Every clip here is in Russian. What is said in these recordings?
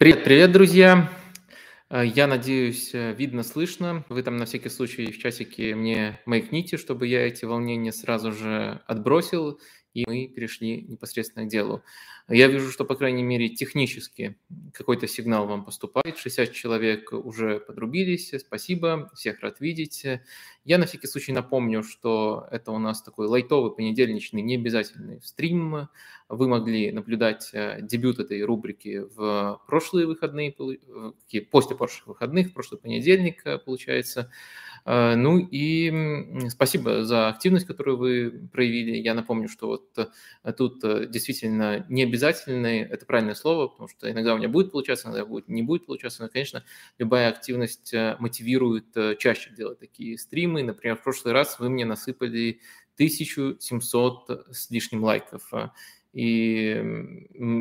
Привет, привет, друзья! Э, я надеюсь, э, видно, слышно. Вы там на всякий случай в часике мне маякните, чтобы я эти волнения сразу же отбросил, и мы перешли непосредственно к делу. Я вижу, что, по крайней мере, технически какой-то сигнал вам поступает. 60 человек уже подрубились. Спасибо, всех рад видеть. Я на всякий случай напомню, что это у нас такой лайтовый понедельничный, необязательный стрим. Вы могли наблюдать э, дебют этой рубрики в прошлые выходные, после прошлых выходных, в прошлый понедельник, э, получается. Э, ну и спасибо за активность, которую вы проявили. Я напомню, что вот э, тут э, действительно не обязательно, это правильное слово, потому что иногда у меня будет получаться, иногда будет, не будет получаться, но, конечно, любая активность мотивирует чаще делать такие стримы. Например, в прошлый раз вы мне насыпали 1700 с лишним лайков. И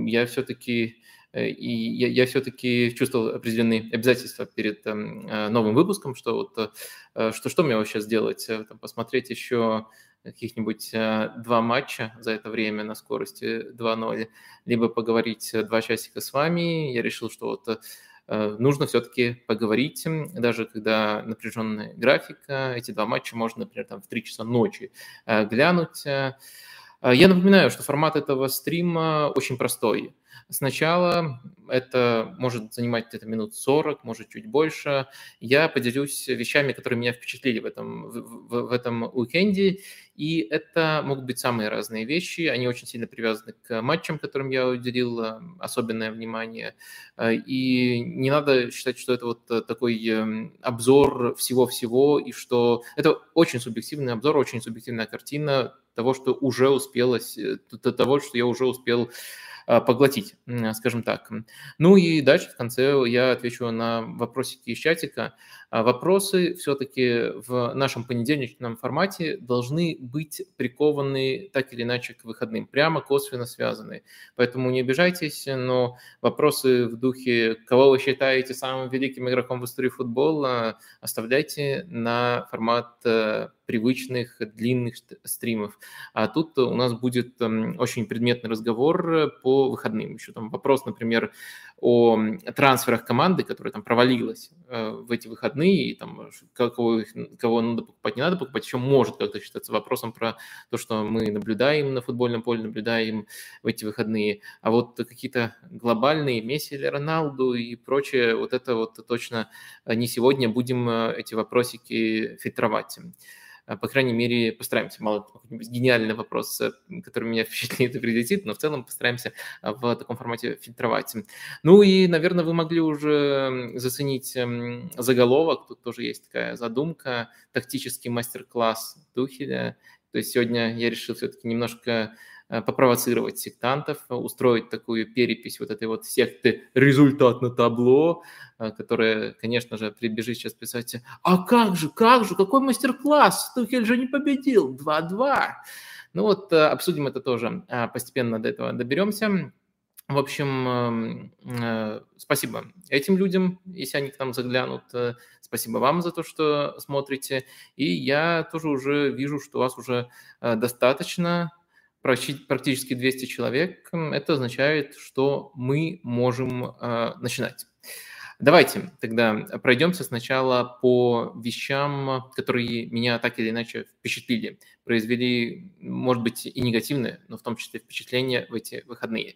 я все-таки и я, я все-таки чувствовал определенные обязательства перед эм, э, новым выпуском, что вот э, что, что мне вообще сделать, там, посмотреть еще каких-нибудь два матча за это время на скорости 2.0, либо поговорить два часика с вами. Я решил, что вот нужно все-таки поговорить, даже когда напряженная графика. Эти два матча можно, например, там в 3 часа ночи глянуть. Я напоминаю, что формат этого стрима очень простой. Сначала это может занимать где-то минут 40, может чуть больше. Я поделюсь вещами, которые меня впечатлили в этом, в, в этом уикенде. И это могут быть самые разные вещи. Они очень сильно привязаны к матчам, которым я уделил э, особенное внимание. Э, и не надо считать, что это вот э, такой эм, обзор всего-всего, и что это очень субъективный обзор, очень субъективная картина того, что уже успелось, того, что я уже успел поглотить, скажем так. Ну и дальше в конце я отвечу на вопросики из чатика. А вопросы все-таки в нашем понедельничном формате должны быть прикованы так или иначе к выходным, прямо косвенно связаны. Поэтому не обижайтесь, но вопросы в духе, кого вы считаете самым великим игроком в истории футбола, оставляйте на формат э, привычных длинных стримов. А тут у нас будет эм, очень предметный разговор по выходным. Еще там вопрос, например, о трансферах команды, которая там провалилась э, в эти выходные, и там кого, кого надо покупать, не надо покупать, еще может как-то считаться вопросом про то, что мы наблюдаем на футбольном поле, наблюдаем в эти выходные. А вот какие-то глобальные Месси или Роналду и прочее, вот это вот точно не сегодня будем э, эти вопросики фильтровать. А, по крайней мере, постараемся. Мало какой-нибудь гениальный вопрос, э, который меня впечатлит и прилетит, но в целом постараемся а, в таком формате фильтровать. Ну и, наверное, вы могли уже заценить заголовок. Тут тоже есть такая задумка, тактический мастер-класс Тухеля. То есть сегодня я решил все-таки немножко попровоцировать сектантов, устроить такую перепись вот этой вот секты «Результат на табло», э, которая, конечно же, прибежит сейчас писать «А как же, как же, какой мастер-класс? Тухель же не победил, 2-2». Ну вот э, обсудим это тоже, постепенно до этого доберемся. В общем, эм, спасибо этим людям, если они к нам заглянут. Спасибо вам за то, что смотрите. И я тоже уже вижу, что вас уже достаточно практически 200 человек, это означает, что мы можем э, начинать. Давайте тогда пройдемся сначала по вещам, которые меня так или иначе впечатлили, произвели, может быть, и негативные, но в том числе впечатления в эти выходные.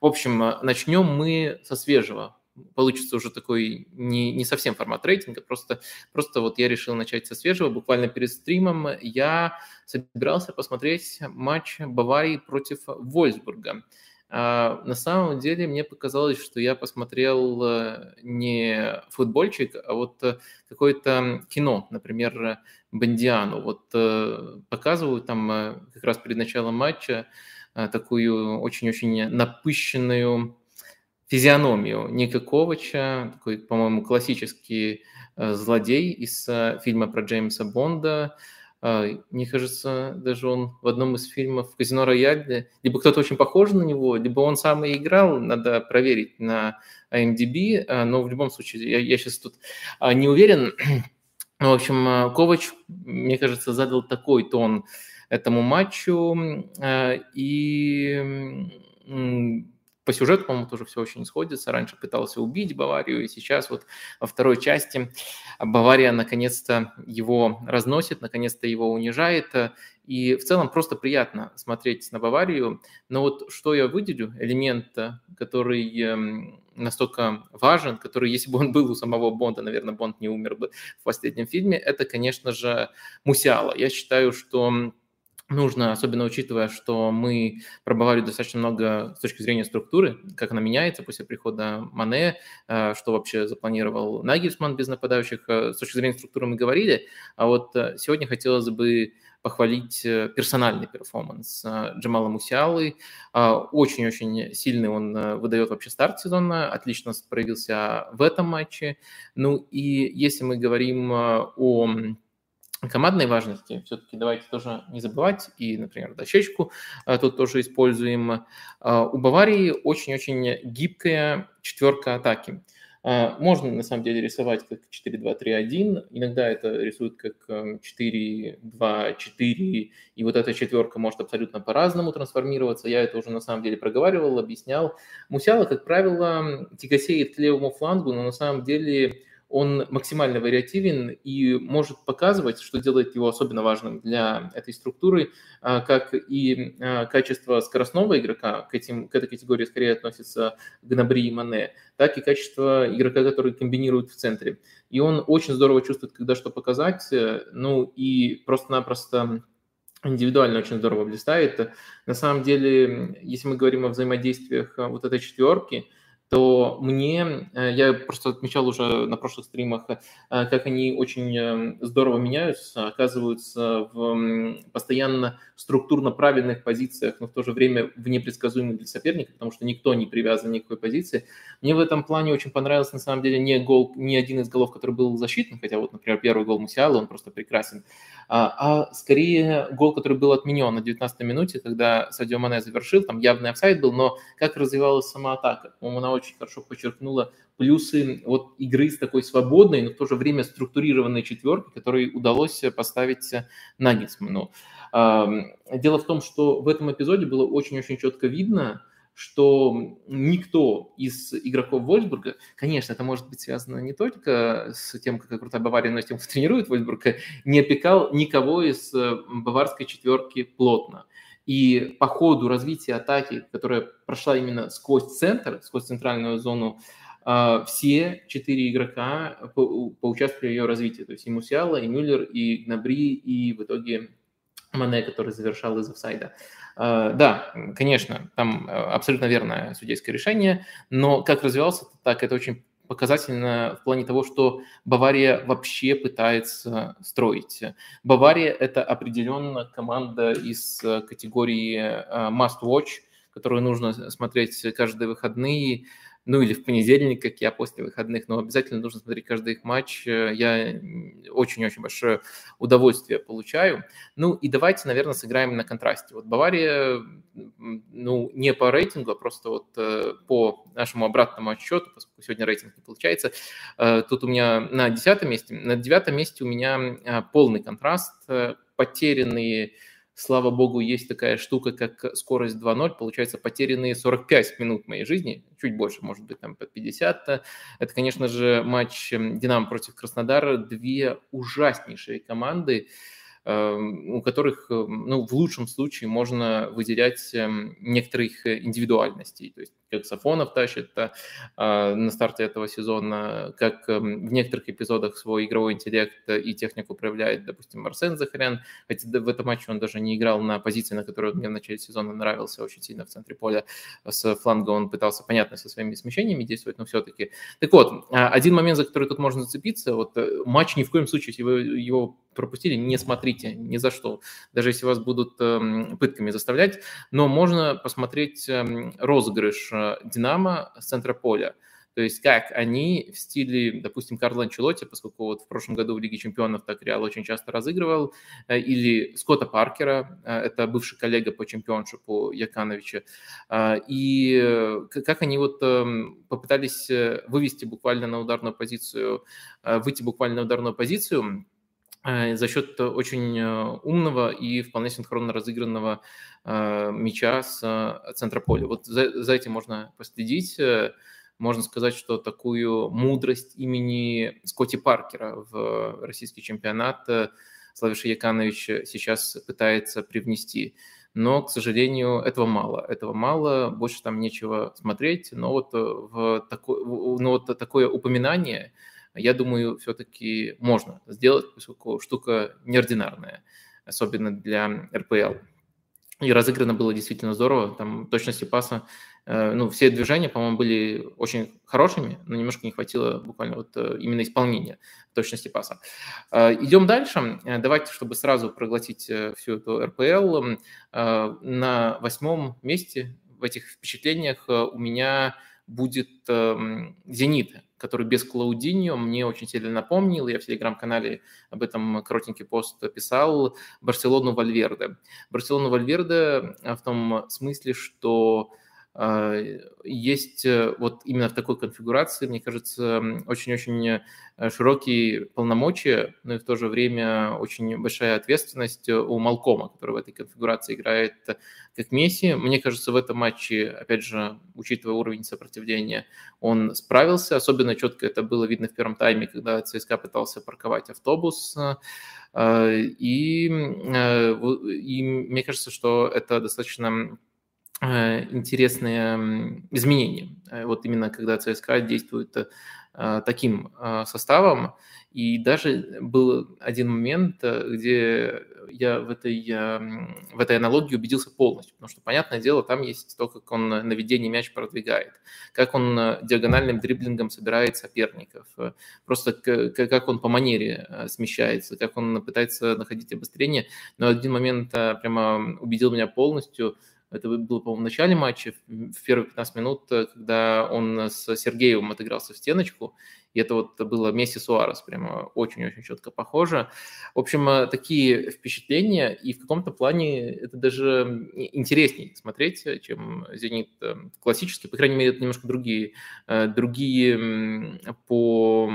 В общем, начнем мы со свежего получится уже такой не, не совсем формат рейтинга, просто, просто вот я решил начать со свежего. Буквально перед стримом я собирался посмотреть матч Баварии против Вольсбурга. А на самом деле мне показалось, что я посмотрел э, не футбольчик, а вот э, какое-то кино, например, Бандиану. Вот э, показывают там как раз перед началом матча такую очень-очень напыщенную физиономию Ника такой, по-моему, классический э, злодей из э, фильма про Джеймса Бонда. Э, мне кажется, даже он в одном из фильмов «Казино Рояль», либо кто-то очень похож на него, либо он сам и играл, надо проверить на IMDb, но в любом случае, я, я сейчас тут не уверен. В общем, Ковач, мне кажется, задал такой тон этому матчу, и по сюжету, по-моему, тоже все очень сходится. Раньше пытался убить Баварию, и сейчас вот во второй части Бавария наконец-то его разносит, наконец-то его унижает. И в целом просто приятно смотреть на Баварию. Но вот что я выделю, элемент, который эм, настолько важен, который, если бы он был у самого Бонда, наверное, Бонд не умер бы в последнем фильме, это, конечно же, Мусиала. Я считаю, что нужно, особенно учитывая, что мы пробовали достаточно много с точки зрения структуры, как она меняется после прихода Мане, э, что вообще запланировал Нагельсман без нападающих. Э, с точки зрения структуры мы говорили, а вот э, сегодня хотелось бы похвалить персональный перформанс Джамала Мусиалы. Очень-очень сильный он выдает вообще старт сезона, отлично проявился в этом матче. Ну и если мы говорим о командной важности, все-таки давайте тоже не забывать, и, например, дощечку а, тут тоже используем. А, у Баварии очень-очень гибкая четверка атаки. А, можно, на самом деле, рисовать как 4-2-3-1, иногда это рисуют как 4-2-4, и вот эта четверка может абсолютно по-разному трансформироваться. Я это уже, на самом деле, проговаривал, объяснял. Мусяла, как правило, тягосеет к левому флангу, но на самом деле он максимально вариативен и может показывать, что делает его особенно важным для этой структуры, а, как и а, качество скоростного игрока, к, этим, к этой категории скорее относится Гнабри и Мане, так и качество игрока, который комбинирует в центре. И он очень здорово чувствует, когда что показать, э, ну и просто-напросто индивидуально очень здорово блистает. На самом деле, если мы говорим о взаимодействиях а, вот этой четверки, то мне, э, я просто отмечал уже на прошлых стримах, э, как они очень э, здорово меняются, оказываются в постоянно структурно правильных позициях, но в то же время в непредсказуемых для соперника, потому что никто не привязан ни к какой позиции. Мне в этом плане очень понравился, на самом деле, не гол, не один из голов, который был защитным, хотя вот, например, первый гол Мусиала, он просто прекрасен, а, а скорее гол, который был отменен на 19 минуте, когда Садио Мане завершил, там явный офсайд был, но как развивалась сама атака. По-моему, она очень хорошо подчеркнула плюсы вот игры с такой свободной, но в то же время структурированной четверкой, которой удалось поставить Наггетсману. Дело в том, что в этом эпизоде было очень-очень четко видно, что никто из игроков Вольсбурга, конечно, это может быть связано не только с тем, какая крутая Бавария, но и с тем, кто тренирует Вольсбурга, не опекал никого из э, баварской четверки плотно. И по ходу развития атаки, которая прошла именно сквозь центр, сквозь центральную зону, э, все четыре игрока поучаствовали в ее развитии. То есть и Мусиала, и Мюллер, и Гнабри, и в итоге Мане, который завершал из офсайда. Да, конечно, там э, абсолютно верное судейское решение, но как развивался так, это очень показательно в плане того, что Бавария вообще пытается строить. Бавария – это определенно команда из э, категории must watch, которую нужно смотреть каждые выходные, ну или в понедельник, как я после выходных, но обязательно нужно смотреть каждый их матч. Э, я очень-очень большое удовольствие получаю. Ну и давайте, наверное, сыграем на контрасте. Вот Бавария, ну не по рейтингу, а просто вот э, по нашему обратному отсчету, поскольку сегодня рейтинг не получается, э, тут у меня на десятом месте, на девятом месте у меня полный контраст, потерянные слава богу, есть такая штука, как скорость 2.0, получается, потерянные 45 минут моей жизни, чуть больше, может быть, там под 50. Это, конечно же, матч «Динамо» против Краснодара, две ужаснейшие команды, Эм, у которых, эм, ну, в лучшем случае можно выделять эм, некоторых индивидуальностей. То есть как Сафонов тащит а, на старте этого сезона, как в некоторых эпизодах свой игровой интеллект и технику проявляет, допустим, Арсен Захарян, хотя в этом матче он даже не играл на позиции, на которой он мне в начале сезона нравился очень сильно в центре поля. С фланга он пытался, понятно, со своими смещениями действовать, но все-таки. Так вот, а, один момент, за который тут можно зацепиться, вот э, матч ни в коем случае, если вы его пропустили, не смотрите ни за что, даже если вас будут э, пытками заставлять, но можно посмотреть э, розыгрыш э, Динамо с центра поля. То есть как они в стиле, допустим, Карла Анчелотти, поскольку вот в прошлом году в Лиге чемпионов так Реал очень часто разыгрывал, э, или Скотта Паркера, э, это бывший коллега по чемпионшипу Якановича, и как они вот эм, попытались вывести буквально на ударную позицию, выйти буквально на ударную позицию, за счет очень умного и вполне синхронно разыгранного мяча с центра поля. Вот за, за этим можно последить. Можно сказать, что такую мудрость имени Скотти Паркера в российский чемпионат Славиша Яканович сейчас пытается привнести но, к сожалению, этого мало. Этого мало, больше там нечего смотреть, но вот, э, в такое, но вот такое упоминание, я думаю, все-таки можно сделать, поскольку штука неординарная, особенно для РПЛ. И разыграно было действительно здорово, там точности паса Э, ну, все движения, по-моему, были очень хорошими, но немножко не хватило буквально вот э, именно исполнения точности паса. Э, идем дальше. Давайте, чтобы сразу проглотить всю эту РПЛ, на восьмом месте в этих впечатлениях у меня будет эм, «Зенит», который без Клаудиньо мне очень сильно напомнил. Я в телеграм-канале об этом коротенький пост писал. Барселону Вальверде. Барселону Вальверде в том смысле, что есть э, вот именно в такой конфигурации, мне кажется, очень-очень э, широкие полномочия, но и в то же время очень большая ответственность у Малкома, который в этой конфигурации играет как Месси. Мне кажется, в этом матче, опять же, учитывая уровень сопротивления, он справился. Особенно четко это было видно в первом тайме, когда ЦСКА пытался парковать автобус. А, и, э, и мне кажется, что это достаточно Э, интересные изменения. Э, вот именно когда ЦСКА действует э, таким составом. И даже был один момент, где я в этой, в этой аналогии убедился полностью, потому что, понятное дело, там есть то, как он на ведении мяч продвигает, как он диагональным дриблингом собирает соперников, просто как он по манере смещается, как он пытается находить обострение. Но один момент прямо убедил меня полностью – это было, по-моему, в начале матча, в первые 15 минут, э, когда он с Сергеевым отыгрался в стеночку, и это вот было Месси Суарес, прямо очень-очень четко похоже. В общем, э, такие впечатления, и в каком-то плане это даже интереснее смотреть, чем «Зенит» э, классический, по крайней мере, это немножко другие, другие по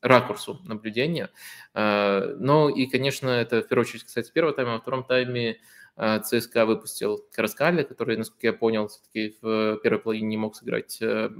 ракурсу наблюдения. Но и, конечно, это в первую очередь кстати, первого тайма, а во втором тайме ЦСКА выпустил Караскаля, который, насколько я понял, все-таки в первой половине не мог сыграть. Э,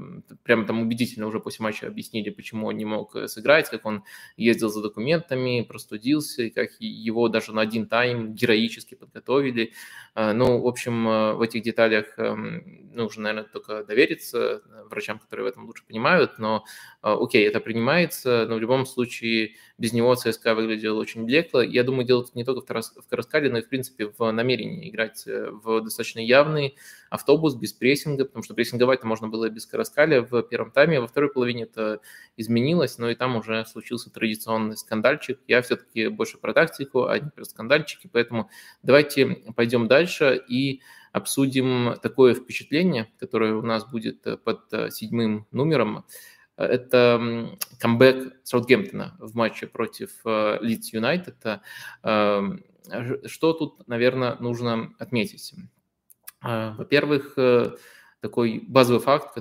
прямо там убедительно уже после матча объяснили, почему он не мог э, сыграть, как он ездил за документами, простудился, и как его даже на один тайм героически подготовили. А, ну, в общем, э, в этих деталях эм, нужно, наверное, только довериться врачам, которые в этом лучше понимают, но окей, это принимается, но в любом случае без него ЦСКА выглядел очень блекло. Я думаю, дело не только в Караскале, но и, в принципе, в намерении играть э, в достаточно явный автобус без прессинга, потому что прессинговать-то можно было без Караскаля в первом тайме, во второй половине это изменилось, но и там уже случился традиционный скандальчик. Я все-таки больше про тактику, а не про скандальчики, поэтому давайте пойдем дальше и обсудим такое впечатление, которое у нас будет э, под э, седьмым номером. Это камбэк Саутгемптона в матче против Лидс Юнайтед. Эм, что тут, наверное, нужно отметить? А, во-первых, э, такой базовый факт,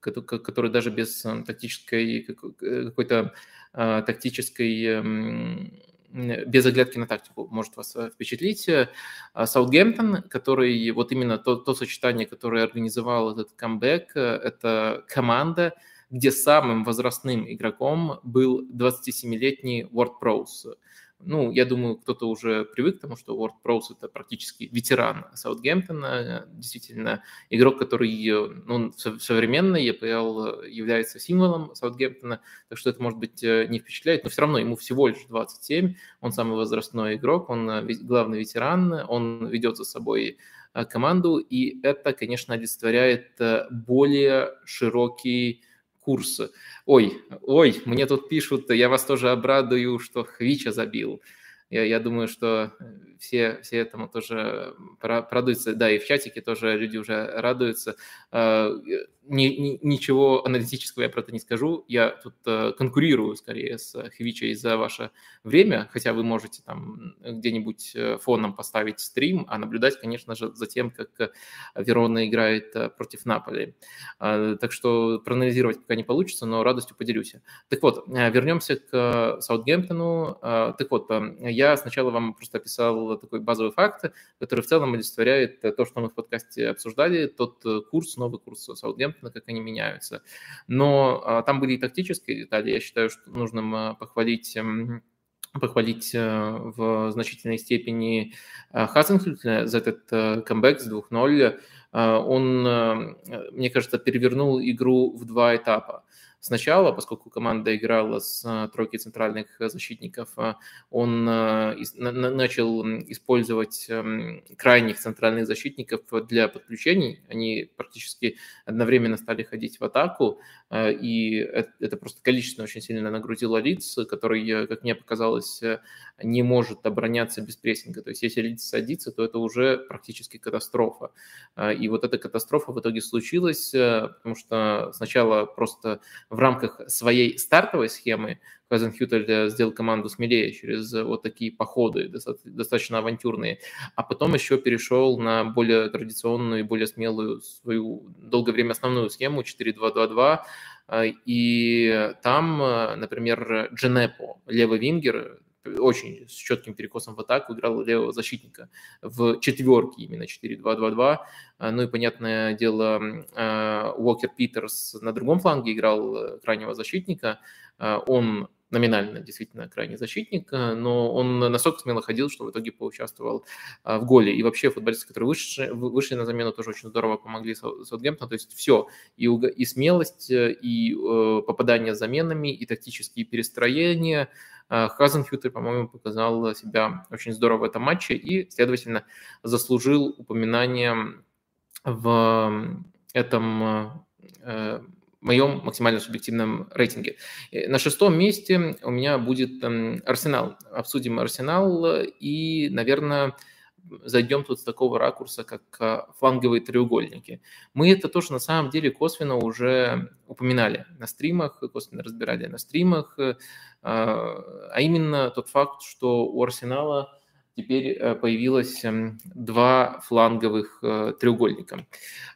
который даже без э, тактической какой-то а, тактической без оглядки на тактику может вас э, впечатлить. Саутгемптон, который вот именно то, то сочетание, которое организовал этот камбэк, это команда, где самым возрастным игроком был 27-летний Ward Prowse. Ну, я думаю, кто-то уже привык к тому, что Ward Prowse это практически ветеран Саутгемптона, действительно игрок, который ну, в современной EPL является символом Саутгемптона, так что это, может быть, э, не впечатляет, но все равно ему всего лишь 27, он самый возрастной игрок, он э, главный ветеран, он ведет за собой э, команду, и это, конечно, олицетворяет более широкий курс. Ой, ой, мне тут пишут, я вас тоже обрадую, что Хвича забил. Я, я думаю, что все, все этому тоже радуются. Да, и в чатике тоже люди уже радуются. Э, ни, ни, ничего аналитического я про это не скажу. Я тут э, конкурирую скорее с Хвичей за ваше время, хотя вы можете там где-нибудь э, фоном поставить стрим, а наблюдать, конечно же, за тем, как Верона играет против Наполи. Так что проанализировать пока не получится, но радостью поделюсь. Так вот, вернемся к Саутгемптону. Так вот, я сначала вам просто описал такой базовый факт, который в целом олицетворяет то, что мы в подкасте обсуждали, тот курс, новый курс Саутгемптона, как они меняются. Но а, там были и тактические детали. Я считаю, что нужно похвалить похвалить э, в значительной степени э, Хазенфельда за этот э, камбэк с 2-0. Он, мне кажется, перевернул игру в два этапа сначала, поскольку команда играла с э, тройкой центральных защитников, э, он э, начал использовать эм, крайних центральных защитников для подключений. Они практически одновременно стали ходить в атаку, и это просто количественно очень сильно нагрузило лиц, который, как мне показалось, не может обороняться без прессинга. То есть если лиц садится, то это уже практически катастрофа. И вот эта катастрофа в итоге случилась, потому что сначала просто в рамках своей стартовой схемы Хазенхютель сделал команду смелее через вот такие походы, достаточно авантюрные, а потом еще перешел на более традиционную и более смелую свою долгое время основную схему 4-2-2-2, и там, например, Дженепо, левый вингер, очень с четким перекосом в атаку, играл левого защитника в четверке, именно 4-2-2-2. А, ну и, понятное дело, а, Уокер Питерс на другом фланге играл э, крайнего защитника. А, он номинально действительно крайний защитник, но он настолько смело ходил, что в итоге поучаствовал в голе. И вообще футболисты, которые вышли, вышли на замену, тоже очень здорово помогли Саутгемптону. То есть все, и, и смелость, и э, попадание заменами, и тактические перестроения – Э, Хазенхютер, по-моему, показал себя очень здорово в этом матче и, следовательно, заслужил упоминание в этом э, моем максимально субъективном рейтинге. На шестом месте у меня будет эм, Арсенал. Обсудим Арсенал и, наверное, зайдем тут с такого ракурса, как а, фланговые треугольники. Мы это тоже на самом деле косвенно уже упоминали на стримах, косвенно разбирали на стримах, э, а именно тот факт, что у Арсенала теперь э, появилось эм, два фланговых э, треугольника.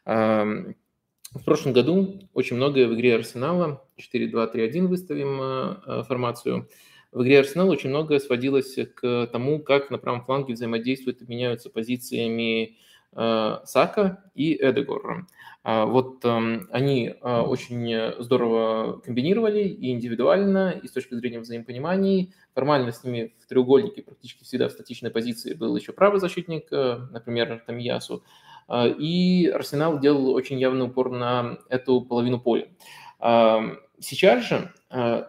В прошлом году очень многое в игре Арсенала, 4-2-3-1 выставим формацию, в игре Арсенал очень многое сводилось к тому, как на правом фланге взаимодействуют и меняются позициями э, Сака и Эдегор. А вот эм, они э, очень здорово комбинировали и индивидуально, и с точки зрения взаимопонимания. Формально с ними в треугольнике практически всегда в статичной позиции был еще правый защитник, э, например, Тамиясу. И Арсенал делал очень явный упор на эту половину поля. Сейчас же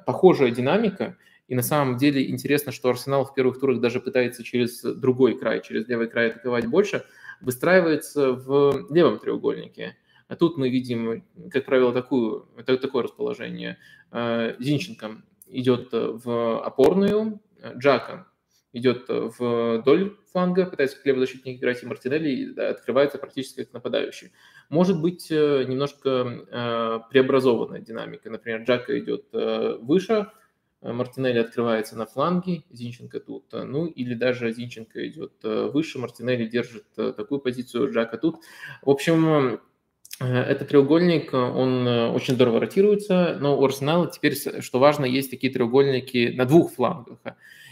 похожая динамика – и на самом деле интересно, что Арсенал в первых турах даже пытается через другой край, через левый край атаковать больше, выстраивается в левом треугольнике. А тут мы видим, как правило, такую, такое расположение. Э, Зинченко идет в опорную, Джака идет вдоль фланга, пытается как левый защитник играть, и Мартинелли открывается практически как нападающий. Может быть э, немножко э, преобразованная динамика. Например, Джака идет выше, Мартинелли открывается на фланге, Зинченко тут, э, ну или даже Зинченко идет э, выше, Мартинелли держит такую позицию, Джака тут. В общем, этот треугольник, он очень здорово ротируется, но у Арсенала теперь, что важно, есть такие треугольники на двух флангах.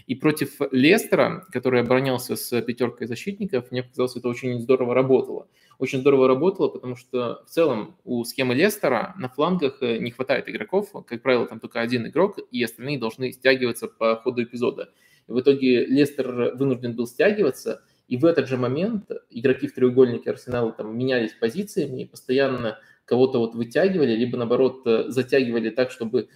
И против Лестера, который оборонялся с пятеркой защитников, мне показалось, это очень здорово работало. Очень здорово работало, потому что в целом у схемы Лестера на флангах э, не хватает игроков. Как правило, там только один игрок, и остальные должны стягиваться по ходу эпизода. В итоге Лестер вынужден был стягиваться, и в этот же момент игроки в треугольнике Арсенала там менялись позициями и постоянно кого-то вот вытягивали, либо наоборот э, затягивали так, чтобы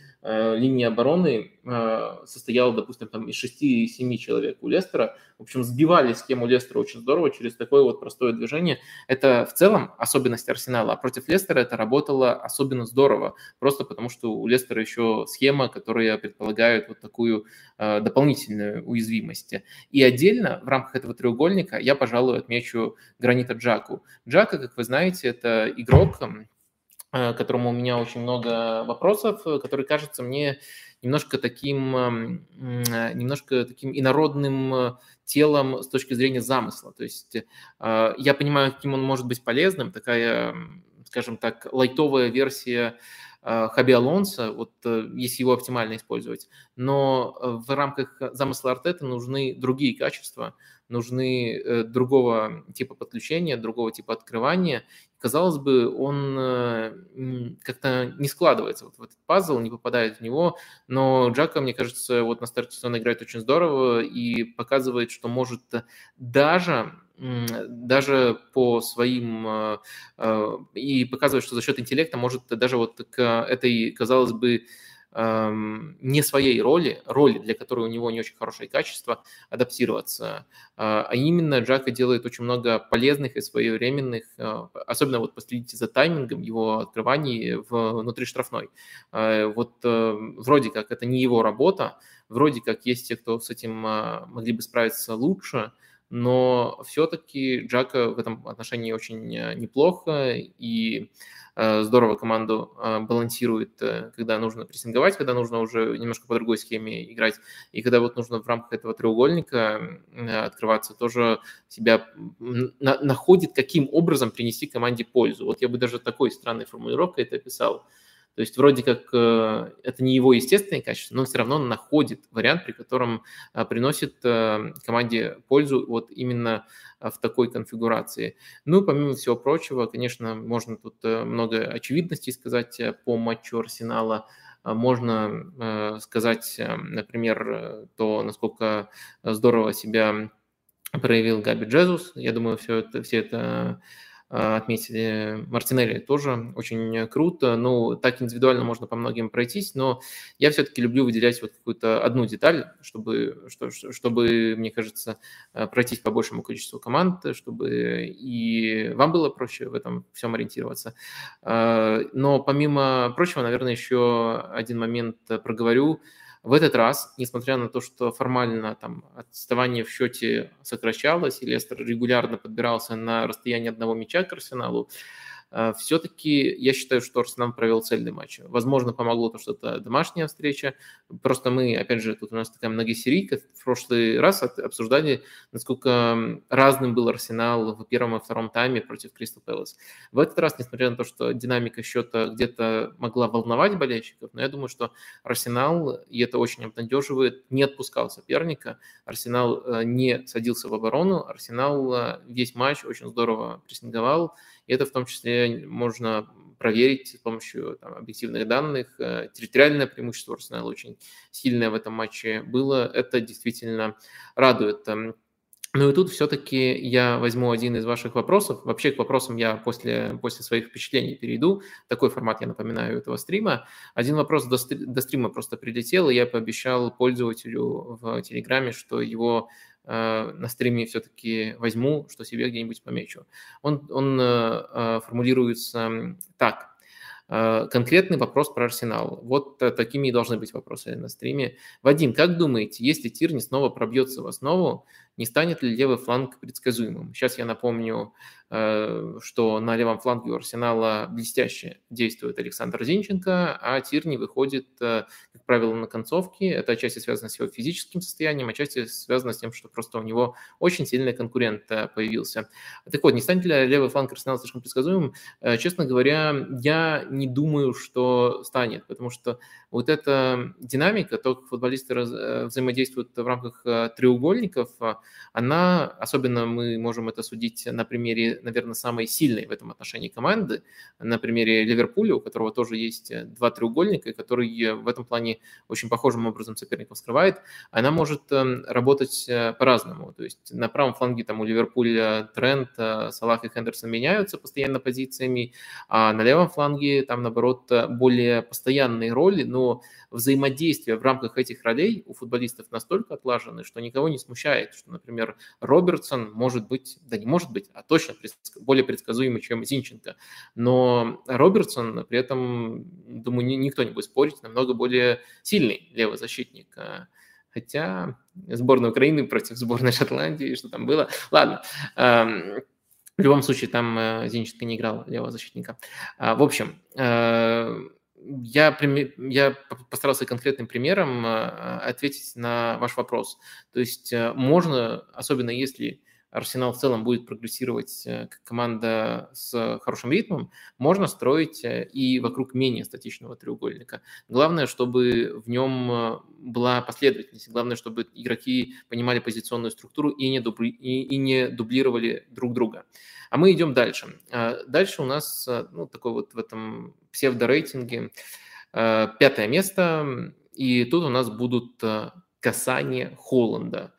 линия обороны э, состояла, допустим, там из 6-7 человек у Лестера. В общем, сбивали схему Лестера очень здорово через такое вот простое движение. Это в целом особенность Арсенала, а против Лестера это работало особенно здорово, просто потому что у Лестера еще схема, которая предполагает вот такую э, дополнительную уязвимость. И отдельно в рамках этого треугольника я, пожалуй, отмечу Гранита Джаку. Джака, как вы знаете, это игрок, Э, к которому у меня очень много вопросов, э, который кажется мне немножко таким, э, немножко таким инородным телом с точки зрения замысла. То есть я понимаю, каким он может быть полезным, такая, скажем так, лайтовая версия Хаби Алонса, вот если его оптимально использовать. Но в рамках замысла Артета нужны другие качества, нужны другого типа подключения, другого типа открывания казалось бы, он э, как-то не складывается вот в этот пазл, не попадает в него, но Джака, мне кажется, вот на старте сезона играет очень здорово и показывает, что может даже даже по своим э, э, и показывает, что за счет интеллекта может даже вот к этой, казалось бы, не своей роли, роли, для которой у него не очень хорошее качество, адаптироваться. А, а именно Джака делает очень много полезных и своевременных, а, особенно вот последите за таймингом его открываний внутри штрафной. А, вот э, вроде как это не его работа, вроде как есть те, кто с этим могли бы справиться лучше, но все-таки Джака в этом отношении очень э, неплохо, и Э, здорово команду э, балансирует, когда нужно прессинговать, когда нужно уже немножко по другой схеме играть, и когда вот нужно в рамках этого треугольника открываться, тоже себя находит, каким образом принести команде пользу. Вот я бы даже такой странной формулировкой это описал. То есть вроде как это не его естественное качество, но все равно он находит вариант, при котором приносит команде пользу вот именно в такой конфигурации. Ну, помимо всего прочего, конечно, можно тут э, много очевидностей сказать э, по матчу Арсенала. Можно э, сказать, например, то, насколько здорово себя проявил Габи Джезус. Я думаю, все это, все это отметили Мартинелли, тоже очень круто. Ну, так индивидуально можно по многим пройтись, но я все-таки люблю выделять вот какую-то одну деталь, чтобы, что, чтобы, мне кажется, а, пройтись по большему количеству команд, чтобы и вам было проще в этом всем ориентироваться. А, но помимо прочего, наверное, еще один момент проговорю. В этот раз, несмотря на то, что формально там отставание в счете сокращалось, и Лестер регулярно подбирался на расстояние одного мяча к Арсеналу, все-таки я считаю, что Арсенал провел цельный матч. Возможно, помогло то, что это домашняя встреча. Просто мы, опять же, тут у нас такая многосерийка. В прошлый раз обсуждали, насколько разным был Арсенал в первом и втором тайме против Кристал Пэлас. В этот раз, несмотря на то, что динамика счета где-то могла волновать болельщиков, но я думаю, что Арсенал, и это очень обнадеживает, не отпускал соперника. Арсенал э, не садился в оборону. Арсенал э, весь матч очень здорово прессинговал, и это в том числе можно проверить с помощью там, объективных данных. Э, территориальное преимущество Арсенала очень сильное в этом матче было. Это действительно радует. Эм, ну и тут все-таки я возьму один из ваших вопросов. Вообще к вопросам я после, после своих впечатлений перейду. Такой формат, я напоминаю, этого стрима. Один вопрос до, до стрима просто прилетел, и я пообещал пользователю в Телеграме, что его Э, на стриме все-таки возьму, что себе где-нибудь помечу. Он, он э, э, формулируется так. Конкретный вопрос про Арсенал. Вот такими и должны быть вопросы на стриме. Вадим, как думаете, если Тирни снова пробьется в основу, не станет ли левый фланг предсказуемым? Сейчас я напомню, э, что на левом фланге у Арсенала блестяще действует Александр Зинченко, а Тирни выходит, э, как правило, на концовке. Это отчасти связано с его физическим состоянием, отчасти связано с тем, что просто у него очень сильный конкурент э, появился. Так вот, не станет ли левый фланг Арсенала слишком предсказуемым? Честно говоря, я не думаю, что станет, потому что вот эта динамика, то, как футболисты взаимодействуют в рамках треугольников, она, особенно мы можем это судить на примере наверное, самые сильные в этом отношении команды. На примере Ливерпуля, у которого тоже есть два треугольника, который в этом плане очень похожим образом соперников скрывает, она может работать по-разному. То есть на правом фланге там у Ливерпуля Трент, Салах и Хендерсон меняются постоянно позициями, а на левом фланге там, наоборот, более постоянные роли, но взаимодействие в рамках этих ролей у футболистов настолько отлажены, что никого не смущает, что, например, Робертсон может быть, да не может быть, а точно более предсказуемый, чем Зинченко. Но Робертсон при этом, думаю, никто не будет спорить, намного более сильный левый защитник. Хотя сборная Украины против сборной Шотландии, что там было. Ладно, эм, в любом случае, там э, Зинченко не играл левого защитника. А, в общем, э, я, я постарался конкретным примером а, ответить на ваш вопрос. То есть э, можно, особенно если Арсенал в целом будет прогрессировать э, как команда с хорошим ритмом, можно строить э, и вокруг менее статичного треугольника. Главное, чтобы в нем была последовательность. Главное, чтобы игроки понимали позиционную структуру и не, дубли, и, не дублировали друг друга. А мы идем дальше. Дальше у нас ну, такой вот в этом псевдорейтинге пятое место. И тут у нас будут касания Холланда.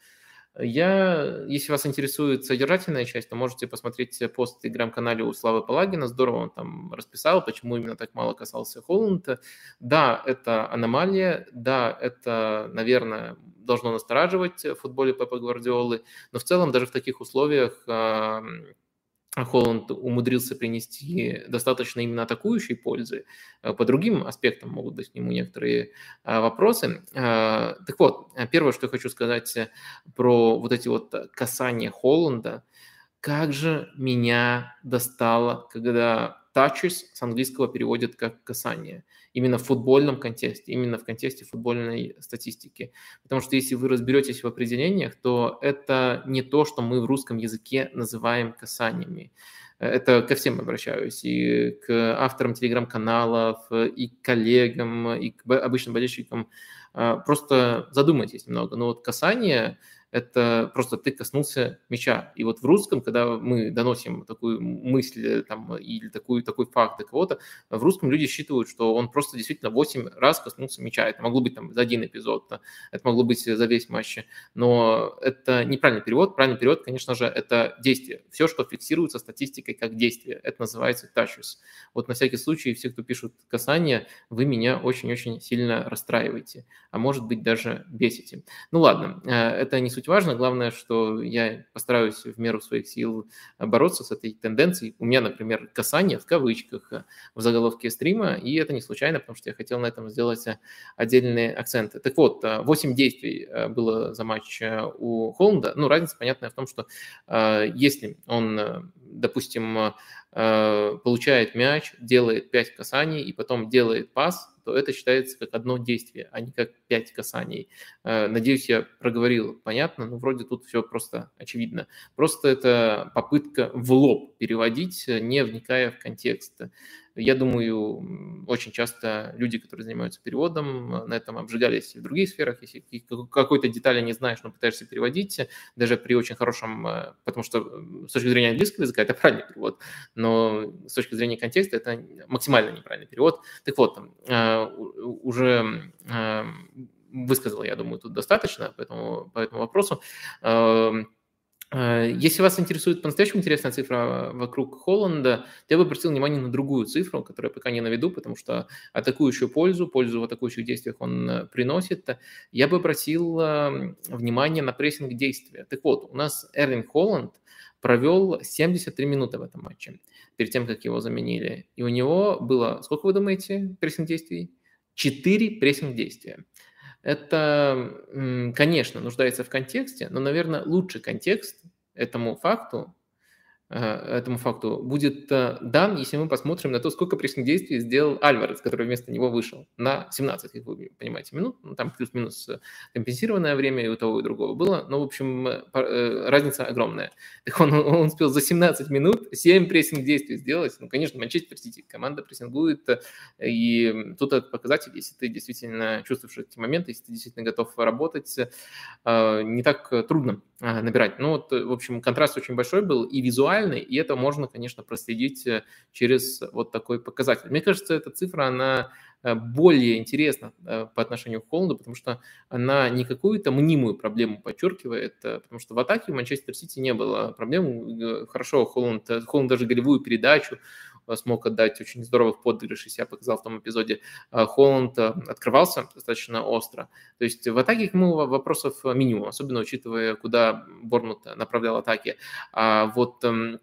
Я, если вас интересует содержательная часть, то можете посмотреть пост в телеграм-канале у Славы Палагина. Здорово он там расписал, почему именно так мало касался Холланда. Да, это аномалия, да, это, наверное, должно настораживать в футболе Пепа Гвардиолы, но в целом даже в таких условиях Холланд умудрился принести достаточно именно атакующей пользы. Э, по другим аспектам могут быть к нему некоторые э, вопросы. Э, так вот, первое, что я хочу сказать про вот эти вот касания Холланда. Как же меня достало, когда touches с английского переводят как касание. Именно в футбольном контексте, именно в контексте футбольной статистики. Потому что если вы разберетесь в определениях, то это не то, что мы в русском языке называем касаниями. Это ко всем обращаюсь, и к авторам телеграм-каналов, и к коллегам, и к обычным болельщикам. А, просто задумайтесь немного. Но вот касание это просто ты коснулся мяча. И вот в русском, когда мы доносим такую мысль там, или такую, такой факт до кого-то, в русском люди считывают, что он просто действительно 8 раз коснулся мяча. Это могло быть там за один эпизод, это могло быть за весь матч. Но это неправильный перевод. Правильный перевод, конечно же, это действие. Все, что фиксируется статистикой как действие, это называется touches. Вот на всякий случай, все, кто пишут касание, вы меня очень-очень сильно расстраиваете, а может быть даже бесите. Ну ладно, э, это не суть важно. Главное, что я постараюсь в меру своих сил бороться с этой тенденцией. У меня, например, касание в кавычках э, в заголовке стрима, и это не случайно, потому что я хотел на этом сделать э, отдельные акценты. Так вот, 8 э, действий было за матч у Холланда. Ну, разница понятная в том, что если он, допустим, получает мяч, делает 5 касаний и потом делает пас, то это считается как одно действие, а не как пять касаний. Э, надеюсь, я проговорил понятно, но вроде тут все просто очевидно. Просто это попытка в лоб переводить, не вникая в контекст. Я думаю, очень часто люди, которые занимаются переводом, на этом обжигались в других сферах. Если какой-то детали не знаешь, но пытаешься переводить, даже при очень хорошем, э, потому что с точки зрения английского языка это правильный перевод, но с точки зрения контекста это максимально неправильный перевод. Так вот, э, уже э, высказал, я думаю, тут достаточно по этому, по этому вопросу. Э, если вас интересует по-настоящему интересная цифра вокруг Холланда, я бы обратил внимание на другую цифру, которую я пока не наведу, потому что атакующую пользу, пользу в атакующих действиях он э, приносит. Я бы обратил эм, внимание на прессинг действия. Так вот, у нас Эрлин Холланд провел 73 минуты в этом матче, перед тем, как его заменили. И у него было, сколько вы думаете, прессинг действий? Четыре прессинг действия это, конечно, нуждается в контексте, но, наверное, лучший контекст этому факту этому факту будет э, дан, если мы посмотрим на то, сколько прессинг действий сделал Альварес, который вместо него вышел на 17, как вы понимаете, минут. Ну, там плюс-минус э, компенсированное время и у того, и у другого было. Но, в общем, разница огромная. Так он, он успел за 17 минут 7 прессинг действий сделать. Ну, конечно, Манчестер Сити, команда прессингует. И тут этот показатель, если ты действительно чувствуешь эти моменты, если ты действительно готов работать, не так трудно набирать. Ну, вот, в общем, контраст очень большой был и визуально, универсальный, и это можно, конечно, проследить через вот такой показатель. Мне кажется, эта цифра, она более интересна по отношению к Холланду, потому что она не какую-то мнимую проблему подчеркивает, потому что в атаке в Манчестер Сити не было проблем. Хорошо, Холланд, Холланд даже голевую передачу смог отдать очень в подыгрыше, себя показал в том эпизоде. А, Холланд а, открывался достаточно остро. То есть в атаке к вопросов минимум, особенно учитывая, куда Борнмут направлял атаки. А вот эм,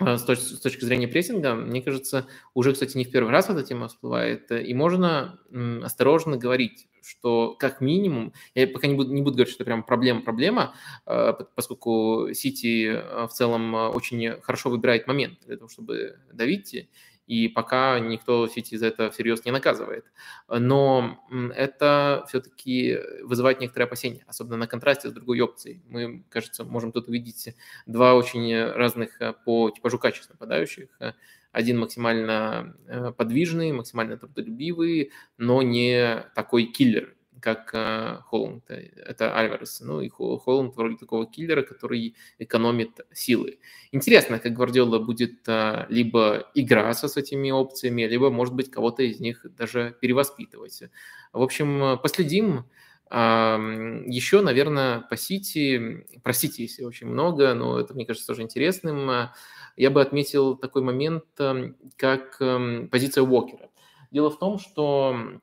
с точки, с точки зрения прессинга, мне кажется, уже, кстати, не в первый раз эта тема всплывает, и можно осторожно говорить, что как минимум, я пока не буду, не буду говорить, что это прям проблема-проблема, а, поскольку Сити в целом очень хорошо выбирает момент для того, чтобы давить, и пока никто Сити за это всерьез не наказывает. Но это все-таки вызывает некоторые опасения, особенно на контрасте с другой опцией. Мы, кажется, можем тут увидеть два очень разных э, по типажу качеств нападающих. Один максимально э, подвижный, максимально трудолюбивый, но не такой киллер, как э, Холланд, э, это Альварес. Ну и Холланд вроде такого киллера, который экономит силы. Интересно, как Гвардиола будет э, либо играться с этими опциями, либо, может быть, кого-то из них даже перевоспитывать. В общем, последим. Еще, наверное, по Сити, про Сити если очень много, но это, мне кажется, тоже интересным. Я бы отметил такой момент, как позиция Уокера. Дело в том, что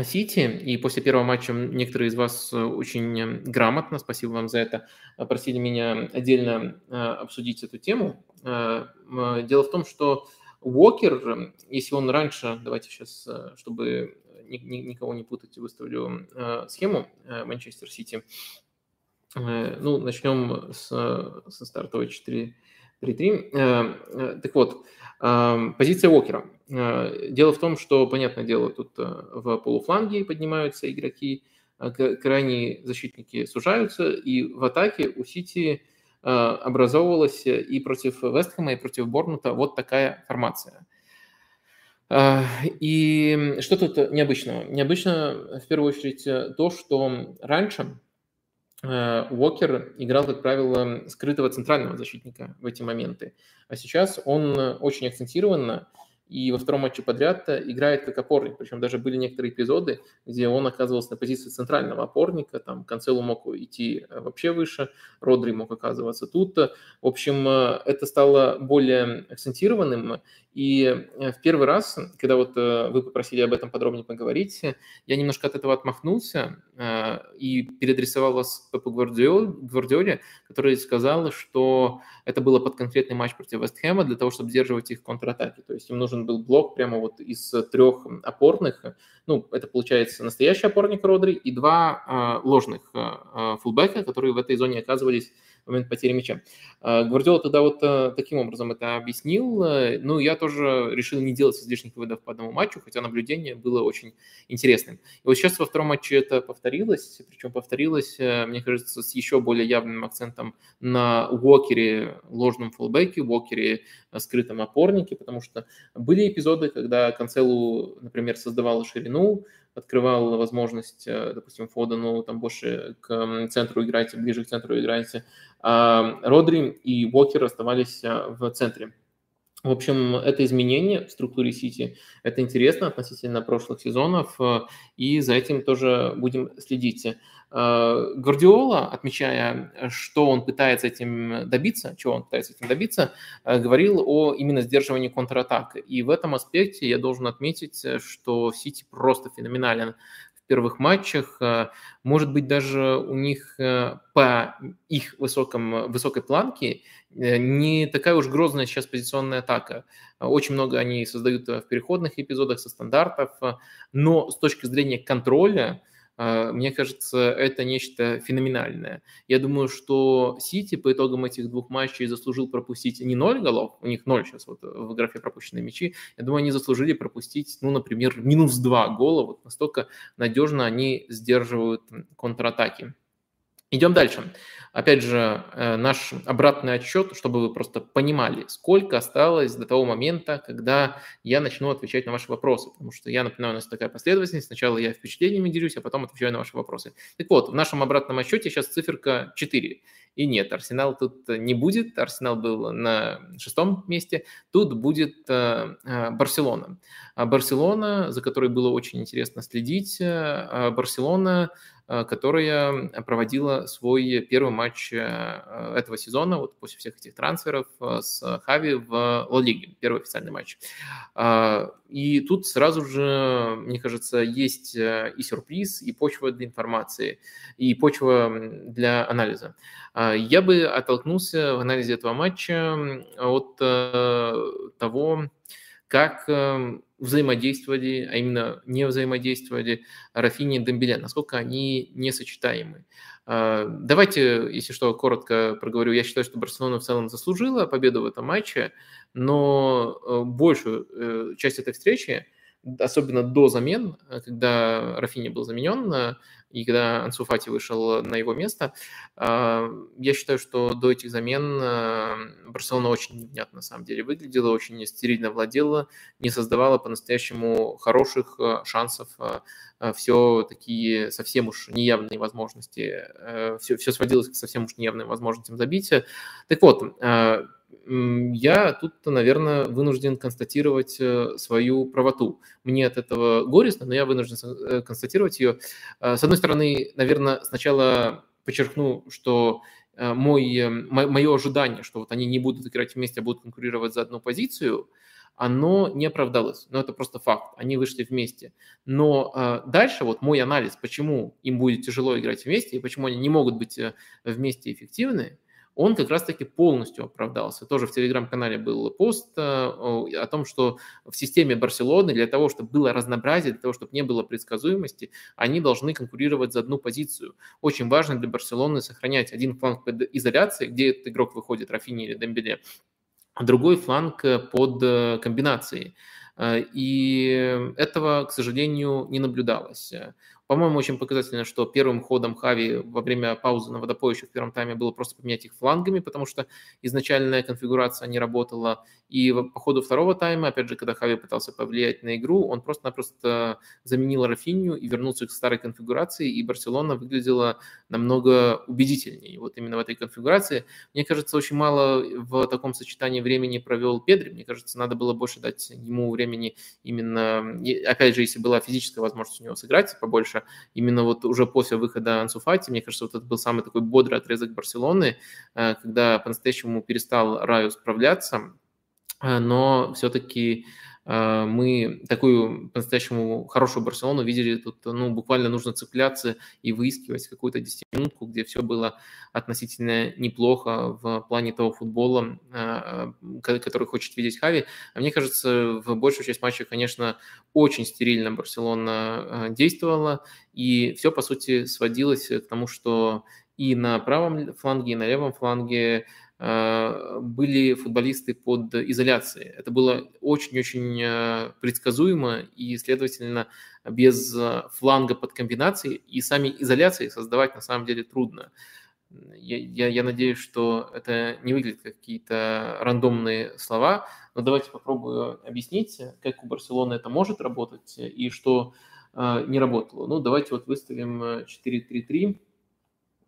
Сити, и после первого матча некоторые из вас э, очень э, грамотно, спасибо вам за это, э, просили меня отдельно обсудить эту тему. Дело в том, что Уокер, если он раньше, давайте сейчас, чтобы никого не путать, выставлю схему Манчестер Сити. Ну, начнем с, со стартовой 4-3-3. Так вот, позиция Уокера – Э, дело в том, что, понятное дело, тут э, в полуфланге поднимаются игроки, а крайние защитники сужаются, и в атаке у Сити э, образовывалась и против Вестхэма, и против Борнута вот такая формация. И что тут необычного? Необычно, в первую очередь, то, что раньше Уокер играл, как правило, скрытого центрального защитника в эти моменты, а сейчас он очень акцентированно и во втором матче подряд играет как опорник. Причем даже были некоторые эпизоды, где он оказывался на позиции центрального опорника, там Канцелу мог идти э, вообще выше, Родри мог оказываться тут. В общем, э, это стало более акцентированным, и э, в первый раз, когда вот э, вы попросили об этом подробнее поговорить, я немножко от этого отмахнулся э, и переадресовал вас Пепу Гвардиоле, который сказал, что это было под конкретный матч против Вестхэма для того, чтобы сдерживать их контратаки. То есть им нужен был блок прямо вот из трех опорных, ну, это получается настоящий опорник Родри и два ложных фулбека, которые в этой зоне оказывались момент потери мяча. А, Гвардиола тогда вот э, таким образом это объяснил. Э, ну, я тоже решил не делать излишних выводов по одному матчу, хотя наблюдение было очень интересным. И вот сейчас во втором матче это повторилось, причем повторилось, э, мне кажется, с еще более явным акцентом на Уокере, ложном фулбеке, Уокере, скрытом опорнике, потому что были эпизоды, когда Канцелу, например, создавал ширину, открывал возможность, допустим, Фодану там больше к центру играть, ближе к центру играть, а Родри и Уокер оставались а, в центре. В общем, это изменение в структуре Сити. Это интересно относительно прошлых сезонов, а, и за этим тоже будем следить. Гвардиола, отмечая, что он пытается этим добиться, чего он пытается этим добиться, говорил о именно сдерживании контратак. И в этом аспекте я должен отметить, что Сити просто феноменален первых матчах. Э, может быть, даже у них э, по их высоком, высокой планке э, не такая уж грозная сейчас позиционная атака. Очень много они создают в переходных эпизодах со стандартов, но с точки зрения контроля, мне кажется, это нечто феноменальное. Я думаю, что Сити по итогам этих двух матчей заслужил пропустить не ноль голов, у них ноль сейчас вот в графе пропущенные мячи, я думаю, они заслужили пропустить, ну, например, минус два гола, вот настолько надежно они сдерживают контратаки. Идем дальше. Опять же, э, наш обратный отсчет, чтобы вы просто понимали, сколько осталось до того момента, когда я начну отвечать на ваши вопросы. Потому что я напоминаю, у нас такая последовательность. Сначала я впечатлениями делюсь, а потом отвечаю на ваши вопросы. Так вот, в нашем обратном отсчете сейчас циферка 4. И нет, Арсенал тут не будет. Арсенал был на шестом месте. Тут будет э, э, Барселона. А Барселона, за которой было очень интересно следить. Барселона Э, которая проводила свой первый матч э, этого сезона, вот после всех этих трансферов э, с Хави в Ла Лиге, первый официальный матч. И тут сразу же, мне кажется, есть и сюрприз, и почва для информации, и почва для анализа. Я бы оттолкнулся в анализе этого матча от того, как эм, взаимодействовали, а именно не взаимодействовали Рафини и Дембеле, насколько они несочетаемы. А, давайте, если что, коротко проговорю. Я считаю, что Барселона в целом заслужила победу в этом матче, но э, большую э, часть этой встречи особенно до замен, э, когда Рафини был заменен и когда Ансу Фати вышел на его место, э, я считаю, что до этих замен Барселона очень невнятно на самом деле выглядела, очень стерильно владела, не создавала по-настоящему хороших шансов, все такие совсем уж неявные возможности, все, все сводилось к совсем уж неявным возможностям забития. Так вот, я тут, наверное, вынужден констатировать э, свою правоту. Мне от этого горестно, но я вынужден э, констатировать ее. А, с одной стороны, наверное, сначала подчеркну, что э, мой, мое ожидание, что вот они не будут играть вместе, а будут конкурировать за одну позицию, оно не оправдалось. Но это просто факт. Они вышли вместе. Но дальше вот мой анализ, почему им будет тяжело играть вместе и почему они не могут быть вместе эффективны, он как раз-таки полностью оправдался. Тоже в телеграм-канале был пост э, о том, что в системе Барселоны для того, чтобы было разнообразие, для того, чтобы не было предсказуемости, они должны конкурировать за одну позицию. Очень важно для Барселоны сохранять один фланг под изоляцией, где этот игрок выходит, Рафини или Дембеле, а другой фланг под э, комбинацией. Э, и этого, к сожалению, не наблюдалось. По-моему, очень показательно, что первым ходом Хави во время паузы на водопоище в первом тайме было просто поменять их флангами, потому что изначальная конфигурация не работала. И по ходу второго тайма, опять же, когда Хави пытался повлиять на игру, он просто-напросто заменил Рафинью и вернулся к старой конфигурации, и Барселона выглядела намного убедительнее. Вот именно в этой конфигурации, мне кажется, очень мало в таком сочетании времени провел Педри. Мне кажется, надо было больше дать ему времени именно, опять же, если была физическая возможность у него сыграть побольше, именно вот уже после выхода Ансуфати, мне кажется, вот это был самый такой бодрый отрезок Барселоны, э, когда по-настоящему перестал Раю справляться, э, но все-таки мы такую по-настоящему хорошую Барселону видели. Тут ну, буквально нужно цепляться и выискивать какую-то десятиминутку, где все было относительно неплохо в плане того футбола, а, который хочет видеть Хави. А мне кажется, в большую часть матча, конечно, очень стерильно Барселона а, действовала, и все, по сути, сводилось к тому, что и на правом фланге, и на левом фланге Э, были футболисты под изоляцией. Это было очень-очень э, предсказуемо и, следовательно, без э, фланга под комбинацией и сами изоляции создавать на самом деле трудно. Я, я, я надеюсь, что это не выглядит как какие-то рандомные слова, но давайте попробую объяснить, как у Барселоны это может работать и что э, не работало. Ну, давайте вот выставим 4-3-3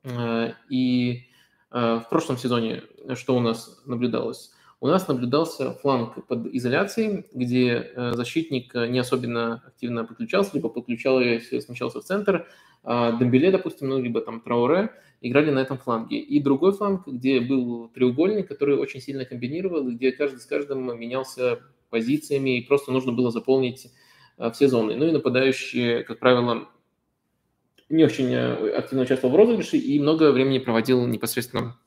э, и Э, в прошлом сезоне что у нас наблюдалось? У нас наблюдался фланг под изоляцией, где э, защитник не особенно активно подключался, либо подключался, смещался в центр. А Дембеле, допустим, ну, либо там Трауре играли на этом фланге. И другой фланг, где был треугольник, который очень сильно комбинировал, где каждый с каждым менялся позициями, и просто нужно было заполнить э, все зоны. Ну и нападающие, как правило, не очень э, активно участвовал в розыгрыше и много времени проводил непосредственно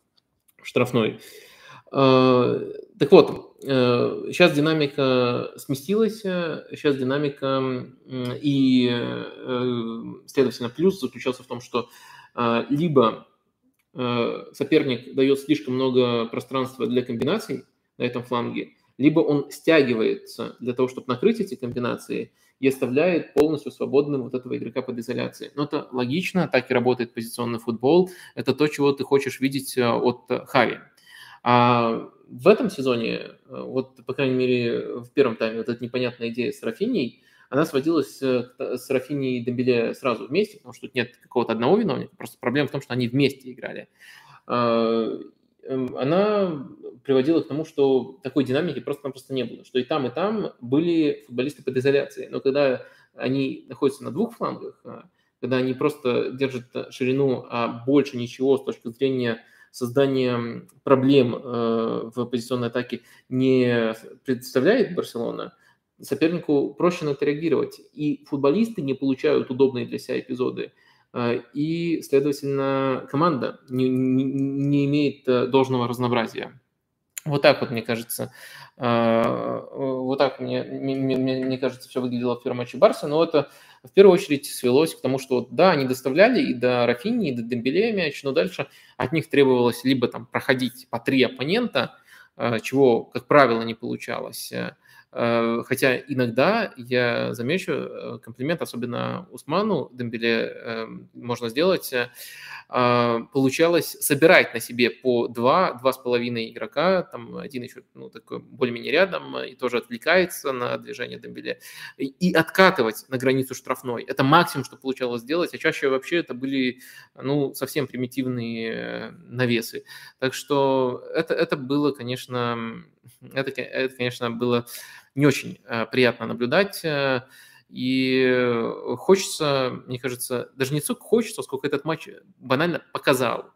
в штрафной. Э, так вот, сейчас э, динамика сместилась, сейчас динамика и, следовательно, плюс заключался в том, что либо соперник дает слишком много пространства для комбинаций на этом фланге, либо он стягивается для того, чтобы накрыть эти комбинации, и оставляет полностью свободным вот этого игрока под изоляцией. Но это логично, так и работает позиционный футбол. Это то, чего ты хочешь видеть от Хави. А в этом сезоне, вот, по крайней мере, в первом тайме, вот эта непонятная идея с Рафиней, она сводилась с Рафини и Дембеле сразу вместе, потому что тут нет какого-то одного виновника, просто проблема в том, что они вместе играли. Эм, она приводила к тому, что такой динамики просто-напросто не было, что и там, и там были футболисты под изоляцией. Но когда они находятся на двух флангах, а, когда они просто держат ширину, а больше ничего с точки зрения создания проблем э, в позиционной атаке не представляет Барселона, сопернику проще на это реагировать. И футболисты не получают удобные для себя эпизоды – Э, и, следовательно, команда не, не, не имеет э, должного разнообразия. Вот так вот, мне кажется, э, вот так мне, мне, мне кажется, все выглядело в первом матче Барса, но это в первую очередь свелось к тому, что да, они доставляли и до Рафини, и до Дембеле мяч, но дальше от них требовалось либо там проходить по три оппонента, чего, как правило, не получалось, Э, хотя иногда я замечу э, комплимент, особенно Усману Дембеле эм, можно сделать, э, а, получалось собирать на себе по два, два с половиной игрока, там один еще ну, такой более-менее рядом и тоже отвлекается на движение Дембеле, и откатывать на границу штрафной. Это максимум, что получалось сделать, а чаще вообще это были ну, совсем примитивные навесы. Так что это, это было, конечно, это, это, конечно, было не очень э, приятно наблюдать. Э, и хочется, мне кажется, даже не столько хочется, сколько этот матч банально показал,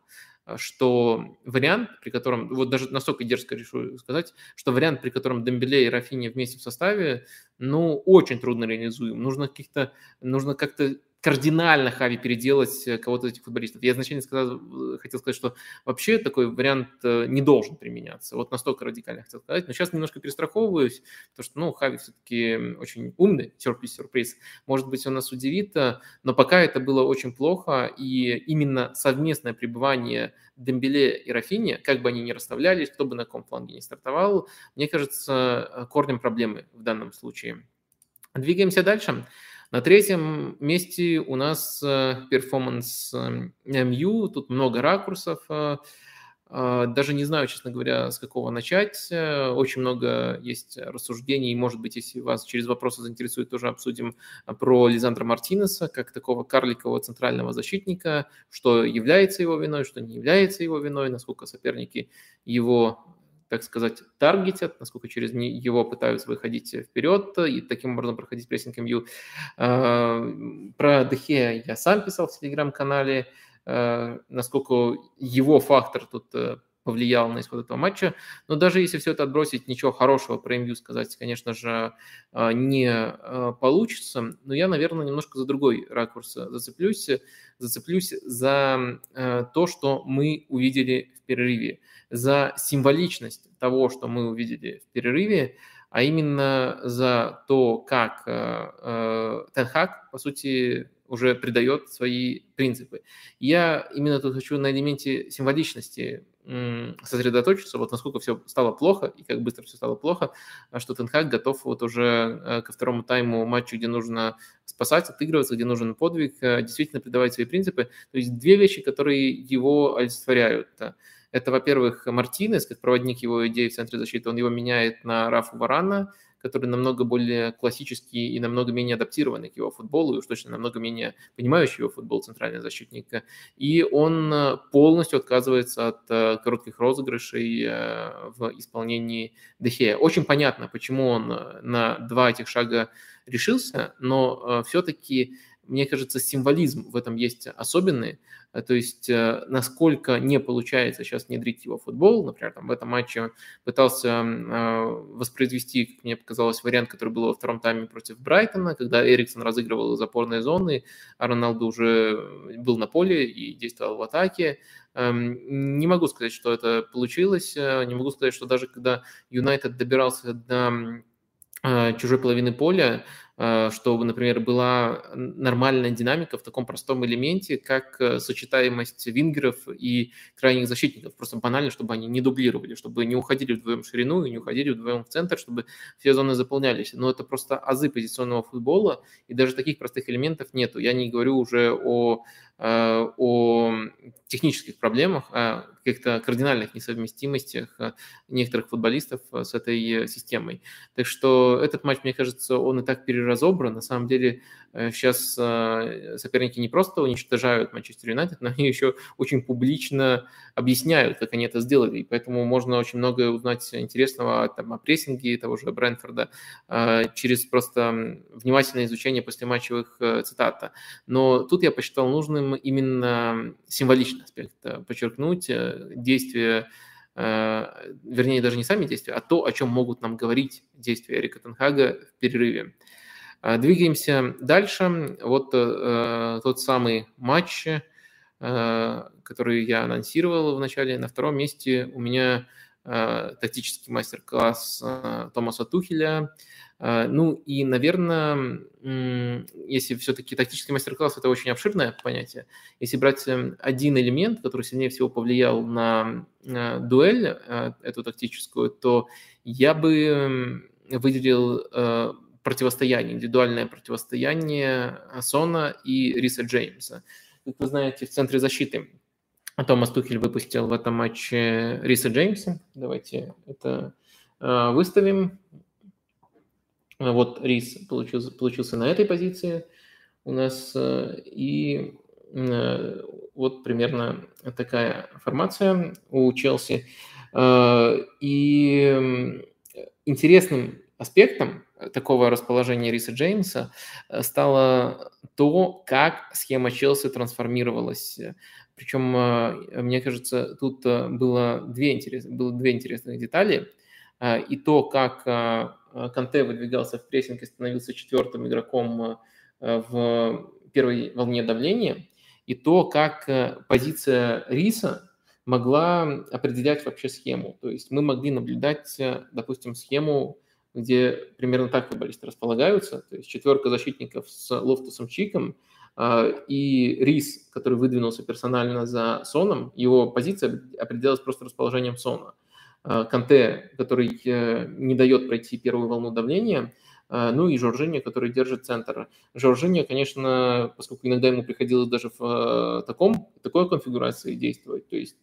э, что вариант, при котором, вот даже настолько дерзко решу сказать, что вариант, при котором Дембеле и Рафини вместе в составе, ну, очень трудно реализуем. Нужно каких-то, нужно как-то кардинально Хави переделать э, кого-то из этих футболистов. Я изначально сказал, э, хотел сказать, что вообще такой вариант э, не должен применяться. Вот настолько радикально хотел сказать. Но сейчас немножко перестраховываюсь, потому что, ну, Хави все-таки очень умный, сюрприз-сюрприз. Может быть, он нас удивит, но пока это было очень плохо, и именно совместное пребывание Дембеле и Рафини, как бы они ни расставлялись, кто бы на каком фланге не стартовал, мне кажется, корнем проблемы в данном случае. Двигаемся дальше. На третьем месте у нас э, перформанс MU, тут много ракурсов, э, э, даже не знаю, честно говоря, с какого начать. Очень много есть рассуждений. Может быть, если вас через вопросы заинтересует, тоже обсудим про Лизандра Мартинеса, как такого карликового центрального защитника, что является его виной, что не является его виной, насколько соперники его так сказать, таргетят, насколько через него пытаются выходить вперед и таким образом проходить прессинг МЮ. А, про Дехе я сам писал в телеграм-канале, а, насколько его фактор тут э, повлиял на исход этого матча. Но даже если все это отбросить, ничего хорошего про МЮ сказать, конечно же, а, не получится. Но я, наверное, немножко за другой ракурс зацеплюсь. Зацеплюсь за э, то, что мы увидели в перерыве за символичность того, что мы увидели в перерыве, а именно за то, как Тенхак, по сути, уже придает свои принципы. Я именно тут хочу на элементе символичности сосредоточиться, вот насколько все стало плохо и как быстро все стало плохо, а что Тенхак готов вот уже э, ко второму тайму матчу, где нужно спасать, отыгрываться, где нужен подвиг, действительно придавать свои принципы. То есть две вещи, которые его олицетворяют. Это, во-первых, Мартинес, как проводник его идеи в центре защиты, он его меняет на Рафу Варана, который намного более классический и намного менее адаптированный к его футболу, и уж точно намного менее понимающий его футбол центральный защитник. И он э, полностью отказывается от э, коротких розыгрышей э, в исполнении Дехея. Очень понятно, почему он на два этих шага решился, но все-таки мне кажется, символизм в этом есть особенный. Э, то есть, э, насколько не получается сейчас внедрить его в футбол, например, там, в этом матче пытался э, воспроизвести, как мне показалось, вариант, который был во втором тайме против Брайтона, когда Эриксон разыгрывал из опорной зоны, а Роналду уже был на поле и действовал в атаке. Эм, не могу сказать, что это получилось, не могу сказать, что даже когда Юнайтед добирался до чужой половины поля, чтобы, например, была нормальная динамика в таком простом элементе, как сочетаемость вингеров и крайних защитников. Просто банально, чтобы они не дублировали, чтобы не уходили вдвоем в ширину и не уходили вдвоем в центр, чтобы все зоны заполнялись. Но это просто азы позиционного футбола, и даже таких простых элементов нету. Я не говорю уже о Э, о технических проблемах, о каких-то кардинальных несовместимостях э, некоторых футболистов э, с этой системой. Так что этот матч, мне кажется, он и так переразобран. На самом деле сейчас соперники не просто уничтожают Манчестер Юнайтед, но они еще очень публично объясняют, как они это сделали. И поэтому можно очень многое узнать интересного там, о прессинге того же Брэнфорда через просто внимательное изучение послематчевых цитат. Но тут я посчитал нужным именно символичный аспект э, подчеркнуть, э, действия, э, вернее, даже не сами действия, а то, о чем могут нам говорить действия Эрика Тенхага в перерыве. Двигаемся дальше. Вот тот самый матч, который я анонсировал в начале. На втором месте у меня тактический мастер-класс Томаса Тухеля – а, ну и, наверное, если все-таки тактический мастер-класс – это очень обширное понятие, если брать эм, один элемент, который сильнее всего повлиял на дуэль а, эту тактическую, то я бы выделил э, противостояние, индивидуальное противостояние Сона и Риса Джеймса. Как вы знаете, в центре защиты Томас Тухель выпустил в этом матче Риса Джеймса. Давайте это э, выставим. Вот Рис получился, получился на этой позиции у нас. Э, и э, вот примерно такая формация у Челси. Э, и интересным аспектом такого расположения Риса Джеймса стало то, как схема Челси трансформировалась. Причем, мне кажется, тут было две, интерес... было две интересных детали. И то, как Э, Канте выдвигался в прессинг и становился четвертым игроком э, в первой волне давления, и то, как э, позиция Риса могла определять вообще схему. То есть мы могли наблюдать, допустим, схему, где примерно так футболисты располагаются, то есть четверка защитников с Лофтусом Чиком, и Рис, который выдвинулся персонально за Соном, его позиция определялась просто расположением Сона. Э, Канте, который э, не дает пройти первую волну давления, э, ну и Жоржиньо, который держит центр. Жоржиньо, конечно, поскольку иногда ему приходилось даже в таком, такой конфигурации действовать, то есть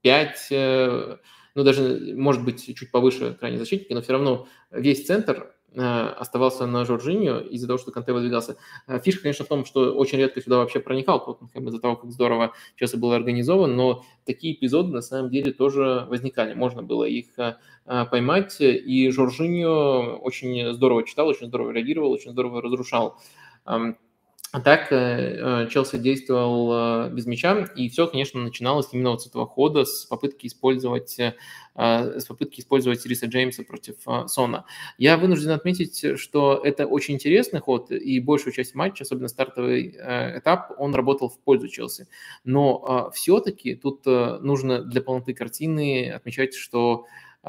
5, ну даже, может быть, чуть повыше крайней защитника, но все равно весь центр Э, оставался на Жоржиньо из-за того, что Канте выдвигался. Э, фишка, конечно, в том, что очень редко сюда вообще проникал Тоттенхэм из-за того, как здорово сейчас и был организован, но такие эпизоды на самом деле тоже возникали. Можно было их э, поймать, и Жоржиньо очень здорово читал, очень здорово реагировал, очень здорово разрушал. А так э, э, Челси действовал э, без мяча, и все, конечно, начиналось именно вот с этого хода, с попытки использовать, с попытки использовать Риса Джеймса против Сона. Я вынужден отметить, что это очень интересный ход, и большую часть матча, особенно стартовый этап, он работал в пользу Челси. Но все-таки тут нужно для полноты картины отмечать, что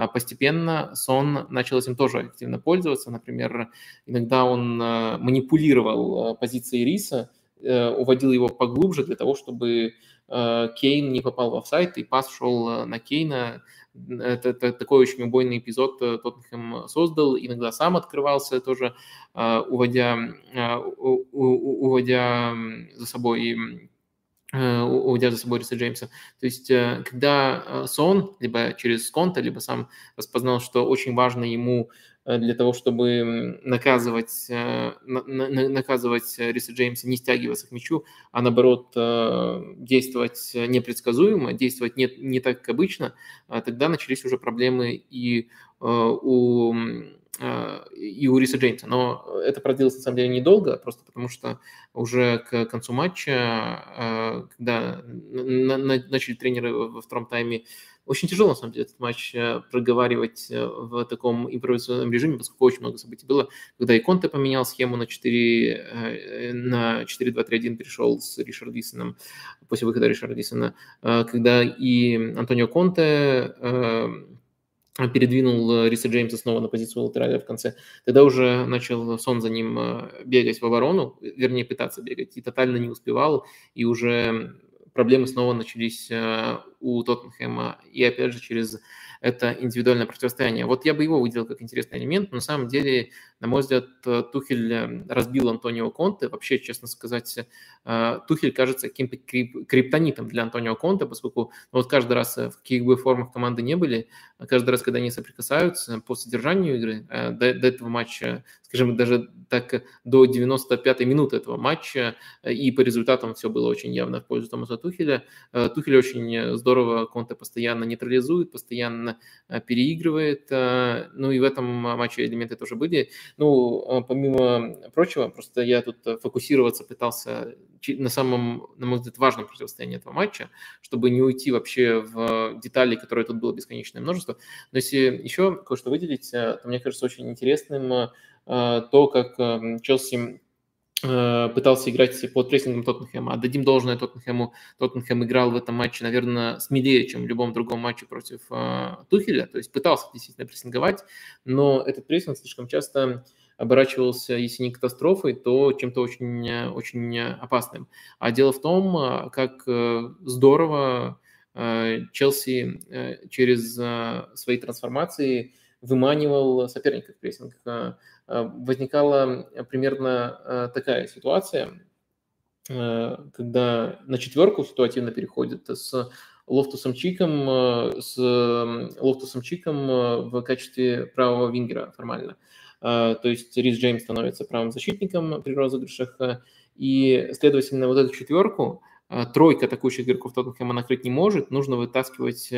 постепенно Сон начал этим тоже активно пользоваться. Например, иногда он э, манипулировал э, позицией Риса, э, уводил его поглубже для того, чтобы Кейн не попал в офсайт, и пас шел на Кейна. Это, это такой очень убойный эпизод Тоттенхэм создал. Иногда сам открывался тоже, уводя, уводя за собой Э, уводя за собой Риса Джеймса. То есть, э, когда э, Сон, либо через Конта, либо сам распознал, что очень важно ему для того, чтобы наказывать, наказывать Риса Джеймса, не стягиваться к мячу, а наоборот действовать непредсказуемо, действовать не, не так, как обычно, тогда начались уже проблемы и у и у Риса Джеймса. Но это продлилось, на самом деле, недолго, просто потому что уже к концу матча, а, когда начали тренеры во втором тайме, очень тяжело, на самом деле, этот матч э, проговаривать э, в таком импровизационном режиме, поскольку очень много событий было. Когда и Конте поменял схему на 4, э, на 4-2-3-1, перешел с Ришардисоном после выхода Ришардисона. Когда и Антонио Конте передвинул Риса Джеймса снова на позицию латераля в конце, тогда уже начал Сон за ним бегать в оборону, вернее, пытаться бегать, и тотально не успевал, и уже проблемы снова начались у Тоттенхэма, и опять же через это индивидуальное противостояние. Вот я бы его выделил как интересный элемент, но на самом деле, на мой взгляд, Тухель э, разбил Антонио Конте. Вообще, честно сказать, э, Тухель кажется каким-то криптонитом для Антонио Конте, поскольку ну, вот каждый раз, э, в каких бы формах команды не были, каждый раз, когда они соприкасаются по содержанию игры, до, до этого матча, скажем, даже так до 95-й минуты этого матча, и по результатам все было очень явно в пользу Томаса Тухеля. Тухель очень здорово Конте постоянно нейтрализует, постоянно э, переигрывает. Э, ну и в этом матче элементы тоже были. Ну, а помимо прочего, просто я тут фокусироваться пытался на самом, на мой взгляд, важном противостоянии этого матча, чтобы не уйти вообще в детали, которые тут было бесконечное множество. Но если еще кое-что выделить, э, то мне кажется очень интересным то, как Челси Э, пытался играть под прессингом Тоттенхэма. Отдадим должное Тоттенхэму. Тоттенхэм играл в этом матче, наверное, смелее, чем в любом другом матче против э, Тухеля. То есть пытался действительно прессинговать, но этот прессинг слишком часто оборачивался, если не катастрофой, то чем-то очень, очень опасным. А дело в том, э, как здорово Челси через свои трансформации выманивал соперника в прессинг. Э, возникала э, примерно э, такая ситуация, когда на четверку ситуативно переходит с Лофтусом Чиком, с Лофтусом Чиком в качестве правого вингера формально. То есть Рис Джеймс становится правым защитником при розыгрышах, и, следовательно, вот эту четверку тройка атакующих игроков Тоттенхэма накрыть не может, нужно вытаскивать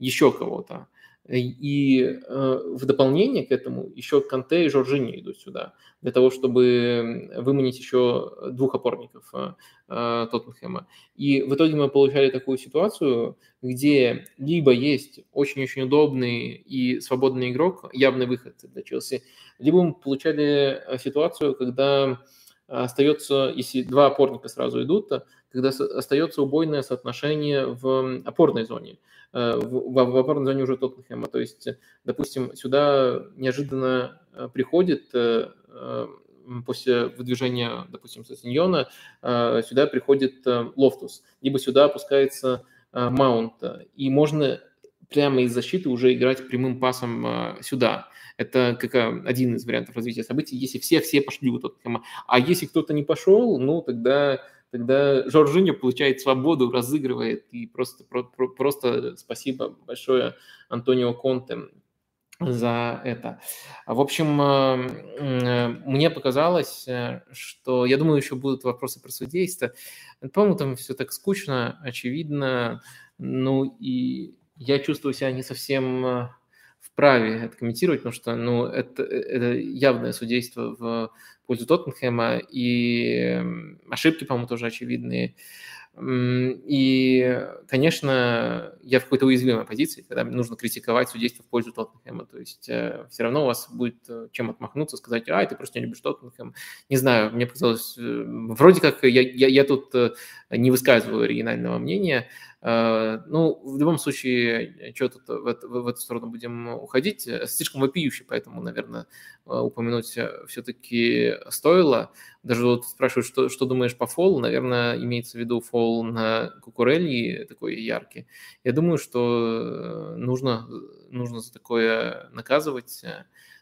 еще кого-то. И э, в дополнение к этому еще Канте и Жоржини идут сюда, для того, чтобы выманить еще двух опорников э, э, Тоттенхэма. И в итоге мы получали такую ситуацию, где либо есть очень-очень удобный и свободный игрок, явный выход для Челси, либо мы получали ситуацию, когда остается, если два опорника сразу идут, когда остается убойное соотношение в опорной зоне. Э, в, в опорной зоне уже Тоттенхэма. То есть, допустим, сюда неожиданно э, приходит э, после выдвижения, допустим, Сессеньона, сюда приходит Лофтус, либо сюда опускается Маунт, и можно прямо из защиты уже играть прямым пасом сюда. Это как один из вариантов развития событий, если все-все пошли у Тоттенхэма. А если кто-то не пошел, ну, тогда тогда Жоржиньо получает свободу, разыгрывает, и просто, про, просто спасибо большое Антонио Конте за это. В общем, э, мне показалось, э, что, я думаю, еще будут вопросы про судейство. По-моему, там все так скучно, очевидно, ну и я чувствую себя не совсем э, вправе это комментировать, потому что ну, это, это явное судейство в пользу Тоттенхэма, и ошибки, по-моему, тоже очевидные. И, конечно, я в какой-то уязвимой позиции, когда нужно критиковать судейство в пользу Тоттенхэма. То есть э, все равно у вас будет э, чем отмахнуться, сказать, а, ты просто не любишь Тоттенхэм. Не знаю, мне показалось, э, вроде как я, я, я тут не высказываю оригинального мнения, Э, ну, в любом случае, э, что тут в, в, в эту сторону будем уходить? Э, слишком вопиюще, поэтому, наверное, упомянуть все-таки стоило. Даже вот спрашивают, что, что думаешь по фолу? Наверное, имеется в виду фол на Кукурелли такой яркий. Я думаю, что нужно, нужно за такое наказывать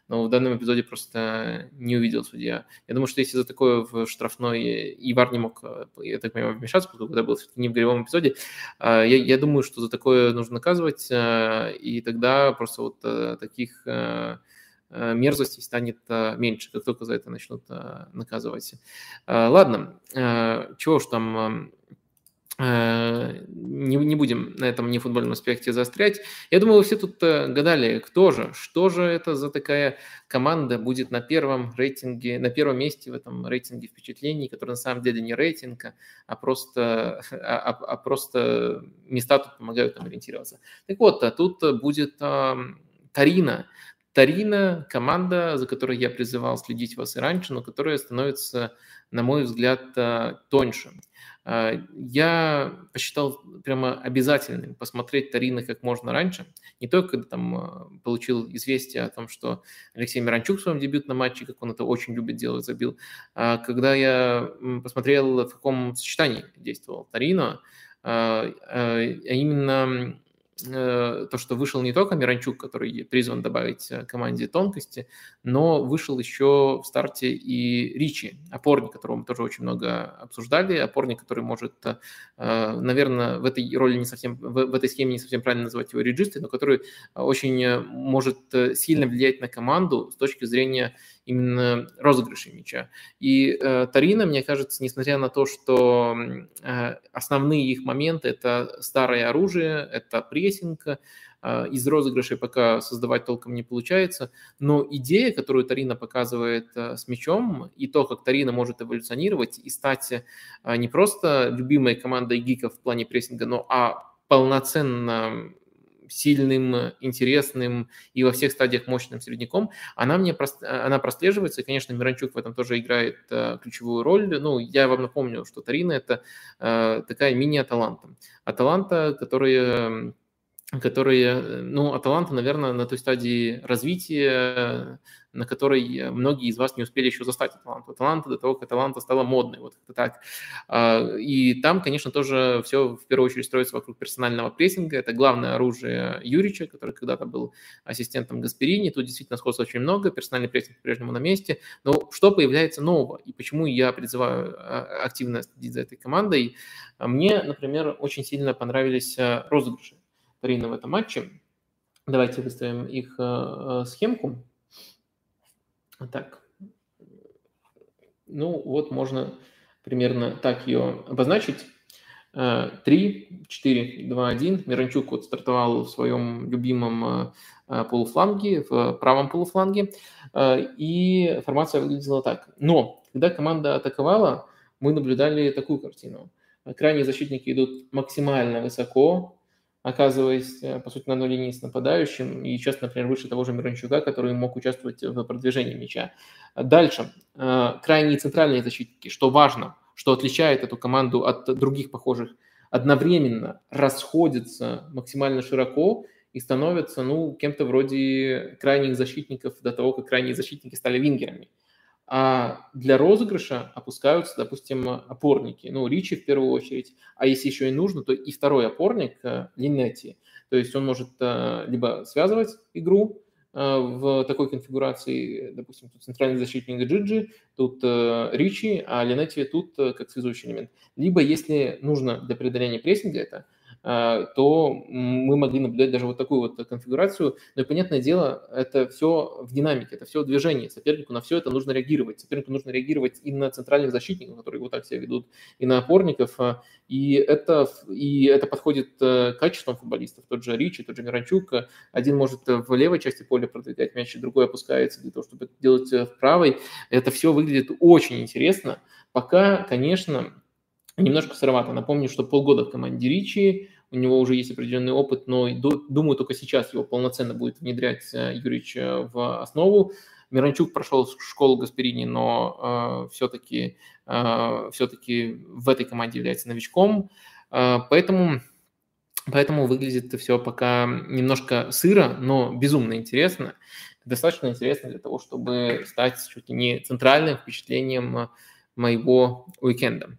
но в данном эпизоде просто не увидел судья. Я думаю, что если за такое в штрафной Ивар не мог, э, я так понимаю, вмешаться, потому что был все-таки не в голевом эпизоде, а, я, я думаю, что за такое нужно наказывать, э, и тогда просто вот э, таких мерзостей станет меньше, как только за это начнут наказывать. Ладно, чего уж там Э, не, не будем на этом не футбольном аспекте заострять. Я думаю, вы все тут э, гадали, кто же, что же это за такая команда будет на первом рейтинге, на первом месте в этом рейтинге впечатлений, который на самом деле не рейтинг, а просто, а, а, а просто места тут помогают нам ориентироваться. Так вот, а тут будет а, Тарина. Тарина – команда, за которой я призывал следить вас и раньше, но которая становится, на мой взгляд, тоньше. Я посчитал прямо обязательным посмотреть Тарина как можно раньше, не только когда там получил известие о том, что Алексей Миранчук в своем дебютном матче, как он это очень любит делать, забил, а когда я посмотрел, в каком сочетании действовал Тарино, а именно Э, то, что вышел не только Миранчук, который призван добавить э, команде тонкости, но вышел еще в старте и Ричи, опорник, которого мы тоже очень много обсуждали, опорник, который может, э, наверное, в этой роли не совсем, в этой схеме не совсем правильно называть его реджистой, но который очень может сильно влиять на команду с точки зрения именно розыгрышей мяча. И э, Тарина, мне кажется, несмотря на то, что э, основные их моменты – это старое оружие, это прессинг, э, из розыгрышей пока создавать толком не получается, но идея, которую Тарина показывает э, с мячом, и то, как Тарина может эволюционировать и стать э, не просто любимой командой гиков в плане прессинга, но а полноценно сильным, интересным и во всех стадиях мощным средняком, она мне она прослеживается. И, конечно, Миранчук в этом тоже играет э, ключевую роль. Ну, я вам напомню, что Тарина – это э, такая мини-аталанта. Аталанта, которая которые, ну, Аталанта, наверное, на той стадии развития, на которой многие из вас не успели еще застать Аталанту. Аталанта до того, как Аталанта стала модной, вот это так. А, и там, конечно, тоже все в первую очередь строится вокруг персонального прессинга. Это главное оружие Юрича, который когда-то был ассистентом Гасперини. Тут действительно сходства очень много, персональный прессинг по-прежнему на месте. Но что появляется нового? И почему я призываю а, активно следить за этой командой? Мне, например, очень сильно понравились а, розыгрыши Тарина в этом матче. Давайте выставим их э, э, схемку. Так. Ну, вот можно примерно так ее обозначить. 3, 4, 2, 1. Миранчук вот стартовал в своем любимом э, полуфланге, в правом полуфланге. И формация выглядела так. Но, когда команда атаковала, мы наблюдали такую картину. Крайние защитники идут максимально высоко, оказываясь, э, по сути, на одной линии с нападающим, и сейчас, например, выше того же Мирончука, который мог участвовать в продвижении мяча. Дальше. Э, крайние центральные защитники, что важно, что отличает эту команду от других похожих, одновременно расходятся максимально широко и становятся, ну, кем-то вроде крайних защитников до того, как крайние защитники стали вингерами. А для розыгрыша опускаются, допустим, опорники. Ну, Ричи в первую очередь. А если еще и нужно, то и второй опорник э, Линетти. То есть он может э, либо связывать игру э, в такой конфигурации, допустим, тут центральный защитник Джиджи, тут Ричи, а Линетти тут как связующий элемент. Либо, если нужно для преодоления прессинга это, то мы могли наблюдать даже вот такую вот конфигурацию. Но и, понятное дело, это все в динамике, это все в движении. Сопернику на все это нужно реагировать. Сопернику нужно реагировать и на центральных защитников, которые вот так себя ведут, и на опорников. А, и это, и это подходит э, качеством футболистов. Тот же Ричи, тот же Миранчук. Один может в левой части поля продвигать мяч, другой опускается для того, чтобы делать э, в правой. Это все выглядит очень интересно. Пока, конечно, немножко сыровато. Напомню, что полгода в команде Ричи, у него уже есть определенный опыт, но думаю, только сейчас его полноценно будет внедрять э, Юрьевич э, в основу. Миранчук прошел школу Гасперини, но э, все-таки э, все-таки в этой команде является новичком, э, поэтому поэтому выглядит все пока немножко сыро, но безумно интересно, достаточно интересно для того, чтобы стать чуть ли не центральным впечатлением моего уикенда.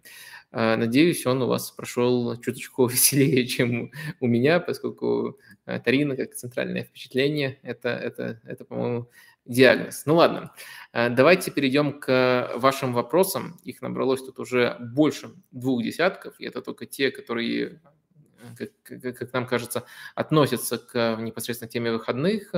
А, надеюсь, он у вас прошел чуточку веселее, чем у меня, поскольку а, Тарина как центральное впечатление, это, это, это по-моему, диагноз. Ну ладно, а, давайте перейдем к вашим вопросам. Их набралось тут уже больше двух десятков, и это только те, которые как, как нам кажется, относятся к непосредственно теме выходных.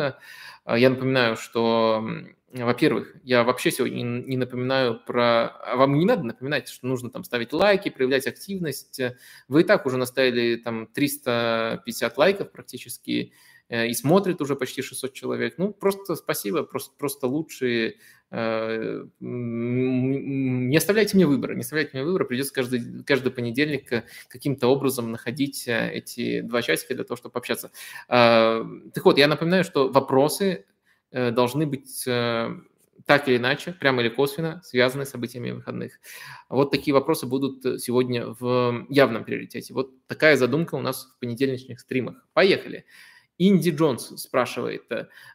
Я напоминаю, что во-первых, я вообще сегодня не напоминаю про... А вам не надо напоминать, что нужно там ставить лайки, проявлять активность. Вы и так уже наставили там 350 лайков практически, э, и смотрит уже почти 600 человек. Ну, просто спасибо, просто, просто лучшие. Э, не оставляйте мне выбора, не оставляйте мне выбора. Придется каждый, каждый понедельник э, каким-то образом находить эти два часика для того, чтобы пообщаться. Так вот, я напоминаю, что вопросы Э, должны быть э, так или иначе, прямо или косвенно, связаны с событиями выходных. Вот такие вопросы будут сегодня в явном приоритете. Вот такая задумка у нас в понедельничных стримах. Поехали. Инди Джонс спрашивает.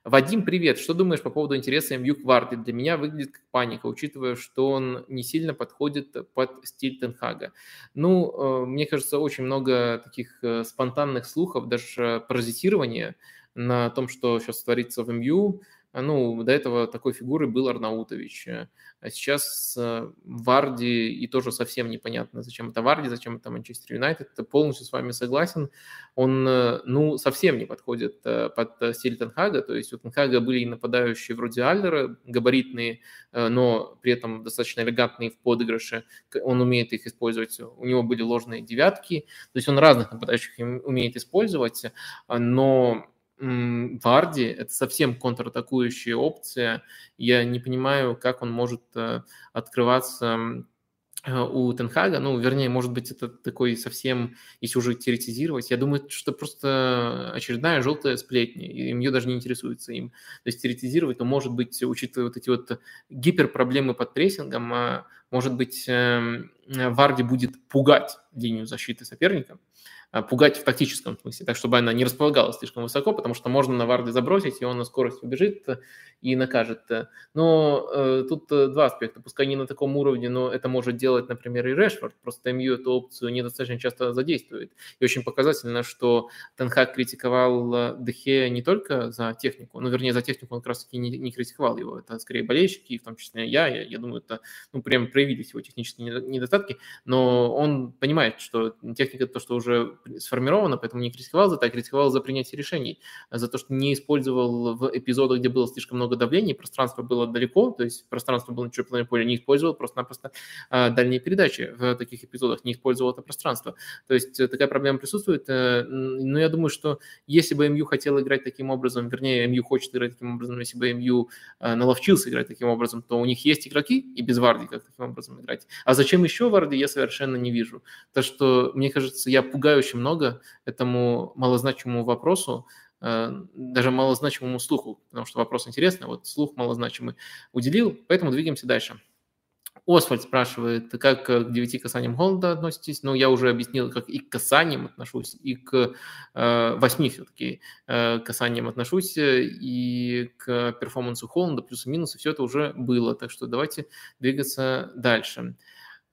Вадим, привет. Что думаешь по поводу интереса МЮ к Варде? Для меня выглядит как паника, учитывая, что он не сильно подходит под стиль Тенхага. Ну, э, мне кажется, очень много таких э, спонтанных слухов, даже паразитирования на том, что сейчас творится в МЮ. А, ну, до этого такой фигурой был Арнаутович. Э, а сейчас э, Варди, и тоже совсем непонятно, зачем это Варди, зачем это Манчестер Юнайтед. Полностью с вами согласен. Он, э, ну, совсем не подходит под стиль Тенхага. То есть у Тенхага были и нападающие вроде Альдера, габаритные, но при этом достаточно элегантные в подыгрыше. Он умеет их использовать. У него были ложные девятки. То есть он разных нападающих умеет использовать, но Варди – это совсем контратакующая опция. Я не понимаю, как он может э, открываться э, у Тенхага, ну, вернее, может быть, это такой совсем, если уже теоретизировать, я думаю, что просто очередная желтая сплетня, и ее даже не интересуется им. То есть теоретизировать, то, может быть, учитывая вот эти вот гиперпроблемы под прессингом, а, может быть, эм, Варди будет пугать линию защиты соперника, пугать в тактическом смысле, так чтобы она не располагалась слишком высоко, потому что можно на Варде забросить, и он на скорость убежит и накажет. Но э, тут э, два аспекта. Пускай не на таком уровне, но это может делать, например, и Решфорд. Просто МЮ эту опцию недостаточно часто задействует. И очень показательно, что Тенхак критиковал э, Дехе не только за технику, ну, вернее, за технику он как раз-таки не, не критиковал его. Это скорее болельщики, в том числе я. Я, я думаю, это ну, прям проявились его технические недостатки, но он понимает, что техника – то, что уже сформировано, поэтому не критиковал за это, а критиковал за принятие решений, за то, что не использовал в эпизодах, где было слишком много давления, пространство было далеко, то есть пространство было на чужом поле, не использовал просто-напросто а, дальние передачи в таких эпизодах, не использовал это пространство. То есть э, такая проблема присутствует, э, но я думаю, что если бы МЮ хотел играть таким образом, вернее, МЮ хочет играть таким образом, если бы МЮ э, наловчился играть таким образом, то у них есть игроки и без Варди как таким образом играть. А зачем еще Варди, я совершенно не вижу. Так что, мне кажется, я пугающе очень много этому малозначимому вопросу, э, даже малозначимому слуху, потому что вопрос интересный, вот слух малозначимый уделил, поэтому двигаемся дальше. Освальд спрашивает, как к девяти касаниям Холда относитесь? Ну, я уже объяснил, как и к касаниям отношусь, и к э, восьми все-таки э, касаниям отношусь, и к перформансу Холланда, плюсы-минусы, все это уже было. Так что давайте двигаться дальше.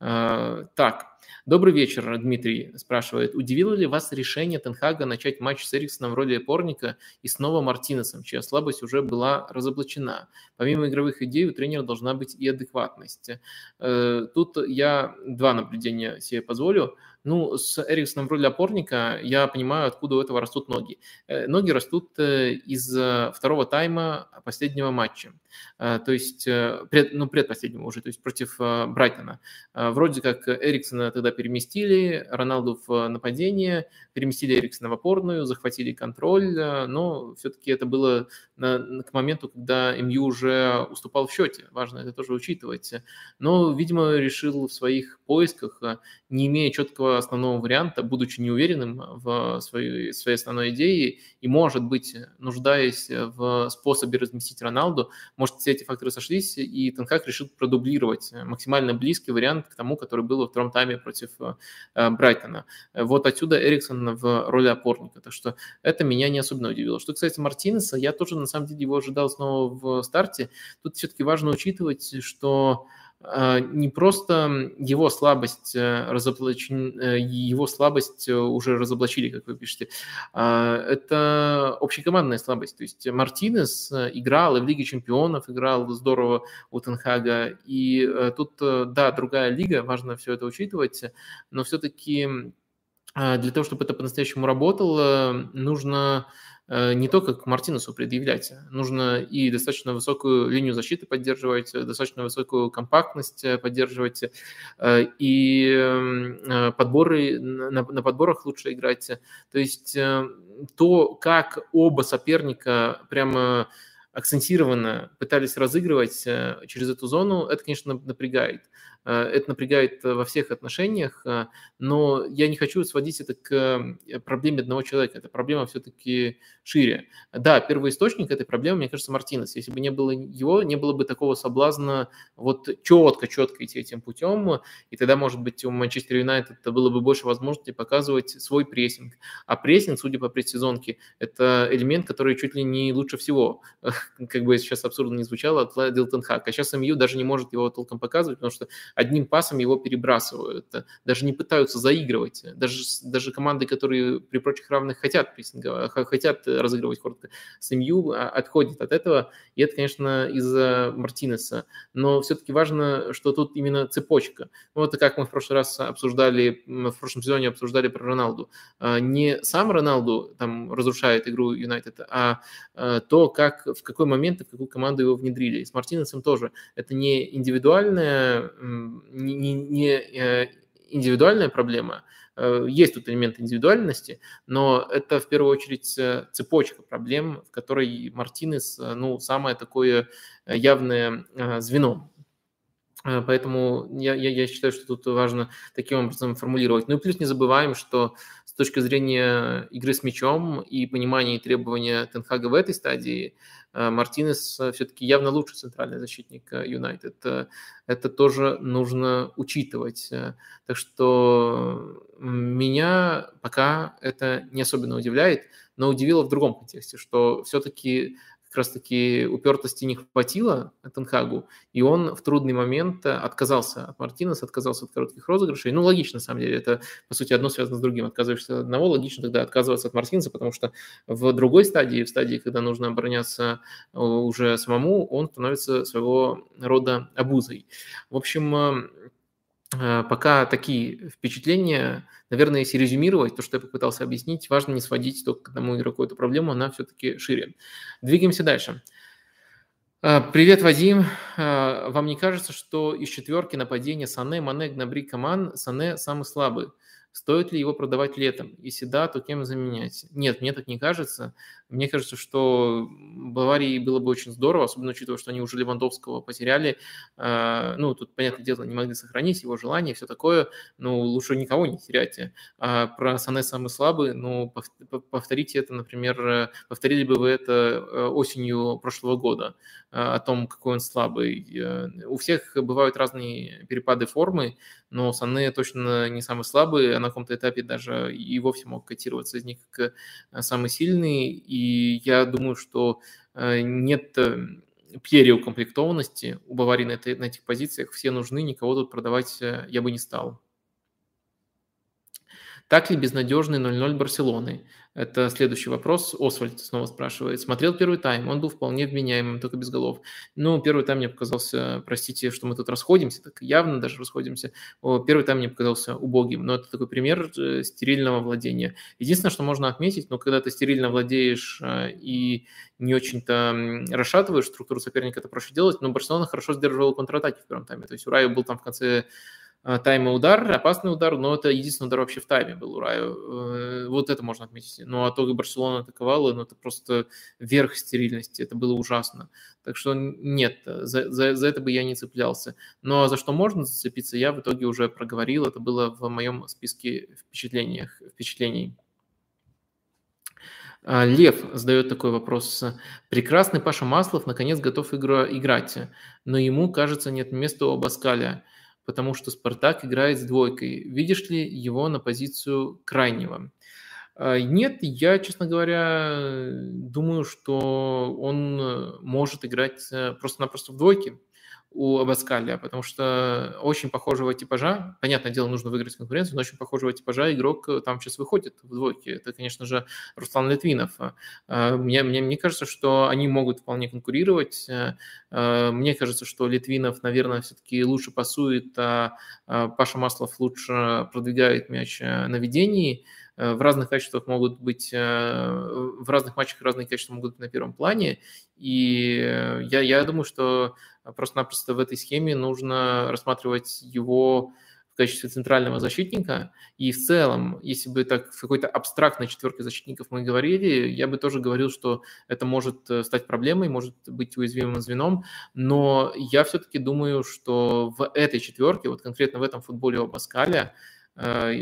Э, так, Добрый вечер, Дмитрий спрашивает. Удивило ли вас решение Тенхага начать матч с Эриксоном в роли опорника и снова Мартинесом, чья слабость уже была разоблачена? Помимо игровых идей у тренера должна быть и адекватность. Э, тут я два наблюдения себе позволю. Ну, с Эриксоном в роли опорника я понимаю, откуда у этого растут ноги. Э, ноги растут э, из второго тайма последнего матча. То есть, пред, ну, предпоследнего уже, то есть против Брайтона. Вроде как Эриксона тогда переместили, Роналду в нападение, переместили Эриксона в опорную, захватили контроль, но все-таки это было на, к моменту, когда МЮ уже уступал в счете. Важно это тоже учитывать. Но, видимо, решил в своих поисках, не имея четкого основного варианта, будучи неуверенным в своей, своей основной идее и, может быть, нуждаясь в способе разместить Роналду, может, все эти факторы сошлись, и Тенхак решил продублировать максимально близкий вариант к тому, который был во втором тайме против э, Брайтона. Вот отсюда Эриксон в роли опорника. Так что это меня не особенно удивило. Что касается Мартинеса, я тоже на самом деле его ожидал снова в старте. Тут все-таки важно учитывать, что не просто его слабость э, разоблачен, э, его слабость э, уже разоблачили, как вы пишете. А, это общекомандная слабость. То есть Мартинес играл и в Лиге чемпионов, играл здорово у Тенхага. И тут, да, другая лига, важно все это учитывать, но все-таки а, для того, чтобы это по-настоящему работало, нужно не только к Мартинесу предъявлять. Нужно и достаточно высокую линию защиты поддерживать, достаточно высокую компактность э, поддерживать, э, и подборы, на, на подборах лучше играть. То есть то, как оба соперника прямо акцентированно пытались разыгрывать через эту зону, это, конечно, напрягает. Это напрягает во всех отношениях, но я не хочу сводить это к проблеме одного человека. Эта проблема все-таки шире. Да, первый источник этой проблемы, мне кажется, Мартинес. Если бы не было его, не было бы такого соблазна вот четко-четко идти этим путем, и тогда, может быть, у Манчестер Юнайтед было бы больше возможности показывать свой прессинг. А прессинг, судя по предсезонке, это элемент, который чуть ли не лучше всего, как бы сейчас абсурдно не звучало, от Дилтон Хак. А сейчас МЮ даже не может его толком показывать, потому что одним пасом его перебрасывают, даже не пытаются заигрывать. Даже, даже команды, которые при прочих равных хотят прессинга, хотят разыгрывать коротко, с МЮ а, отходят от этого, и это, конечно, из-за Мартинеса. Но все-таки важно, что тут именно цепочка. Вот как мы в прошлый раз обсуждали, в прошлом сезоне обсуждали про Роналду. А, не сам Роналду там разрушает игру Юнайтед, а, а то, как, в какой момент и в какую команду его внедрили. И с Мартинесом тоже. Это не индивидуальная, не, не, не э, индивидуальная проблема, э, есть тут элемент индивидуальности, но это в первую очередь э, цепочка проблем, в которой Мартинес, ну, самое такое явное звено. Поэтому я, я, я считаю, что тут важно таким образом формулировать. Ну и плюс не забываем, что точки зрения игры с мячом и понимания и требования Тенхага в этой стадии, э, Мартинес э, все-таки явно лучший центральный защитник э, Юнайтед. Это тоже нужно учитывать. Так что меня пока это не особенно удивляет, но удивило в другом контексте, что все-таки как раз-таки упертости не хватило Тенхагу, и он в трудный момент отказался от Мартинеса, отказался от коротких розыгрышей. Ну, логично, на самом деле, это, по сути, одно связано с другим. Отказываешься от одного, логично тогда отказываться от Мартинеса, потому что в другой стадии, в стадии, когда нужно обороняться э, уже самому, он становится своего рода обузой. В общем, э, пока такие впечатления – Наверное, если резюмировать то, что я попытался объяснить, важно не сводить только к одному игроку эту проблему, она все-таки шире. Двигаемся дальше. А, привет, Вадим. А, вам не кажется, что из четверки нападения Сане, Мане, Гнабри, Каман Сане самый слабый? Стоит ли его продавать летом? Если да, то кем заменять? Нет, мне так не кажется. Мне кажется, что Баварии было бы очень здорово, особенно учитывая, что они уже Левандовского потеряли. А, ну, тут, понятное дело, не могли сохранить его желание, все такое. Ну, лучше никого не терять. А про Сане самый слабый, ну, повторите это, например, повторили бы вы это э, осенью прошлого года о том, какой он слабый. Э, у всех бывают разные перепады формы, но Сане точно не самый слабый, а на каком-то этапе даже и вовсе мог котироваться из них как э, самый сильный. И я думаю, что э, нет переукомплектованности у Баварии на, этой, на этих позициях. Все нужны, никого тут продавать я бы не стал. Так ли безнадежный 0-0 Барселоны? Это следующий вопрос. Освальд снова спрашивает. Смотрел первый тайм, он был вполне вменяемым, только без голов. Ну, первый тайм мне показался, простите, что мы тут расходимся, так явно даже расходимся. Первый тайм мне показался убогим, но это такой пример э, стерильного владения. Единственное, что можно отметить, но когда ты стерильно владеешь э, и не очень-то расшатываешь структуру соперника, это проще делать, но Барселона хорошо сдерживала контратаки в первом тайме. То есть Урай был там в конце тайма удар, опасный удар, но это единственный удар вообще в тайме был у Раю. Э, вот это можно отметить. Ну, а то, как Барселона атаковала, ну, это просто верх стерильности, это было ужасно. Так что нет, за, за, за это бы я не цеплялся. Но за что можно зацепиться, я в итоге уже проговорил, это было в моем списке впечатлениях, впечатлений. А, Лев задает такой вопрос. Прекрасный Паша Маслов наконец готов игра, играть, но ему, кажется, нет места у Абаскаля потому что Спартак играет с двойкой. Видишь ли его на позицию крайнего? А, нет, я, честно говоря, думаю, что он может играть э, просто-напросто в двойке у Абаскаля, потому что очень похожего типажа, понятное дело, нужно выиграть конкуренцию, но очень похожего типажа игрок э, там сейчас выходит в двойке. Это, конечно же, Руслан Литвинов. А, мне, мне, мне кажется, что они могут вполне конкурировать. Э, э, мне кажется, что Литвинов, наверное, все-таки лучше пасует, а Паша Маслов лучше продвигает мяч на ведении в разных качествах могут быть, в разных матчах разные качества могут быть на первом плане. И я, я думаю, что Просто-напросто в этой схеме нужно рассматривать его в качестве центрального защитника. И в целом, если бы так в какой-то абстрактной четверке защитников мы говорили, я бы тоже говорил, что это может э, стать проблемой, может быть уязвимым звеном. Но я все-таки думаю, что в этой четверке, вот конкретно в этом футболе у Паскаля, Э,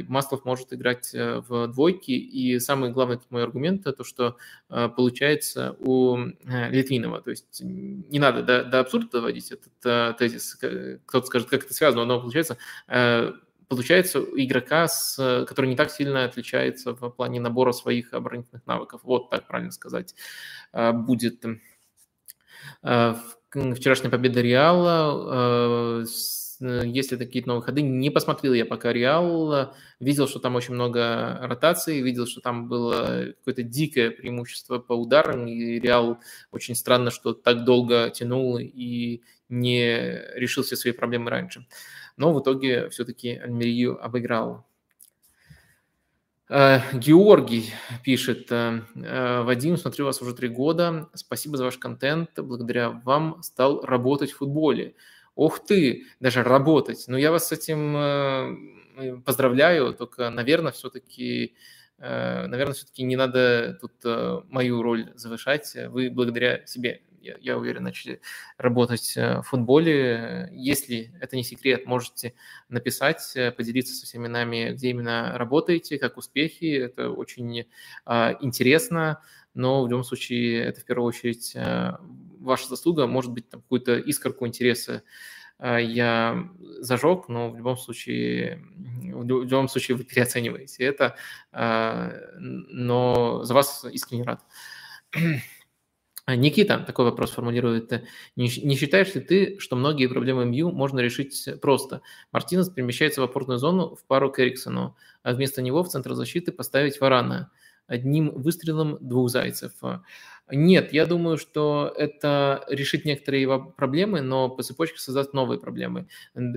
Маслов может играть э, в двойке. И самый главный мой аргумент – то, что э, получается у Литвинова. То есть не надо до, до абсурда доводить этот тезис. Кто-то скажет, как это связано, но получается получается у игрока, с, который не так сильно отличается в плане набора своих оборонительных навыков. Вот так правильно сказать будет. Вчерашняя победа Реала Э, есть ли такие новые ходы. Не посмотрел я пока Реал, видел, что там очень много ротаций, видел, что там было какое-то дикое преимущество по ударам, и Реал очень странно, что так долго тянул и не решил все свои проблемы раньше. Но в итоге все-таки Альмерию обыграл. Э, Георгий пишет, э, Вадим, смотрю вас уже три года, спасибо за ваш контент, благодаря вам стал работать в футболе. Ух ты, даже работать. Ну, я вас с этим э, поздравляю, только, наверное, все-таки э, наверное, все-таки не надо тут э, мою роль завышать. Вы благодаря себе, я, я уверен, начали работать в футболе. Если это не секрет, можете написать, поделиться со всеми нами, где именно работаете, как успехи. Это очень интересно, но в любом случае это в первую очередь ваша заслуга, может быть, там какую-то искорку интереса э, я зажег, но в любом случае, в любом случае вы переоцениваете это, э, но за вас искренне рад. Никита такой вопрос формулирует. Не, считаешь ли ты, что многие проблемы МЮ можно решить просто? Мартинес перемещается в опорную зону в пару к Эриксону, а вместо него в центр защиты поставить Варана. Одним выстрелом двух зайцев. Нет, я думаю, что это решит некоторые проблемы, но по цепочке создаст новые проблемы.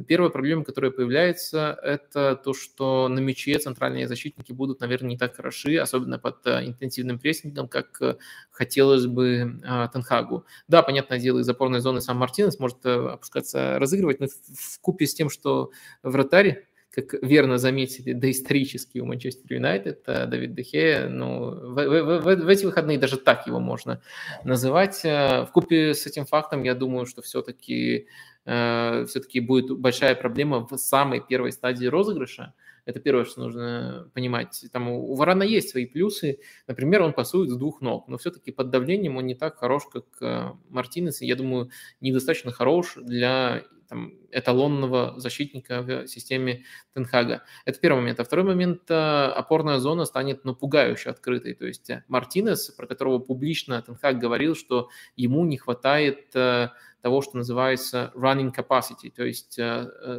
Первая проблема, которая появляется, это то, что на мяче центральные защитники будут, наверное, не так хороши, особенно под э, интенсивным прессингом, как э, хотелось бы а, Тенхагу. Да, понятное дело, из опорной зоны сам Мартинес может э, опускаться, разыгрывать, но в купе с тем, что вратарь как верно заметили, доисторический у Манчестер Юнайтед, э, Давид Дехе, ну, в, в, в, в эти выходные даже так его можно называть. Э, в купе с этим фактом, я думаю, что все-таки э, все-таки будет большая проблема в самой первой стадии розыгрыша. Это первое, что нужно понимать. Там у Варана есть свои плюсы. Например, он пасует с двух ног, но все-таки под давлением он не так хорош, как Мартинес. И я думаю, недостаточно хорош для там, эталонного защитника в системе Тенхага. Это первый момент. А второй момент, э, опорная зона станет ну, пугающе открытой. То есть э, Мартинес, про которого публично Тенхаг говорил, что ему не хватает э, того, что называется running capacity, то есть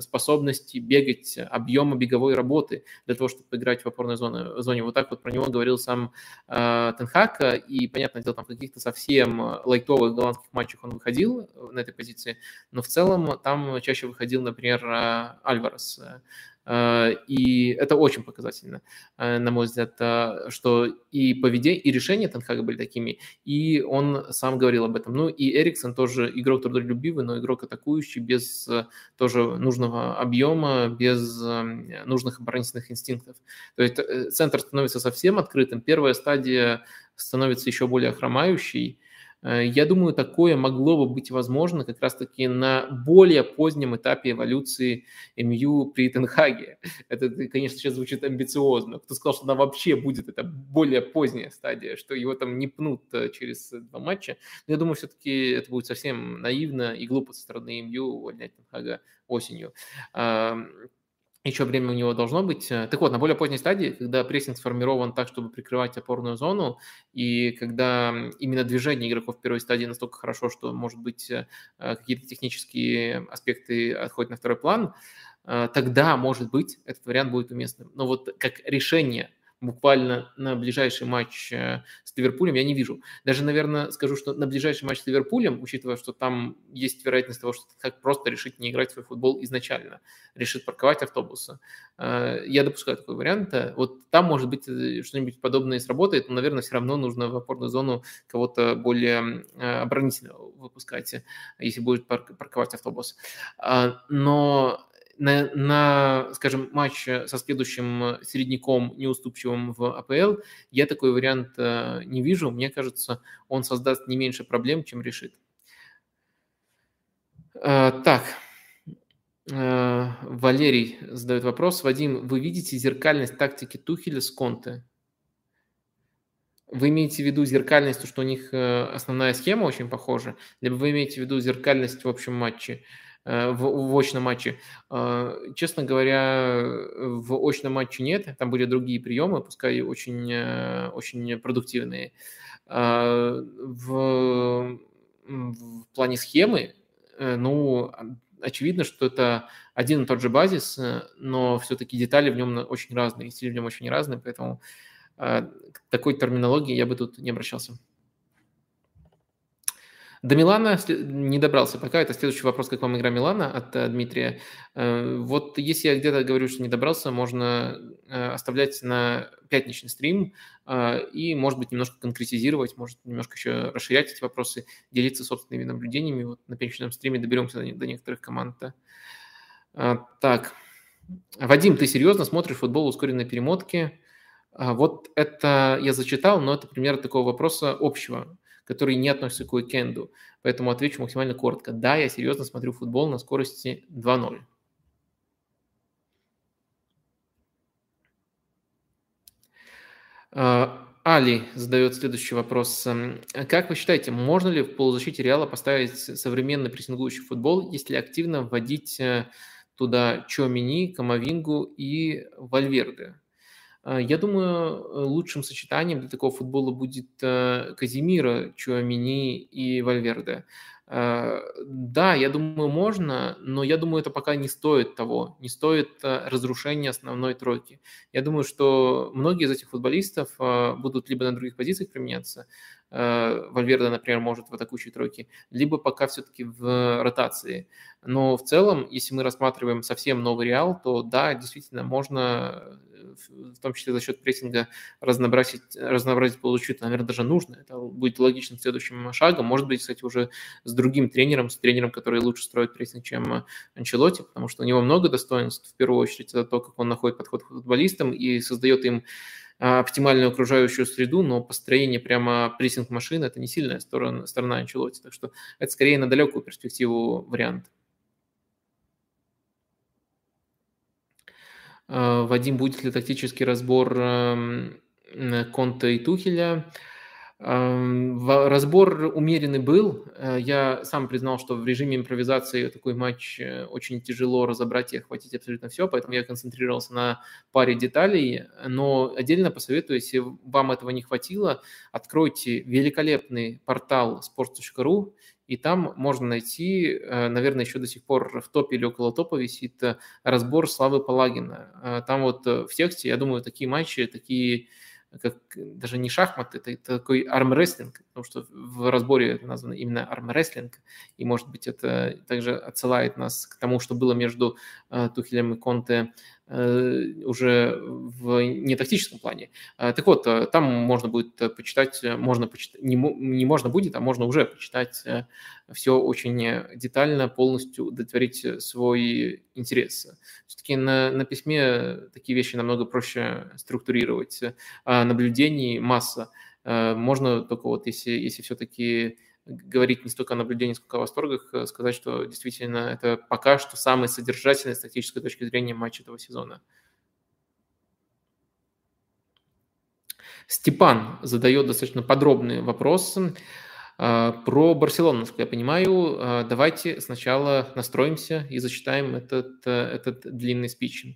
способности бегать, объема беговой работы для того, чтобы играть в опорной зоне. зоне. Вот так вот про него говорил сам э, Тенхак, и, понятное дело, там в каких-то совсем лайтовых голландских матчах он выходил на этой позиции, но в целом там чаще выходил, например, э, Альварес. Э, и это очень показательно, э, на мой взгляд, что и поведение, и решения Тенхага были такими, и он сам говорил об этом. Ну и Эриксон тоже игрок трудолюбивый, но игрок атакующий, без тоже нужного объема, без нужных оборонительных инстинктов. То есть центр становится совсем открытым, первая стадия становится еще более хромающей, Э, я думаю, такое могло бы быть возможно как раз-таки на более позднем этапе эволюции МЮ при Тенхаге. Это, конечно, сейчас звучит амбициозно. Кто сказал, что она вообще будет, это более поздняя стадия, что его там не пнут э, через два матча. Но я думаю, все-таки это будет совсем наивно и глупо со стороны МЮ увольнять Тенхага осенью еще время у него должно быть. Э, так вот, на более поздней стадии, когда прессинг сформирован так, чтобы прикрывать опорную зону, и когда именно движение игроков первой стадии настолько хорошо, что, может быть, э, какие-то технические аспекты отходят на второй план, э, тогда, может быть, этот вариант будет уместным. Но вот как решение буквально на ближайший матч э, с Ливерпулем я не вижу. Даже, наверное, скажу, что на ближайший матч с Ливерпулем, учитывая, что там есть вероятность того, что как просто решить не играть в свой футбол изначально, решит парковать автобусы, э, я допускаю такой вариант. Вот там, может быть, э, что-нибудь подобное сработает, но, наверное, все равно нужно в опорную зону кого-то более оборонительного выпускать, если будет парковать автобус. Но на, на, скажем, матч со следующим середняком, неуступчивым в АПЛ, я такой вариант не вижу. Мне кажется, он создаст не меньше проблем, чем решит. Так, Валерий задает вопрос. Вадим, вы видите зеркальность тактики Тухеля с Конте? Вы имеете в виду зеркальность, что у них э, основная схема очень похожа, либо вы имеете в виду зеркальность в общем матче, э, в, в очном матче? Э, честно говоря, в очном матче нет, там были другие приемы, пускай очень, очень продуктивные. В, в плане схемы, ну, очевидно, что это один и тот же базис, но все-таки детали в нем очень разные, стиль в нем очень разный, поэтому а, к такой терминологии я бы тут не обращался. До Милана не добрался пока. Это следующий вопрос, как вам игра Милана от э, Дмитрия. Э, вот если я где-то говорю, что не добрался, можно э, оставлять на пятничный стрим и, может быть, немножко конкретизировать, может, немножко еще расширять эти вопросы, делиться собственными наблюдениями. Вот на пятничном стриме доберемся до, некоторых команд. Да. Так. Вадим, ты серьезно смотришь футбол ускоренной перемотки? А, вот это я зачитал, но это пример такого вопроса общего, который не относится к уикенду. Поэтому отвечу максимально коротко. Да, я серьезно смотрю футбол на скорости 2.0. А, Али задает следующий вопрос. Как вы считаете, можно ли в полузащите Реала поставить современный прессингующий футбол, если активно вводить э, туда Чуамени, Камавингу и Вальверде? А, я думаю, лучшим сочетанием для такого футбола будет э, Каземиро, Чуамени и Вальверде. А, да, я думаю, можно, но я думаю, это пока не стоит того, не стоит э, разрушения основной тройки. Я думаю, что многие из этих футболистов э, будут либо на других позициях применяться, Вальверде, например, может в атакующей тройке, либо пока все-таки в ротации. Но в целом, если мы рассматриваем совсем новый Реал, то да, действительно, можно в том числе за счет прессинга разнообразить, разнообразить получить, наверное, даже нужно. Это будет логичным следующим шагом. Может быть, кстати, уже с другим тренером, с тренером, который лучше строит прессинг, чем Анчелоти, потому что у него много достоинств. В первую очередь, это то, как он находит подход к футболистам и создает им оптимальную окружающую среду, но построение прямо прессинг машины – это не сильная сторона, сторона Анчелоти. Так что это скорее на далекую перспективу вариант. Э, Вадим, будет ли тактический разбор эм, Конта и Тухеля? Разбор умеренный был. Э, я сам признал, что в режиме импровизации такой матч э, очень тяжело разобрать и охватить абсолютно все, поэтому я концентрировался на паре деталей. Но отдельно посоветую, если вам этого не хватило, откройте великолепный портал sports.ru и там можно найти, э, наверное, еще до сих пор в топе или около топа висит разбор Славы Палагина. Там вот в тексте, я думаю, такие матчи, такие как даже не шахматы, это, это такой армрестлинг, потому что в разборе это названо именно армрестлинг, и, может быть, это также отсылает нас к тому, что было между Тухелем и Конте Э, уже в не тактическом плане. Э, так вот, э, там можно будет почитать, можно почитать, не, не можно будет, а можно уже почитать все очень детально, полностью удовлетворить свой интерес. Все-таки на, на письме такие вещи намного проще структурировать. А наблюдений масса. Можно только вот, если, если все-таки говорить не столько о наблюдении, сколько о восторгах, э, сказать, что действительно это пока что самый содержательный с тактической точки зрения матч этого сезона. Степан задает достаточно подробные вопросы э, про Барселону, насколько я понимаю. Э, давайте сначала настроимся и зачитаем этот, этот длинный спич.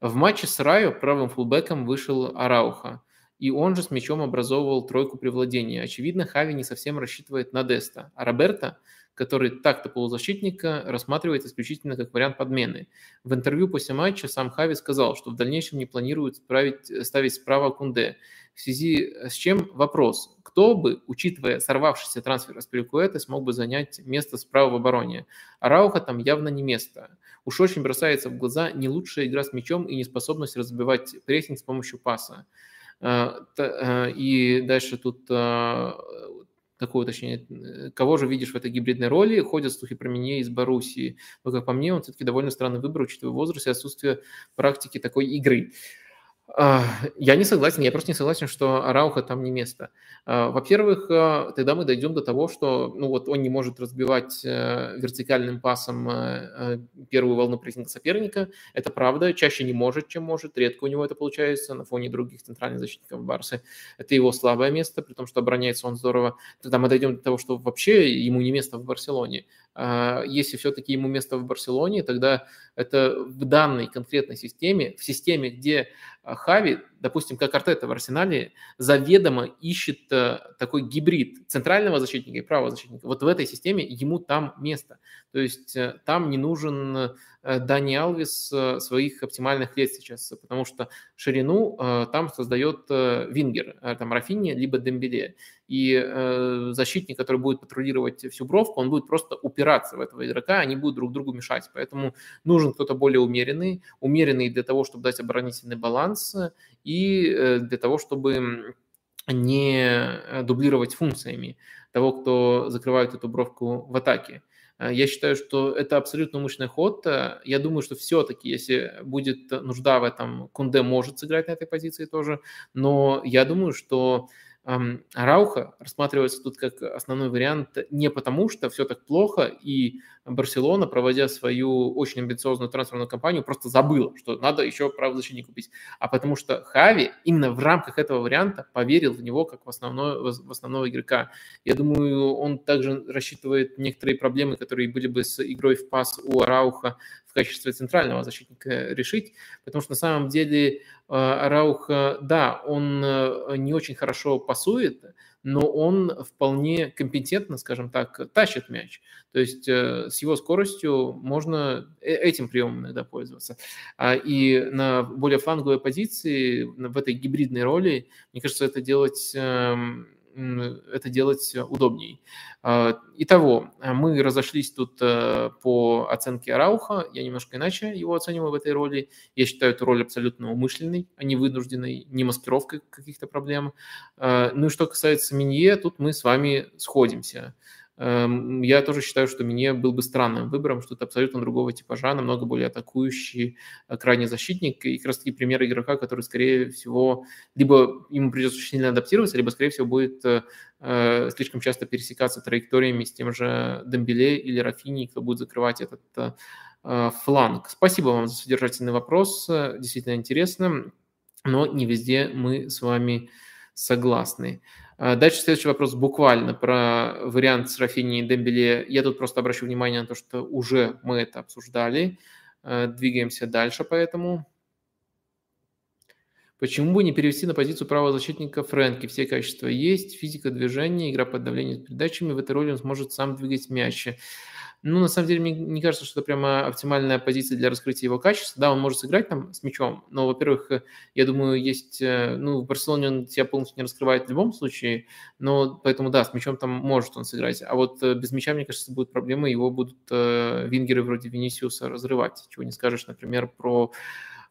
В матче с Райо правым фулбеком вышел Арауха и он же с мячом образовывал тройку при владении. Очевидно, Хави не совсем рассчитывает на Деста, а Роберта, который так-то полузащитника, рассматривает исключительно как вариант подмены. В интервью после матча сам Хави сказал, что в дальнейшем не планирует справить, ставить справа Кунде. В связи с чем вопрос, кто бы, учитывая сорвавшийся трансфер Аспиликуэта, смог бы занять место справа в обороне? Рауха там явно не место. Уж очень бросается в глаза не лучшая игра с мячом и неспособность разбивать прессинг с помощью паса. Э, э, и дальше тут э, такое уточнение. Э, кого же видишь в этой гибридной роли? Ходят слухи про меня из Боруссии. Но, как по мне, он все-таки довольно странный выбор, учитывая возраст и отсутствие практики такой игры. А, я не согласен, я просто не согласен, что Арауха там не место. А, во-первых, а, тогда мы дойдем до того, что ну вот он не может разбивать э, вертикальным пасом э, э, первую волну прессинга соперника. Это правда, чаще не может, чем может, редко у него это получается на фоне других центральных защитников Барсы. Это его слабое место, при том, что обороняется он здорово. Тогда мы дойдем до того, что вообще ему не место в Барселоне. Если все-таки ему место в Барселоне, тогда это в данной конкретной системе, в системе, где Хави, допустим, как Артета в Арсенале, заведомо ищет э, такой гибрид центрального защитника и правого защитника. Вот в этой системе ему там место. То есть э, там не нужен э, Дани Алвис своих оптимальных лет сейчас, потому что ширину там создает Вингер, там Рафини, либо Дембеле. И защитник, который будет патрулировать всю бровку, он будет просто упираться в этого игрока, они будут друг другу мешать. Поэтому нужен кто-то более умеренный, умеренный для того, чтобы дать оборонительный баланс, и для того, чтобы не дублировать функциями того, кто закрывает эту бровку в атаке. Э, я считаю, что это абсолютно умышленный ход. Э, я думаю, что все-таки, если будет нужда в этом, Кунде может сыграть на этой позиции тоже. Но я думаю, что Рауха рассматривается тут как основной вариант не потому, что все так плохо, и Барселона, проводя свою очень амбициозную трансферную кампанию, просто забыла, что надо еще правозащитник купить, а потому что Хави именно в рамках этого варианта поверил в него как в, основной, в основного игрока. Я думаю, он также рассчитывает некоторые проблемы, которые были бы с игрой в пас у Рауха в качестве центрального защитника решить, потому что на самом деле а, Раух, да, он э, не очень хорошо пасует, но он вполне компетентно, скажем так, тащит мяч. То есть э, с его скоростью можно э, этим приемом иногда пользоваться. А, и на более фланговой позиции, в этой гибридной роли, мне кажется, это делать эм, это делать удобней. А, итого, мы разошлись тут э, по оценке Рауха, я немножко иначе его оцениваю в этой роли. Я считаю эту роль абсолютно умышленной, а не вынужденной, не маскировкой каких-то проблем. А, ну и что касается Минье, тут мы с вами сходимся. Эм, я тоже считаю, что мне был бы странным выбором, что это абсолютно другого типажа, намного более атакующий э, крайний защитник. И как раз таки пример игрока, который, скорее всего, либо ему придется очень сильно адаптироваться, либо, скорее всего, будет э, э слишком часто пересекаться траекториями с тем же Дембеле или Рафини, кто будет закрывать этот э, э, фланг. Спасибо вам за содержательный вопрос, действительно интересно, но не везде мы с вами согласны. А, дальше следующий вопрос буквально про вариант с Рафини и Дембеле. Я тут просто обращу внимание на то, что уже мы это обсуждали. А, двигаемся дальше поэтому. Почему бы не перевести на позицию правого защитника Фрэнки? Все качества есть, физика движения, игра под давлением с передачами. В этой роли он сможет сам двигать мяч. Ну, на самом деле, мне не кажется, что это прямо оптимальная позиция для раскрытия его качества. Да, он может сыграть там с мячом, но, во-первых, я думаю, есть... Э, ну, в Барселоне он себя полностью не раскрывает в любом случае, но поэтому, да, с мячом там может он сыграть. А вот э, без мяча, мне кажется, будет проблема, его будут э, вингеры вроде Винисиуса разрывать. Чего не скажешь, например, про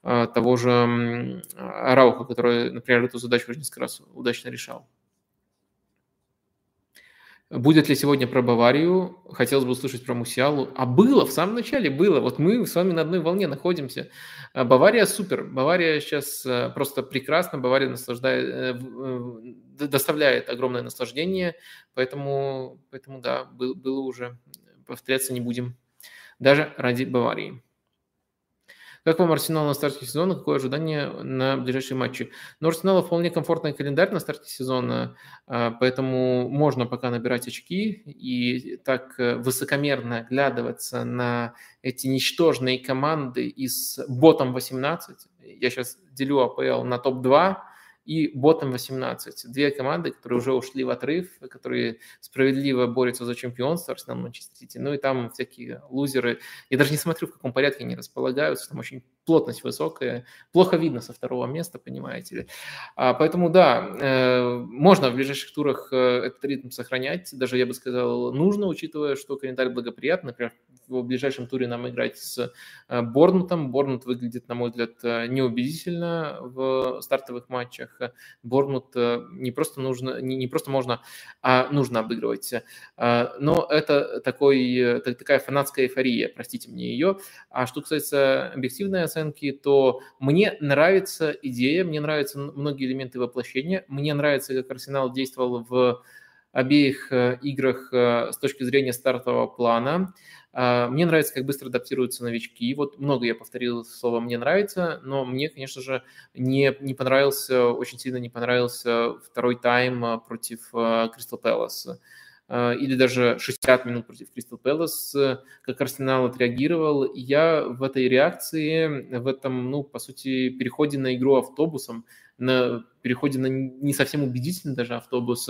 того же Рауха, который, например, эту задачу уже несколько раз удачно решал. Будет ли сегодня про Баварию? Хотелось бы услышать про Мусиалу. А было, в самом начале было. Вот мы с вами на одной волне находимся. А Бавария супер. Бавария сейчас э, просто прекрасно. Бавария наслаждает, э, доставляет огромное наслаждение. Поэтому, поэтому да, было уже. Повторяться не будем. Даже ради Баварии. Как вам Арсенал на старте сезона? Какое ожидание на ближайшие матчи? Ну, Арсенала вполне комфортный календарь на старте сезона, а, поэтому можно пока набирать очки и так э, высокомерно оглядываться на эти ничтожные команды из ботом 18. Я сейчас делю АПЛ на топ-2, и Ботом 18. Две команды, которые уже ушли в отрыв, которые справедливо борются за чемпионство, Арсенал Манчестер Сити. Ну и там всякие лузеры. Я даже не смотрю, в каком порядке они располагаются. Там очень плотность высокая, плохо видно со второго места, понимаете ли. А, поэтому да, э, можно в ближайших турах э, этот ритм сохранять, даже я бы сказал, нужно, учитывая, что календарь благоприятный, например, в ближайшем туре нам играть с э, Борнутом. Борнут выглядит, на мой взгляд, неубедительно в стартовых матчах. Борнут не просто нужно, не, не просто можно, а нужно обыгрывать. Но это такой, такая фанатская эйфория, простите мне ее. А что касается объективной оценки, то мне нравится идея, мне нравятся многие элементы воплощения, мне нравится, как Арсенал действовал в обеих э, играх э, с точки зрения стартового плана. А, мне нравится, как быстро адаптируются новички. Вот много я повторил слово «мне нравится», но мне, конечно же, не, не понравился, очень сильно не понравился второй тайм э, против Кристал Пэлас. Или даже 60 минут против Кристал Пэлас, как Арсенал отреагировал. Я в этой реакции, в этом, ну, по сути, переходе на игру автобусом, на переходе на не совсем убедительный даже автобус,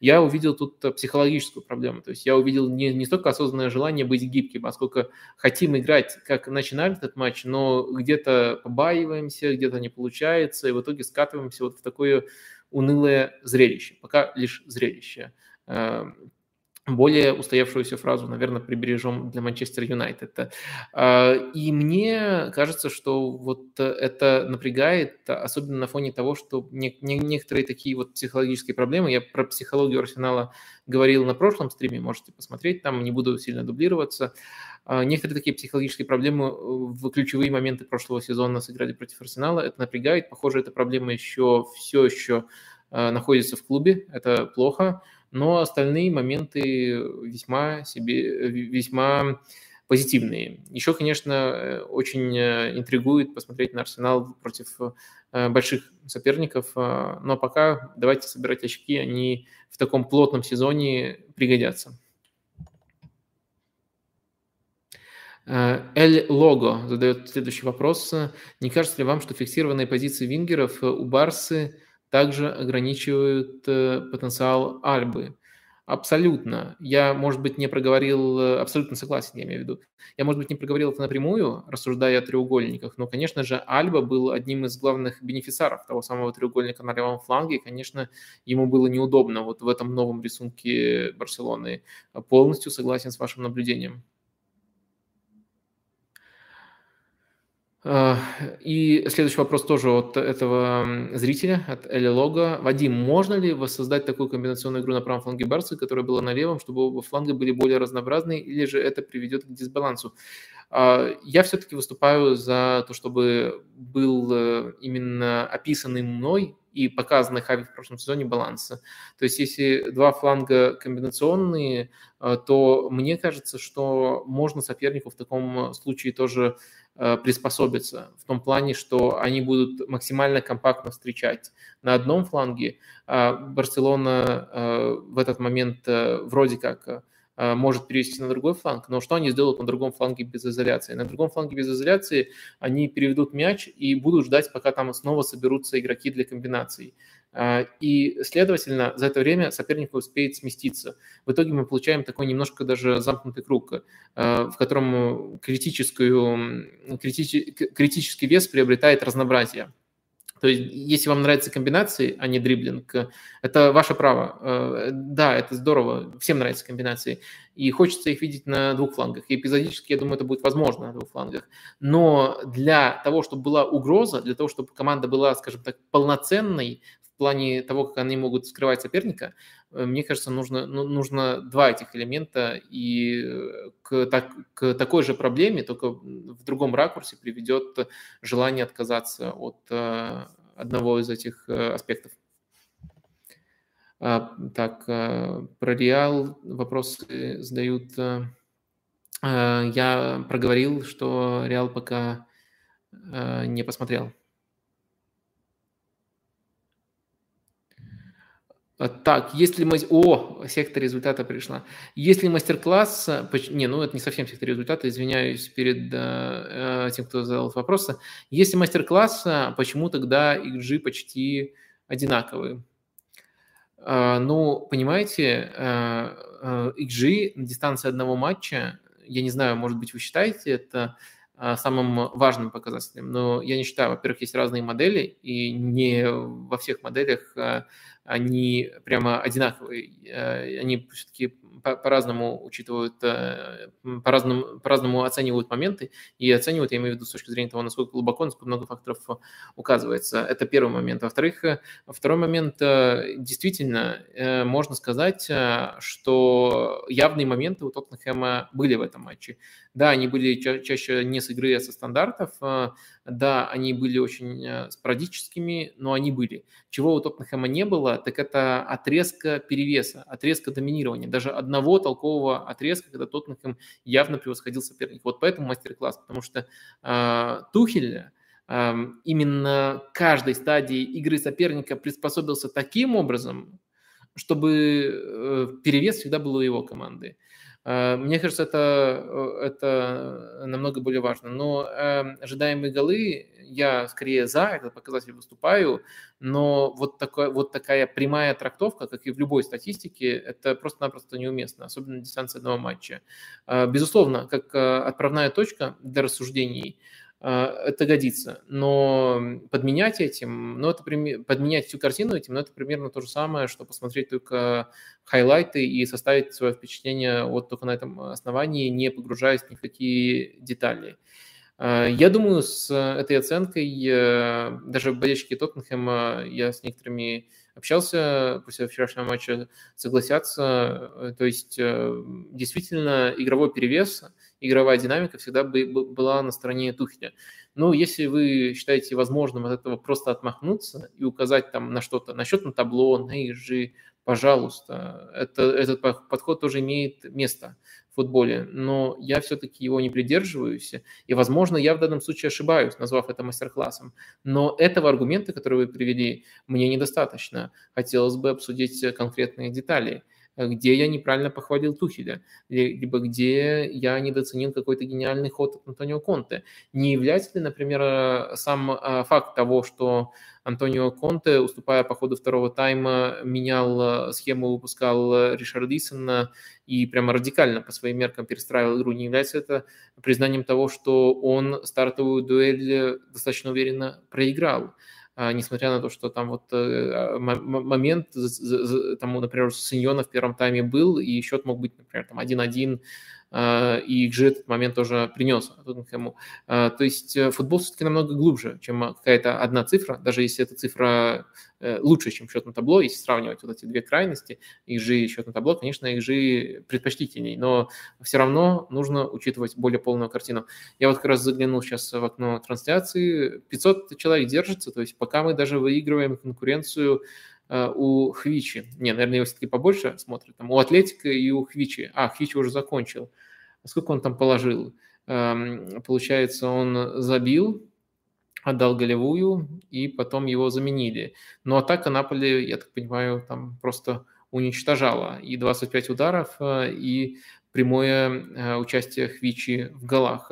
я увидел тут психологическую проблему. То есть я увидел не, не столько осознанное желание быть гибким, а сколько хотим играть, как начинали этот матч, но где-то побаиваемся, где-то не получается, и в итоге скатываемся вот в такое унылое зрелище. Пока лишь зрелище эм, более устоявшуюся фразу, наверное, прибережем для Манчестер Юнайтед. А, и мне кажется, что вот это напрягает, особенно на фоне того, что некоторые такие вот психологические проблемы, я про психологию Арсенала говорил на прошлом стриме, можете посмотреть, там не буду сильно дублироваться. А, некоторые такие психологические проблемы в ключевые моменты прошлого сезона сыграли против Арсенала, это напрягает. Похоже, эта проблема еще все еще а, находится в клубе, это плохо но остальные моменты весьма себе, весьма позитивные. Еще, конечно, э, очень э, интригует посмотреть на Арсенал против э, больших соперников, но пока давайте собирать очки, они в таком плотном сезоне пригодятся. Эль Лого задает следующий вопрос. Не кажется ли вам, что фиксированные позиции вингеров у Барсы также ограничивают э, потенциал Альбы. Абсолютно. Я, может быть, не проговорил, э, абсолютно согласен, я имею в виду. Я, может быть, не проговорил это напрямую, рассуждая о треугольниках, но, конечно же, Альба был одним из главных бенефициаров того самого треугольника на левом фланге, и, конечно, ему было неудобно вот в этом новом рисунке Барселоны. Полностью согласен с вашим наблюдением. И следующий вопрос тоже от этого зрителя, от Эли Лога. Вадим, можно ли воссоздать такую комбинационную игру на правом фланге Барса, которая была на левом, чтобы оба фланга были более разнообразны, или же это приведет к дисбалансу? А, я все-таки выступаю за то, чтобы был э, именно описанный мной и показанный Хави в прошлом сезоне баланс. То есть если два фланга комбинационные, э, то мне кажется, что можно сопернику в таком случае тоже Э, приспособиться в том плане, что они будут максимально компактно встречать. На одном фланге а, Барселона э, в этот момент э, вроде как может перевести на другой фланг, но что они сделают на другом фланге без изоляции? На другом фланге без изоляции они переведут мяч и будут ждать, пока там снова соберутся игроки для комбинаций. А, и, следовательно, за это время соперник успеет сместиться. В итоге мы получаем такой немножко даже замкнутый круг, а, в котором критическую, критический, критический вес приобретает разнообразие. То есть, если вам нравятся комбинации, а не дриблинг, это ваше право. А, да, это здорово, всем нравятся комбинации. И хочется их видеть на двух флангах. И эпизодически, я думаю, это будет возможно на двух флангах. Но для того, чтобы была угроза, для того, чтобы команда была, скажем так, полноценной в плане того, как они могут скрывать соперника, э, мне кажется, нужно, ну, нужно два этих элемента, и э, к, так, к такой же проблеме, только в другом ракурсе приведет желание отказаться от э, одного из этих аспектов. А, так, про Реал вопросы задают. Я проговорил, что Реал пока не посмотрел. Так, если мы... О, секта результата пришла. Если мастер-класс... Не, ну это не совсем секта результата, извиняюсь перед э, э, тем, кто задал вопросы. Если мастер-класс, почему тогда XG почти одинаковые? Э, ну, понимаете, э, XG на дистанции одного матча, я не знаю, может быть, вы считаете это самым важным показателем. Но я не считаю, во-первых, есть разные модели, и не во всех моделях они прямо одинаковые. Они все-таки по-разному учитывают, э, по-разному, по-разному оценивают моменты и оценивают, я имею в виду с точки зрения того, насколько глубоко, насколько много факторов указывается. Это первый момент. Во-вторых, э, второй момент, э, действительно, можно сказать, что явные моменты у Тоттенхэма были в этом матче. Да, они были ча- чаще не с игры, а со стандартов. Да, они были очень спорадическими, но они были. Чего у Тоттенхэма не было, так это отрезка перевеса, отрезка доминирования. Даже одного толкового отрезка, когда Тоттенхэм явно превосходил соперника. Вот поэтому мастер-класс, потому что э, Тухель э, именно каждой стадии игры соперника приспособился таким образом, чтобы э, перевес всегда был у его команды. Э, мне кажется, это, э, это намного более важно. Но э, ожидаемые голы, я скорее за этот показатель выступаю, но вот, такой, вот такая прямая трактовка, как и в любой статистике, это просто-напросто неуместно, особенно на дистанции одного матча. Э, безусловно, как отправная точка для рассуждений – это годится. Но подменять этим, ну, это подменять всю картину этим, ну, это примерно то же самое, что посмотреть только хайлайты и составить свое впечатление вот только на этом основании, не погружаясь ни в какие детали. А, я думаю, с этой оценкой э, даже болельщики Тоттенхэма, я с некоторыми общался после вчерашнего матча, согласятся. Э, то есть э, действительно игровой перевес, игровая динамика всегда была на стороне Тухеля. Но если вы считаете возможным от этого просто отмахнуться и указать там на что-то, на счет на табло, на ежи, пожалуйста, это, этот подход тоже имеет место футболе, но я все-таки его не придерживаюсь, и, возможно, я в данном случае ошибаюсь, назвав это мастер-классом, но этого аргумента, который вы привели, мне недостаточно. Хотелось бы обсудить конкретные детали где я неправильно похвалил Тухеля, либо где я недооценил какой-то гениальный ход от Антонио Конте. Не является ли, например, сам а, факт того, что Антонио Конте, уступая по ходу второго тайма, менял схему, выпускал Ришардисона и прямо радикально по своим меркам перестраивал игру, не является это признанием того, что он стартовую дуэль достаточно уверенно проиграл? А, несмотря на то, что там вот э, момент, там, например, Синьона в первом тайме был, и счет мог быть, например, там 1-1, а, и XG этот момент тоже принес Тоттенхэму. А, то есть э, футбол все-таки намного глубже, чем какая-то одна цифра, даже если эта цифра э, лучше, чем счет на табло, если сравнивать вот эти две крайности, XG и счет на табло, конечно, XG предпочтительней, но все равно нужно учитывать более полную картину. Я вот как раз заглянул сейчас в окно трансляции, 500 человек держится, то есть пока мы даже выигрываем конкуренцию Э, у Хвичи. Не, наверное, его все-таки побольше смотрят. Там у Атлетика и у Хвичи. А, Хвичи уже закончил. Сколько он там положил? Эм, получается, он забил, отдал голевую, и потом его заменили. Но атака Наполи, я так понимаю, там просто уничтожала и 25 ударов, э, и прямое э, участие Хвичи в голах.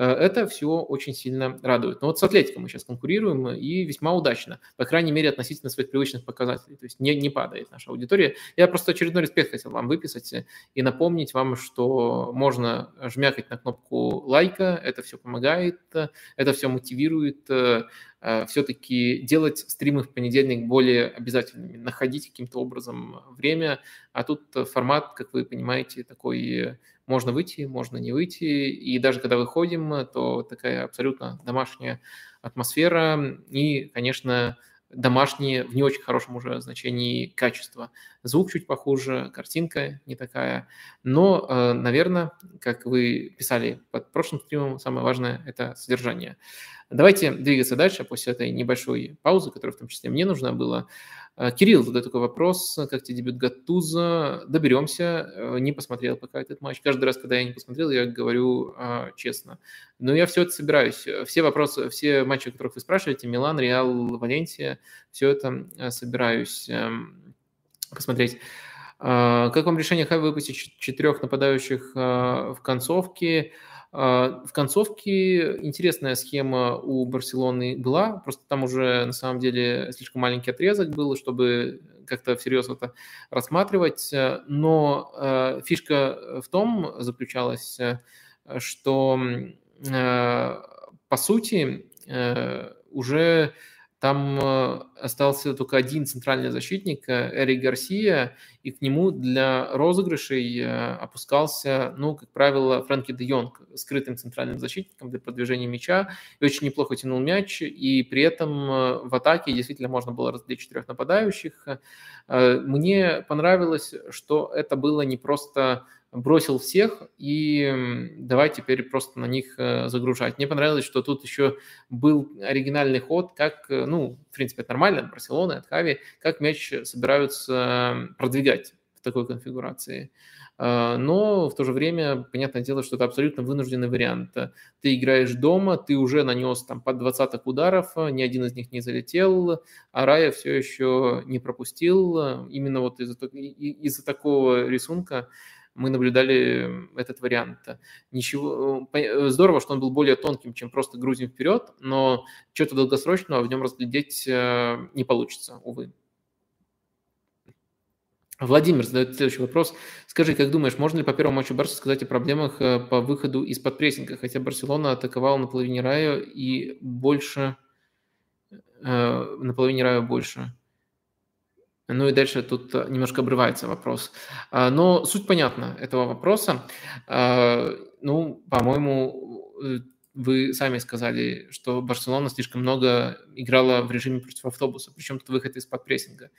Э, это все очень сильно радует. Но вот с Атлетиком мы сейчас конкурируем и весьма удачно, по крайней мере, относительно своих привычных показателей. То есть не, не падает наша аудитория. Я просто очередной респект хотел вам выписать и напомнить вам, что можно жмякать на кнопку лайка, это все помогает, это все мотивирует Э, все-таки делать стримы в понедельник более обязательными, находить каким-то образом время. А тут формат, как вы понимаете, такой можно выйти, можно не выйти. И даже когда выходим, то такая абсолютно домашняя атмосфера. И, конечно, домашние в не очень хорошем уже значении качества. Звук чуть похуже, картинка не такая. Но, э, наверное, как вы писали под прошлым стримом, самое важное – это содержание. Давайте двигаться дальше после этой небольшой паузы, которая в том числе мне нужна была. Э, Кирилл задает такой вопрос, как тебе дебют Гатуза? Доберемся, э, не посмотрел пока этот матч. Каждый раз, когда я не посмотрел, я говорю а, честно. Но я все это собираюсь. Все вопросы, все матчи, о которых вы спрашиваете, Милан, Реал, Валенсия, все это э, собираюсь эм, посмотреть. А, как вам решение Хай выпустить четырех нападающих в концовке? А, в концовке интересная схема у Барселоны была, просто там уже на самом деле слишком маленький отрезок был, чтобы как-то всерьез это рассматривать. Но а, фишка в том заключалась, что по сути, уже там э, остался только один центральный защитник, э, Эрик Гарсия, и к нему для розыгрышей э, опускался, ну, как правило, Фрэнки де Йонг, скрытым центральным защитником для продвижения мяча, и очень неплохо тянул мяч, и при этом в атаке действительно можно было разделить четырех нападающих. Мне понравилось, что это было не просто бросил всех и давай теперь просто на них э, загружать. Мне понравилось, что тут еще был оригинальный ход, как, э, ну, в принципе, это нормально от Барселоны, от Хави, как мяч собираются продвигать в такой конфигурации. А, но в то же время, понятное дело, что это абсолютно вынужденный вариант. Ты играешь дома, ты уже нанес там под 20 ударов, ни один из них не залетел, а Рая все еще не пропустил. Именно вот из-за из такого рисунка мы наблюдали этот вариант. Ничего, э, здорово, что он был более тонким, чем просто грузим вперед, но что-то долгосрочного в нем разглядеть э, не получится, увы. Владимир задает следующий вопрос. Скажи, как думаешь, можно ли по первому матчу Барса сказать о проблемах э, по выходу из-под прессинга? Хотя Барселона атаковала на половине рая и больше... На половине рая больше. Ну и дальше тут э, немножко обрывается вопрос. А, но суть понятна этого вопроса. А, ну, по-моему, э, вы сами сказали, что Барселона слишком много играла в режиме против автобуса, причем тут выход из-под прессинга.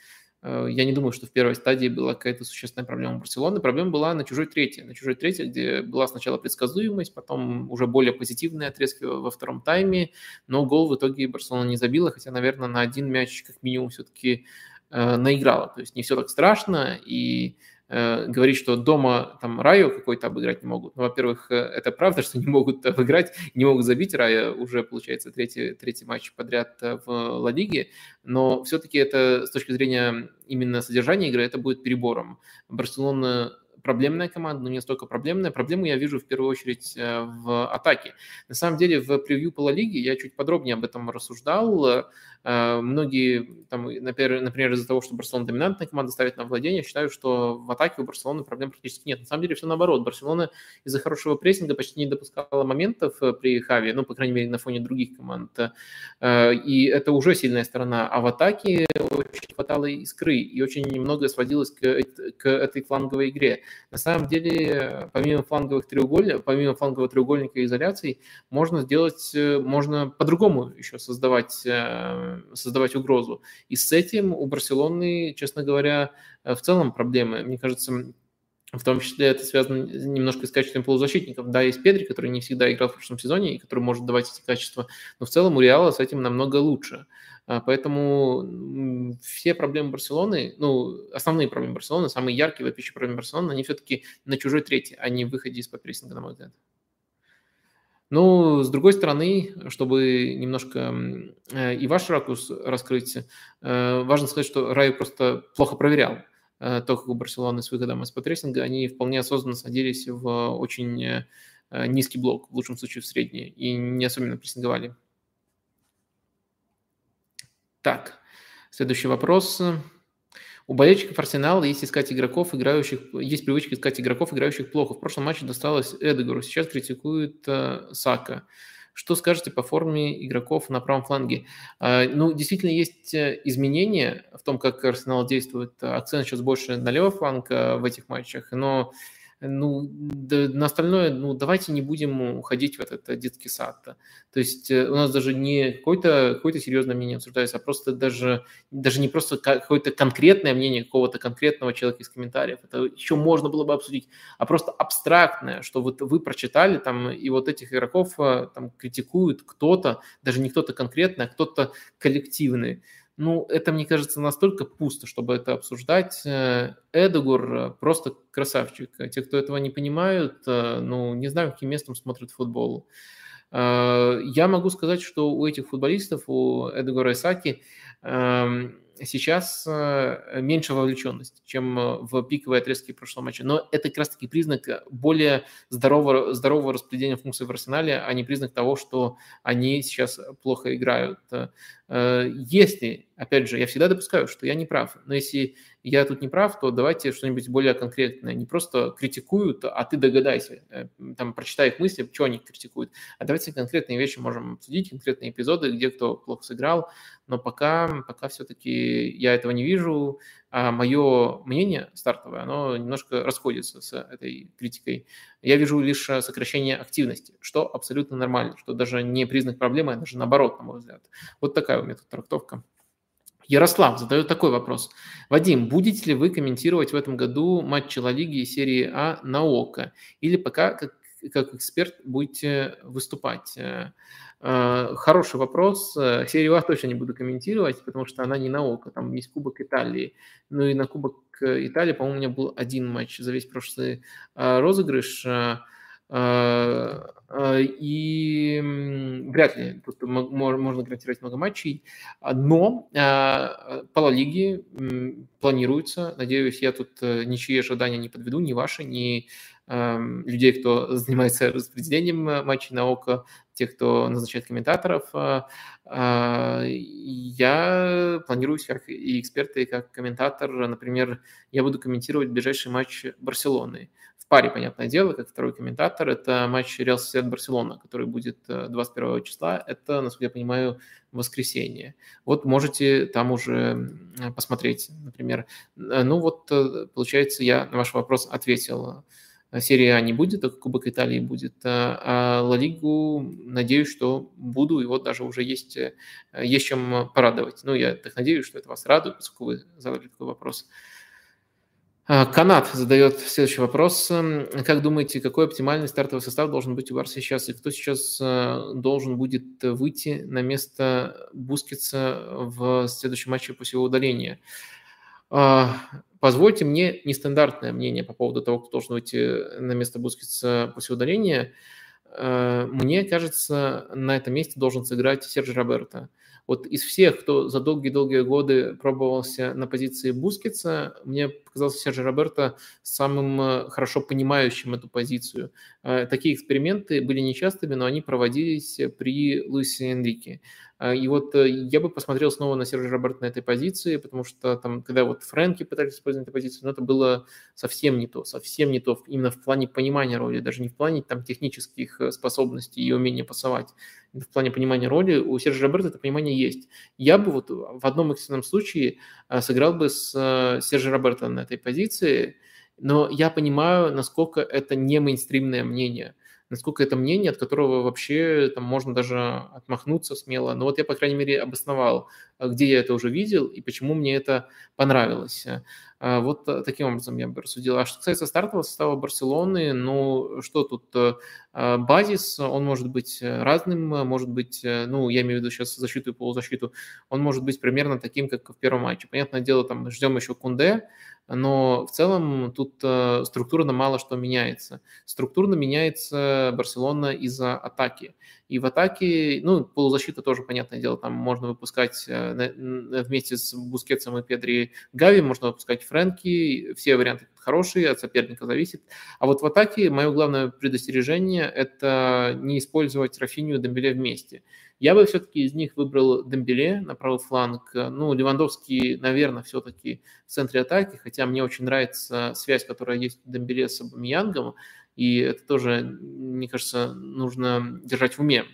А, я не думаю, что в первой стадии была какая-то существенная проблема Барселоны. Проблема была на чужой третьей. На чужой третьей, где была сначала предсказуемость, потом уже более позитивные отрезки во втором тайме, но гол в итоге Барселона не забила, хотя, наверное, на один мяч как минимум все-таки Э, наиграла. То есть не все так страшно, и э, говорить, что дома там Раю какой-то обыграть не могут. Ну, во-первых, э, это правда, что не могут обыграть, не могут забить Рая уже, получается, третий, третий матч подряд в Ла Лиге, но все-таки это с точки зрения именно содержания игры, это будет перебором. Барселона проблемная команда, но не столько проблемная. Проблему я вижу в первую очередь э, в атаке. На самом деле в превью по Лиги я чуть подробнее об этом рассуждал. Э, многие, там, например, например из-за того, что Барселона доминантная команда ставит на владение, считают, что в атаке у Барселоны проблем практически нет. На самом деле все наоборот. Барселона из-за хорошего прессинга почти не допускала моментов э, при Хави, ну, по крайней мере, на фоне других команд. И это уже сильная сторона. А в атаке очень хватало искры, и очень немного сводилось к, к этой фланговой игре. На самом деле, помимо фланговых треугольников, помимо флангового треугольника и изоляций, можно сделать, э, можно по-другому еще создавать, э, создавать угрозу. И с этим у Барселоны, честно говоря, э, в целом проблемы. Мне кажется, в том числе это связано немножко с качеством полузащитников. Да, есть Педри, который не всегда играл в прошлом сезоне и который может давать эти качества, но в целом у Реала с этим намного лучше. А, поэтому все проблемы Барселоны, ну, основные проблемы Барселоны, самые яркие вопиющие проблемы Барселоны, они все-таки на чужой трети, а не в выходе из-под прессинга, на мой взгляд. Ну, с другой стороны, чтобы немножко э, и ваш ракурс раскрыть, э, важно сказать, что Рай просто плохо проверял э, то, как у Барселоны с выходом из-под прессинга. Они вполне осознанно садились в очень низкий блок, в лучшем случае в средний, и не особенно прессинговали. Так, следующий вопрос. У болельщиков Арсенала есть искать игроков, играющих, есть привычка искать игроков, играющих плохо. В прошлом матче досталось Эдгару, сейчас критикует э, Сака. Что скажете по форме игроков на правом фланге? Э, ну, действительно, есть э, изменения в том, как Арсенал действует. Акцент сейчас больше на левый фланг э, в этих матчах, но ну, да, на остальное, ну, давайте не будем уходить в этот детский сад. -то. То есть э, у нас даже не какое-то какое серьезное мнение обсуждается, а просто даже, даже не просто какое-то конкретное мнение какого-то конкретного человека из комментариев. Это еще можно было бы обсудить, а просто абстрактное, что вот вы прочитали там, и вот этих игроков э, там критикуют кто-то, даже не кто-то конкретный, а кто-то коллективный. Ну, это, мне кажется, настолько пусто, чтобы это обсуждать. Э, Эдегур э, просто красавчик. Те, кто этого не понимают, э, ну, не знаю, каким местом смотрят футбол. Я могу сказать, что у этих футболистов, у Эдегора Исаки, эм, сейчас меньше вовлеченности, чем в пиковые отрезки прошлого матча. Но это как раз-таки признак более здорового, здорового распределения функций в арсенале, а не признак того, что они сейчас плохо играют. Если, опять же, я всегда допускаю, что я не прав, но если я тут не прав, то давайте что-нибудь более конкретное. Не просто критикуют, а ты догадайся, э, там, прочитай их мысли, что они критикуют. А давайте конкретные вещи можем обсудить, конкретные эпизоды, где кто плохо сыграл. Но пока, пока все-таки я этого не вижу, а мое мнение стартовое, оно немножко расходится с этой критикой. Я вижу лишь сокращение активности, что абсолютно нормально, что даже не признак проблемы, а даже наоборот, на мой взгляд. Вот такая у меня тут трактовка. Ярослав задает такой вопрос. Вадим, будете ли вы комментировать в этом году матчи Ла Лиги и серии А на ОКО? Или пока как, как эксперт будете выступать? Э, э, хороший вопрос. Серию А точно не буду комментировать, потому что она не на ОКО. Там есть Кубок Италии. Ну и на Кубок Италии, по-моему, у меня был один матч за весь прошлый э, розыгрыш. И вряд ли тут можно гарантировать много матчей, но а, по Ла Лиге планируется, надеюсь, я тут э, ничьи ожидания не подведу, ни ваши, ни людей, кто занимается распределением э, матчей на ОКО, тех, кто назначает комментаторов. Я планирую как и эксперты, и как комментатор. Например, я буду комментировать ближайший матч Барселоны паре, понятное дело, как второй комментатор. Это матч Реал Сосед Барселона, который будет 21 э, числа. Это, насколько я понимаю, воскресенье. Вот можете там уже посмотреть, например. Э, ну вот, э, получается, я на ваш вопрос ответил. Серия А не будет, только Кубок Италии будет. А Ла Лигу, надеюсь, что буду, и вот даже уже есть, есть чем порадовать. Ну, я так надеюсь, что это вас радует, поскольку вы задали такой вопрос. А, Канат задает следующий вопрос. Как думаете, какой оптимальный стартовый состав должен быть у Барса сейчас? И кто сейчас э, должен будет выйти на место Бускетса в следующем матче после его удаления? Позвольте мне нестандартное мнение по поводу того, кто должен выйти на место Бускетса после удаления. Э, мне кажется, на этом месте должен сыграть Серджи Роберто. Вот из всех, кто за долгие-долгие годы пробовался на позиции Бускетса, мне показался Серджи Роберто самым э, хорошо понимающим эту позицию. Э, такие эксперименты были нечастыми, но они проводились при Луисе Энрике. А, и вот э, я бы посмотрел снова на Серджи Роберто на этой позиции, потому что там, когда вот Фрэнки пытались использовать эту позицию, но это было совсем не то, совсем не то, именно в плане понимания роли, даже не в плане там технических э, способностей и умения пасовать. В плане понимания роли у Сержа Роберта это понимание есть. Я бы вот в одном экстренном случае э, сыграл бы с Сержа Роберта на этой позиции, но я понимаю, насколько это не мейнстримное мнение – насколько это мнение, от которого вообще там можно даже отмахнуться смело. Но вот я, по крайней мере, обосновал, а, где я это уже видел и почему мне это понравилось. А, вот э, таким образом я бы рассудил. А что касается стартового состава Барселоны, ну что тут, э, а, базис, он может быть разным, может быть, э, ну я имею в виду сейчас защиту и полузащиту, он может быть примерно таким, как в первом матче. Понятное дело, там ждем еще Кунде, но в целом тут э, структурно мало что меняется. Структурно меняется Барселона из-за атаки. И в атаке, ну, полузащита тоже, понятное дело, там можно выпускать э, вместе с Бускетсом и Педри Гави, можно выпускать Фрэнки, все варианты хорошие, от соперника зависит. А вот в атаке мое главное предостережение – это не использовать Рафинию и Дембеле вместе. Я бы все-таки из них выбрал Дембеле на правый фланг. Ну, Левандовский, наверное, все-таки в центре атаки, хотя мне очень нравится связь, которая есть у Дембеле с Абамиянгом, и это тоже, мне кажется, нужно держать в уме.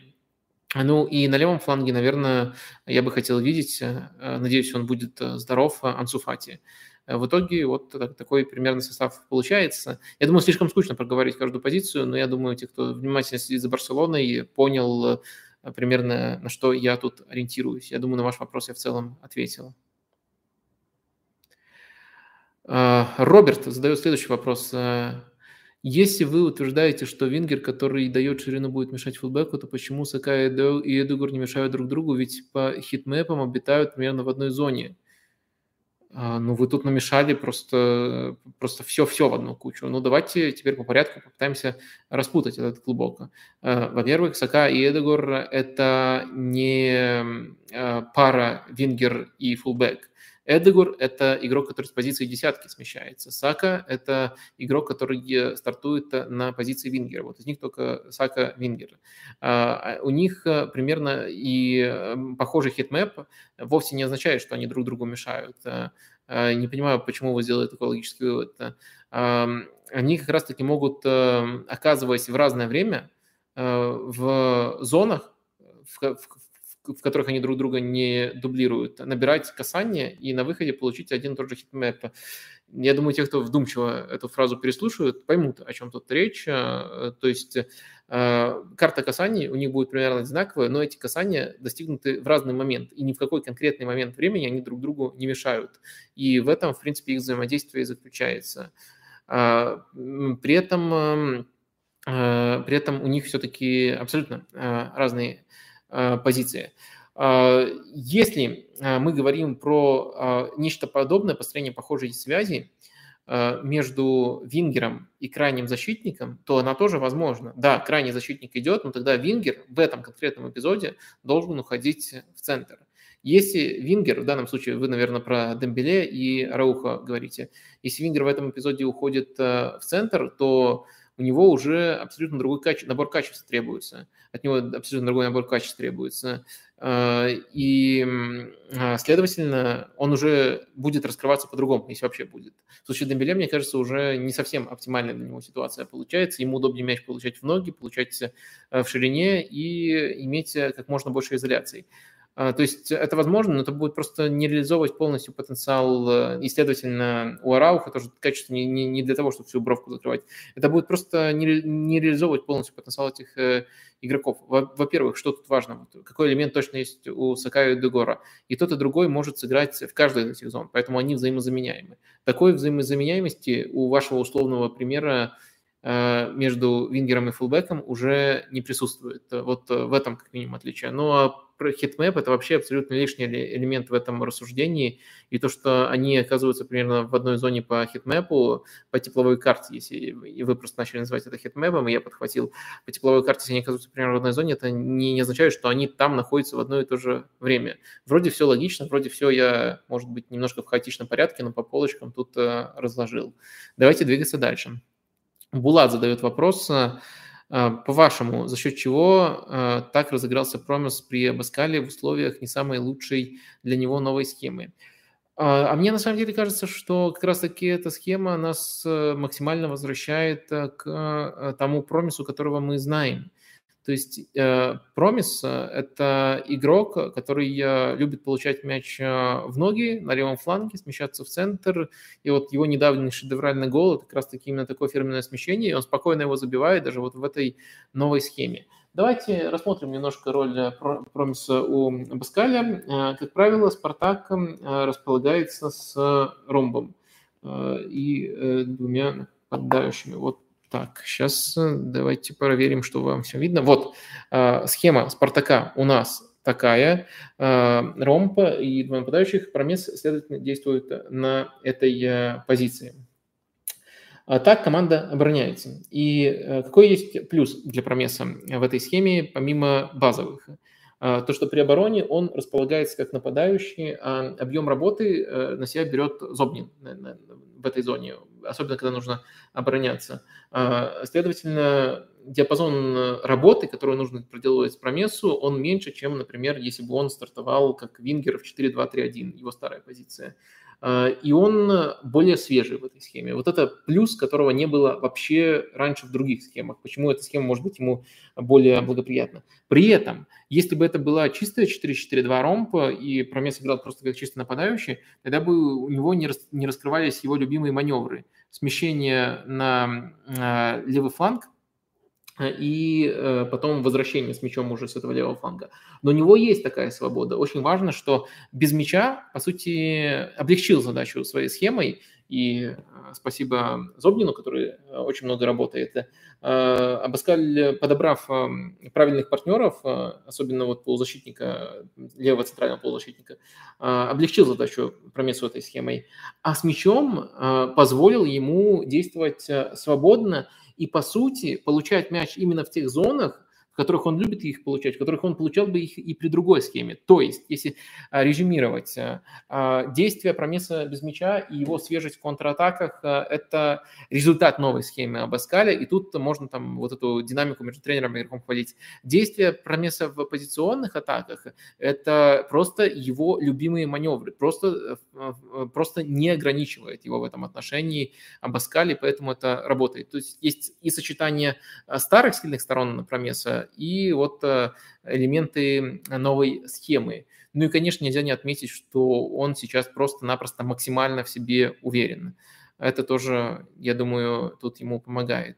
Ну и на левом фланге, наверное, я бы хотел видеть, э, надеюсь, он будет э, здоров, Ансуфати. В итоге вот такой примерный состав получается. Я думаю, слишком скучно проговорить каждую позицию, но я думаю, те, кто внимательно следит за Барселоной, понял э, примерно, на что я тут ориентируюсь. Я думаю, на ваш вопрос я в целом ответил. Роберт задает следующий вопрос. Если вы утверждаете, что Вингер, который дает ширину, будет мешать фулбеку, то почему Сака и Эдугар не мешают друг другу? Ведь по хитмэпам обитают примерно в одной зоне. А, ну, вы тут намешали просто, просто все-все в одну кучу. Ну, давайте теперь по порядку попытаемся распутать этот клубок. А, во-первых, Сака и Эдегор – это не а, пара Вингер и фулбэк. Эдегор – это игрок, который с позиции десятки смещается. Сака – это игрок, который стартует на позиции вингера. Вот из них только Сака вингер. А, у них примерно и похожий heatmap вовсе не означает, что они друг другу мешают. Не понимаю, почему вы сделали такой логический вывод. Они как раз-таки могут, оказываясь в разное время, в зонах, в, в, в которых они друг друга не дублируют, набирать касание и на выходе получить один и тот же heatmap. Я думаю, те, кто вдумчиво эту фразу переслушивают, поймут, о чем тут речь. То есть э, карта касаний у них будет примерно одинаковая, но эти касания достигнуты в разный момент, и ни в какой конкретный момент времени они друг другу не мешают. И в этом, в принципе, их взаимодействие заключается. А, при этом, э, при этом у них все-таки абсолютно э, разные Э, позиции. А, если э, мы говорим про нечто подобное, построение похожей связи э, между вингером и крайним защитником, то она тоже возможна. Да, крайний защитник идет, но тогда вингер в этом конкретном эпизоде должен уходить в центр. Если вингер, в данном случае вы, наверное, про Дембеле и Рауха говорите, если вингер в этом эпизоде уходит в центр, то у него уже абсолютно другой каче... набор качеств требуется. От него абсолютно другой набор качеств требуется. А, и, а, следовательно, он уже будет раскрываться по-другому, если вообще будет. В случае Дембеле, мне кажется, уже не совсем оптимальная для него ситуация получается. Ему удобнее мяч получать в ноги, получать э, в ширине и иметь э, как можно больше изоляций. А, то есть это возможно, но это будет просто не реализовывать полностью потенциал, э, и, следовательно, у Араухо тоже качество не, не, не для того, чтобы всю бровку закрывать. Это будет просто не, не реализовывать полностью потенциал этих э, игроков. Во-первых, что тут важно? Какой элемент точно есть у Сака и Эдегора? И тот, и другой может сыграть в каждой из этих зон, поэтому они взаимозаменяемы. Такой взаимозаменяемости у вашего условного примера между вингером и фулбеком уже не присутствует. Вот в этом как минимум отличие. Ну а про heatmap это вообще абсолютно лишний элемент в этом рассуждении. И то, что они оказываются примерно в одной зоне по хитмэпу, по тепловой карте, если вы просто начали называть это хитмэпом, и я подхватил по тепловой карте, если они оказываются примерно в одной зоне, это не, не означает, что они там находятся в одно и то же время. Вроде все логично, вроде все я, может быть, немножко в хаотичном порядке, но по полочкам тут э, разложил. Давайте двигаться дальше. Булат задает вопрос, э, по-вашему, за счет чего э, так разыгрался промис при Абаскале в условиях не самой лучшей для него новой схемы? А, мне на самом деле кажется, что как раз-таки эта схема нас э, максимально возвращает к тому промису, которого мы знаем. То есть Промис э, – это игрок, который э, любит получать мяч э, в ноги на левом фланге, смещаться в центр. И вот его недавний шедевральный гол – это как раз-таки именно такое фирменное смещение, и он спокойно его забивает даже вот в этой новой схеме. Давайте рассмотрим немножко роль Промиса у Баскаля. Как правило, Спартак располагается с ромбом и двумя поддающими. Вот так, сейчас э, давайте проверим, что вам все видно. Вот э, схема Спартака у нас такая. Э, ромпа и два нападающих. Промес, следовательно, действует на этой э, позиции. А так команда обороняется. И э, какой есть плюс для Промеса в этой схеме, помимо базовых? Э, то, что при обороне он располагается как нападающий, а объем работы на себя берет Зобнин в этой зоне особенно когда нужно обороняться. А, следовательно, диапазон работы, который нужно проделывать промессу, он меньше, чем, например, если бы он стартовал как вингер в 4-2-3-1, его старая позиция. А, и он более свежий в этой схеме. Вот это плюс, которого не было вообще раньше в других схемах. Почему эта схема может быть ему более благоприятна. При этом, если бы это была чистая 4-4-2 ромпа, и Промес играл просто как чисто нападающий, тогда бы у него не, рас, не раскрывались его любимые маневры. Смещение на э, левый фланг, и э, потом возвращение с мячом уже с этого левого фланга. Но у него есть такая свобода. Очень важно, что без мяча, по сути, облегчил задачу своей схемой, и э, спасибо Зобнину, который э, очень много работает. Абаскаль, подобрав правильных партнеров, особенно вот полузащитника, левого центрального полузащитника, облегчил задачу промесу этой схемой, а с мячом позволил ему действовать свободно и, по сути, получать мяч именно в тех зонах, которых он любит их получать, которых он получал бы их и при другой схеме. То есть, если а, резюмировать, а, а, действие Промеса без мяча и его свежесть в контратаках – это результат новой схемы Абаскаля, и тут можно там вот эту динамику между тренером и игроком хвалить. Действие Промеса в позиционных атаках – это просто его любимые маневры, просто, просто не ограничивает его в этом отношении Абаскали, поэтому это работает. То есть есть и сочетание старых сильных сторон Промеса, и вот э, элементы новой схемы. Ну и, конечно, нельзя не отметить, что он сейчас просто-напросто максимально в себе уверен. Это тоже, я думаю, тут ему помогает.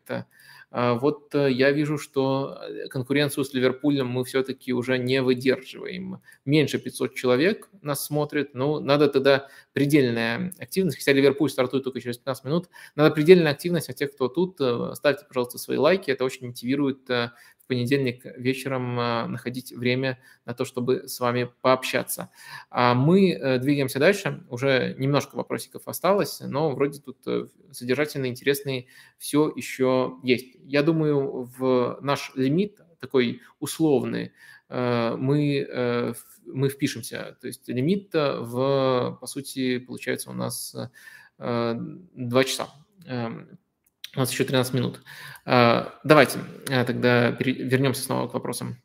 А вот э, я вижу, что э, конкуренцию с Ливерпулем мы все-таки уже не выдерживаем. Меньше 500 человек нас смотрит, ну, надо тогда предельная активность, хотя Ливерпуль стартует только через 15 минут, надо предельная активность от тех, кто тут. Ставьте, пожалуйста, свои лайки, это очень мотивирует понедельник вечером а, находить время на то, чтобы с вами пообщаться. А мы э, двигаемся дальше. Уже немножко вопросиков осталось, но вроде тут э, содержательные, интересные все еще есть. Я думаю, в наш лимит такой условный э, мы, мы впишемся. То есть лимит в, по сути, получается у нас 2 часа. У нас еще 13 минут. А, давайте а, тогда вернемся снова к вопросам.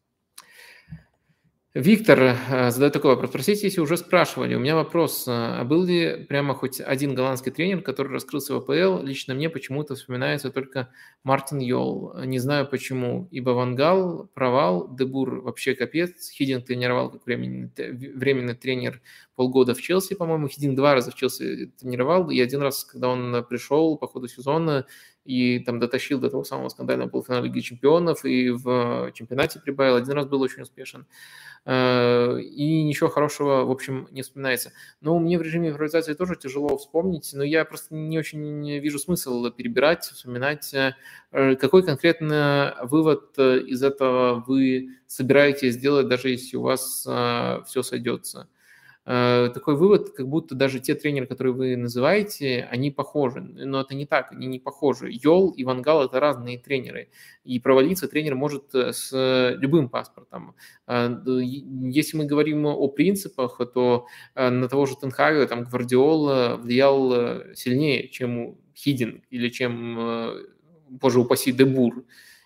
Виктор а, задает такой вопрос. Простите, если уже спрашивали. У меня вопрос. А был ли прямо хоть один голландский тренер, который раскрылся в АПЛ? Лично мне почему-то вспоминается только Мартин Йол. Не знаю почему. Ибо Вангал провал, Дебур вообще капец. Хидинг тренировал как временный, временный тренер полгода в Челси, по-моему. Хидинг два раза в Челси тренировал. И один раз, когда он пришел по ходу сезона, и там дотащил до того самого скандального полуфинала Лиги Чемпионов, и в чемпионате прибавил. Один раз был очень успешен. Э, и ничего хорошего, в общем, не вспоминается. Но мне в режиме импровизации тоже тяжело вспомнить, но я просто не очень вижу смысл перебирать, вспоминать, э, какой конкретно вывод из этого вы собираетесь сделать, даже если у вас э, все сойдется. Э, такой вывод, как будто даже те тренеры, которые вы называете, они похожи. Но это не так, они не похожи. Йол и Вангал – это разные тренеры. И провалиться тренер может э, с любым паспортом. Э, если мы говорим о принципах, то на того же Тенхага там Гвардиола влиял сильнее, чем Хидин или чем, позже упаси, Дебур.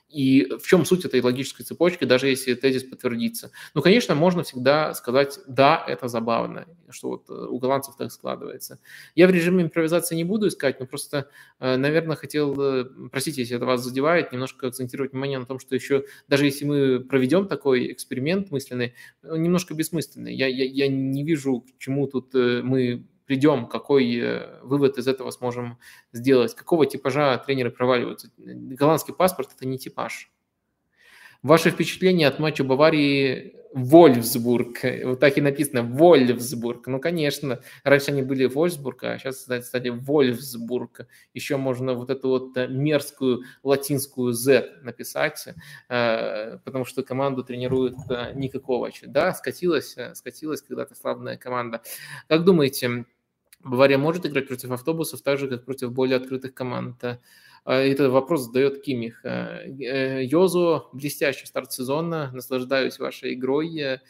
И в чем суть этой логической цепочки, даже если тезис подтвердится? Ну, конечно, можно всегда сказать, да, это забавно, что вот э, у голландцев так складывается. Я в режиме импровизации не буду искать, но просто, э, наверное, хотел, э, простите, если это вас задевает, немножко акцентировать внимание на том, что еще, даже если мы проведем такой эксперимент мысленный, немножко бессмысленный. Я, я, я не вижу, к чему тут мы придем, какой э, вывод из этого сможем сделать, какого типажа тренеры проваливаются. Голландский паспорт – это не типаж. Ваше впечатление от матча Баварии Вольфсбург. Вот так и написано Вольфсбург. Ну, конечно, раньше они были Вольфсбург, а сейчас стали Вольфсбург. Еще можно вот эту вот э, мерзкую латинскую Z написать, э, потому что команду тренирует Никакович. Да, скатилась, скатилась когда-то славная команда. Как думаете, Бавария может играть против автобусов так же, как против более открытых команд. А, это вопрос задает Кимих. Э, э, Йозу, блестящий старт сезона, наслаждаюсь вашей игрой.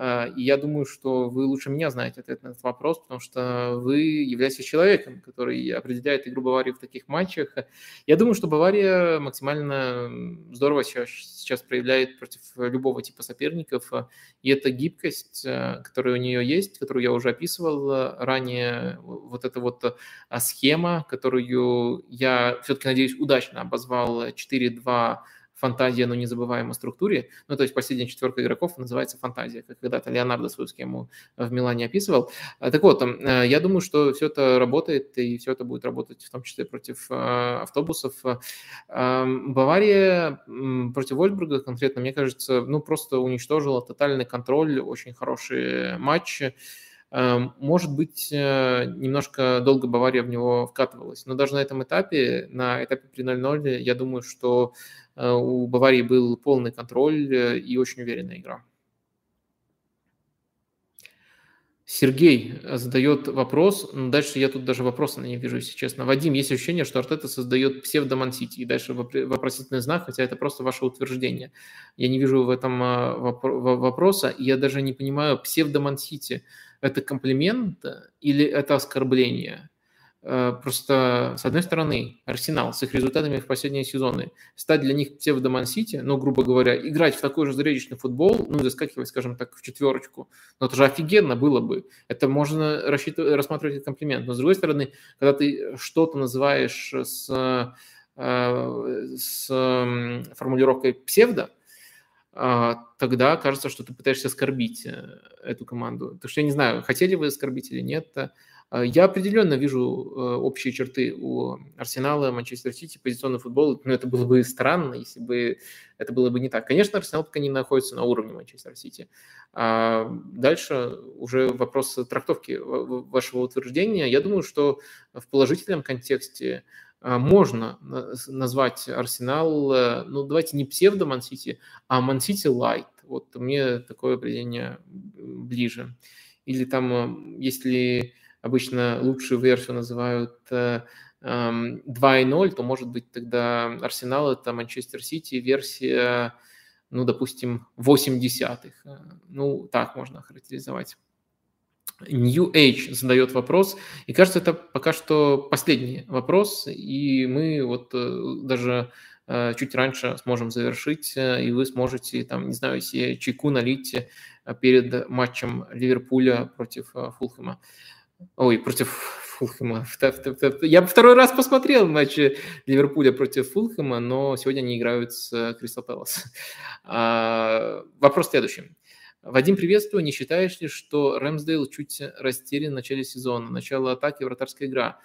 А, и я думаю, что вы лучше меня знаете ответ на этот вопрос, потому что вы являетесь человеком, который определяет игру Баварии в таких матчах. Я думаю, что Бавария максимально здорово сейчас, сейчас проявляет против любого типа соперников. И эта гибкость, э, которая у нее есть, которую я уже описывал ранее, вот эта вот а, схема, которую я все-таки, надеюсь, удачно обозвал 4-2 фантазия, но незабываемой структуре. Ну, то есть последняя четверка игроков называется фантазия, как когда-то Леонардо свою схему в Милане описывал. А, так вот, э, я думаю, что все это работает, и все это будет работать в том числе против э, автобусов. Бавария против Вольсбурга конкретно, мне кажется, ну, просто уничтожила тотальный контроль, очень хороший матч. Может быть, э, немножко долго Бавария в него вкатывалась, но даже на этом этапе, на этапе при 0-0, я думаю, что Э, у Баварии был полный контроль э, и очень уверенная игра. Сергей задает вопрос, дальше я тут даже вопроса не вижу, если честно. Вадим, есть ощущение, что Артета создает псевдомансити, и дальше вопросительный знак, хотя это просто ваше утверждение. Я не вижу в этом вопроса, и я даже не понимаю, псевдомансити – это комплимент или это оскорбление? Э, просто, с одной стороны, Арсенал с их результатами в последние сезоны стать для них псевдоман Сити, ну, грубо говоря, играть в такой же зрелищный футбол, ну, заскакивать, скажем так, в четверочку, ну, это же офигенно было бы. Это можно рассчитывать, рассматривать как комплимент. Но, с другой стороны, когда ты что-то называешь с, э, с формулировкой псевдо, э, тогда кажется, что ты пытаешься оскорбить эту команду. Так что я не знаю, хотели вы оскорбить или нет. А, я определенно вижу э, общие черты у Арсенала, Манчестер Сити, позиционный футбол. Но это было бы странно, если бы это было бы не так. Конечно, Арсенал пока не находится на уровне Манчестер Сити. А дальше уже вопрос трактовки вашего утверждения. Я думаю, что в положительном контексте а, можно назвать Арсенал, э, ну давайте не псевдо Мансити, а Мансити Лайт. Вот мне такое определение ближе. Или там, э, если обычно лучшую версию называют 2.0, э, то может быть тогда Арсенал это Манчестер Сити версия, ну, допустим, 8 десятых. Э, ну, так можно характеризовать. New Age задает вопрос, и кажется, это пока что последний вопрос, и мы вот э, даже чуть раньше сможем завершить, и вы сможете, там, не знаю, себе чайку налить перед матчем Ливерпуля против Фулхэма. Ой, против Фулхэма. Я второй раз посмотрел матч Ливерпуля против Фулхэма, но сегодня они играют с Кристал Пэлас. А, вопрос следующий. Вадим, приветствую. Не считаешь ли, что Рэмсдейл чуть растерян в начале сезона? Начало атаки, вратарская игра.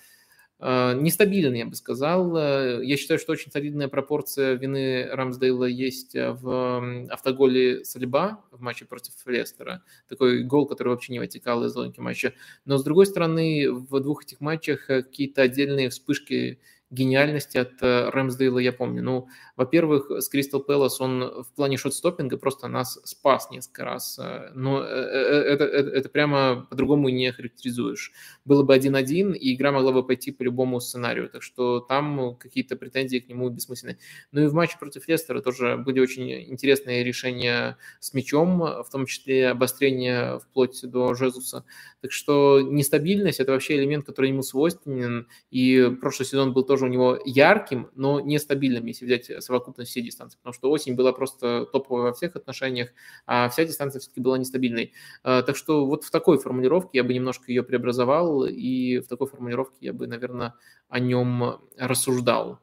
А, нестабилен, я бы сказал. Я считаю, что очень солидная пропорция вины Рамсдейла есть в автоголе Сальба в матче против Лестера. Такой гол, который вообще не вытекал из логики матча. Но, с другой стороны, в двух этих матчах какие-то отдельные вспышки гениальности от э, Рэмсдейла я помню. Ну, во-первых, с Кристал Пэлас он в плане шотстоппинга просто нас спас несколько раз. Э, но э, это, это, это прямо по-другому не характеризуешь. Было бы 1-1, и игра могла бы пойти по любому сценарию. Так что там какие-то претензии к нему бессмысленны. Ну и в матче против Лестера тоже были очень интересные решения с мячом, в том числе обострение вплоть до Жезуса. Так что нестабильность – это вообще элемент, который ему свойственен. И прошлый сезон был тоже у него ярким, но нестабильным, если взять совокупность всей дистанции, потому что осень была просто топовой во всех отношениях, а вся дистанция все-таки была нестабильной. А, так что вот в такой формулировке я бы немножко ее преобразовал, и в такой формулировке я бы, наверное, о нем рассуждал.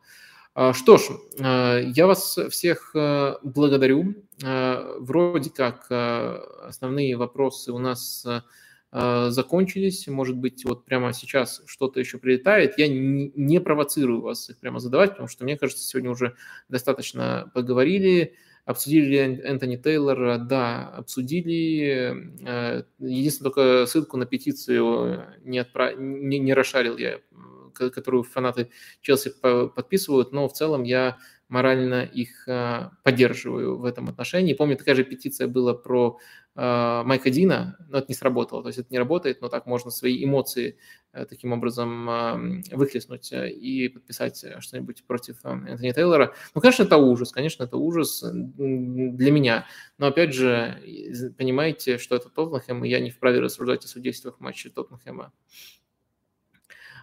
А, что ж, а, я вас всех благодарю. Вроде как основные вопросы у нас закончились, может быть, вот прямо сейчас что-то еще прилетает. Я не провоцирую вас их прямо задавать, потому что, мне кажется, сегодня уже достаточно поговорили, обсудили Энтони Тейлора, да, обсудили. Э, единственное, только ссылку на петицию не, отправ... не, не расшарил я, которую фанаты Челси подписывают, но в целом я морально их а, поддерживаю в этом отношении. Помню, такая же петиция была про э, Майка Дина, но это не сработало. То есть это не работает, но так можно свои эмоции э, таким образом э, выхлестнуть э, и подписать что-нибудь против э, Энтони Тейлора. Ну, конечно, это ужас, конечно, это ужас для меня. Но, опять же, понимаете, что это Тоттенхэм, и я не вправе рассуждать о судействах в матче Тоттенхэма.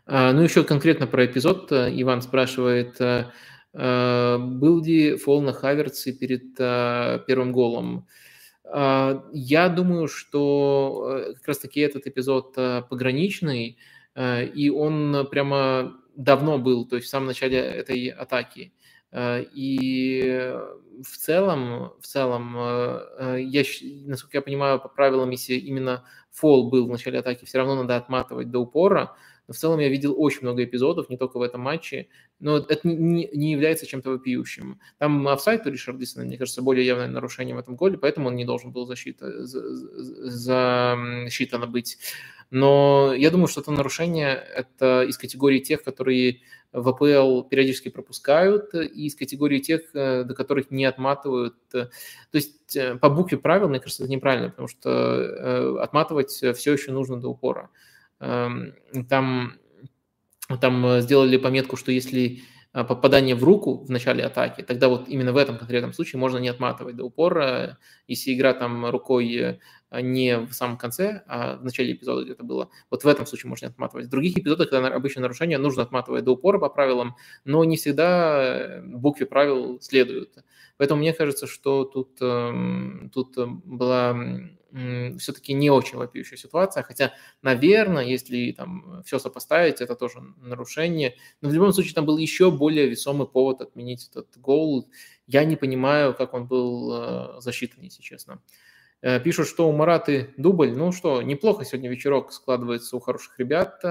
Ну, еще конкретно про эпизод. Иван спрашивает, Э, был ли фол на Хаверце перед э, первым голом? Э, я думаю, что как раз-таки этот эпизод пограничный, и он прямо давно был, то есть в самом начале этой атаки. И в целом, в целом, я, насколько я понимаю, по правилам, если именно фол был в начале атаки, все равно надо отматывать до упора. Но в целом я видел очень много эпизодов, не только в этом матче, но это не, не является чем-то вопиющим. Там офсайд у Ришардисона, мне кажется, более явное нарушение в этом голе, поэтому он не должен был защита, засчитано быть. Но я думаю, что это нарушение – это из категории тех, которые в АПЛ периодически пропускают, и из категории тех, э, до которых не отматывают. То есть есть по букве правил, мне кажется, это неправильно, потому что отматывать все еще нужно до упора. Эм, там, там сделали пометку, что если а, попадание в руку в начале атаки, тогда вот именно в этом конкретном случае можно не отматывать до упора. Если игра там рукой э, не в самом конце, а в начале эпизода где-то было, вот в этом случае можно отматывать. В других эпизодах, когда обычно нарушение, нужно отматывать до упора по правилам, но не всегда э, букве правил следуют. Поэтому мне кажется, что тут, эм, тут была все-таки не очень вопиющая ситуация, хотя, наверное, если там все сопоставить, это тоже нарушение. Но в любом случае там был еще более весомый повод отменить этот гол. Я не понимаю, как он был э, засчитан, если честно. Э, пишут, что у Мараты дубль. Ну что, неплохо сегодня вечерок складывается у хороших ребят.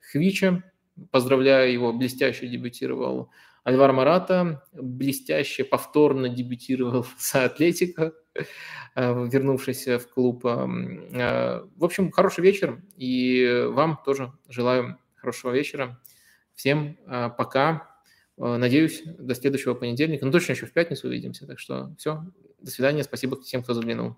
Хвича, поздравляю его, блестяще дебютировал. Альвар Марата блестяще повторно дебютировал за Атлетико. Э, вернувшись в клуб. Э, в общем, хороший вечер, и вам тоже желаю хорошего вечера. Всем э, пока. Надеюсь, до следующего понедельника. Ну, точно еще в пятницу увидимся. Так что все, до свидания. Спасибо всем, кто заглянул.